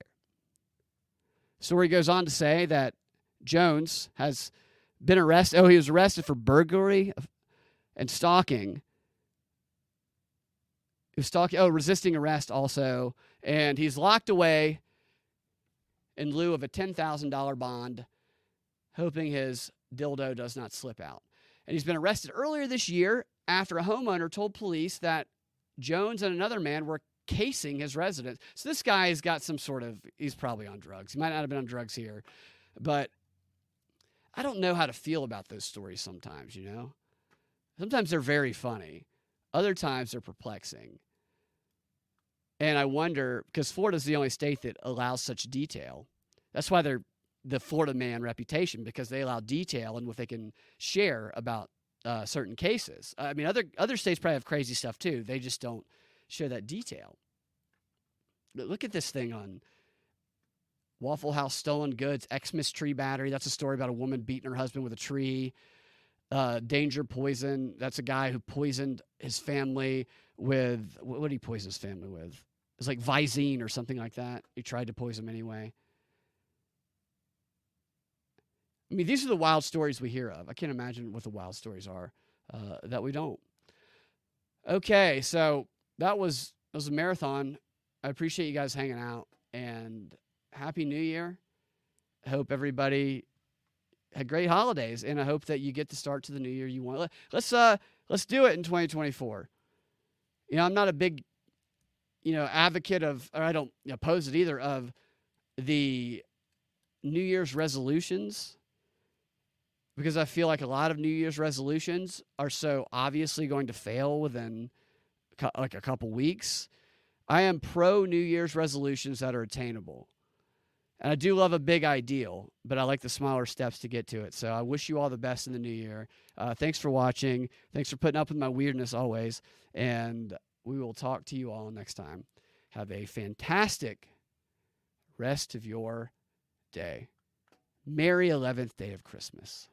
Story goes on to say that Jones has been arrested. Oh, he was arrested for burglary and stalking. He was stalking. Oh, resisting arrest also, and he's locked away in lieu of a ten thousand dollar bond, hoping his dildo does not slip out. And he's been arrested earlier this year after a homeowner told police that Jones and another man were casing his residence. So this guy has got some sort of, he's probably on drugs. He might not have been on drugs here, but I don't know how to feel about those stories sometimes, you know? Sometimes they're very funny, other times they're perplexing. And I wonder, because Florida's the only state that allows such detail. That's why they're the Florida man reputation, because they allow detail and what they can share about uh, certain cases. I mean, other other states probably have crazy stuff too. They just don't share that detail. But look at this thing on Waffle House stolen goods, Xmas tree battery. That's a story about a woman beating her husband with a tree. Uh, danger poison. That's a guy who poisoned his family with what did he poison his family with? It's like Visine or something like that. He tried to poison him anyway. I mean, these are the wild stories we hear of. I can't imagine what the wild stories are uh, that we don't. Okay, so that was that was a marathon. I appreciate you guys hanging out and happy New Year. I hope everybody had great holidays, and I hope that you get the start to the new year you want. Let's uh let's do it in 2024. You know, I'm not a big you know advocate of, or I don't oppose it either of the New Year's resolutions because I feel like a lot of New Year's resolutions are so obviously going to fail within like a couple weeks. I am pro New Year's resolutions that are attainable. And I do love a big ideal, but I like the smaller steps to get to it. So I wish you all the best in the new year. Uh, thanks for watching. Thanks for putting up with my weirdness always. And we will talk to you all next time. Have a fantastic rest of your day. Merry 11th day of Christmas.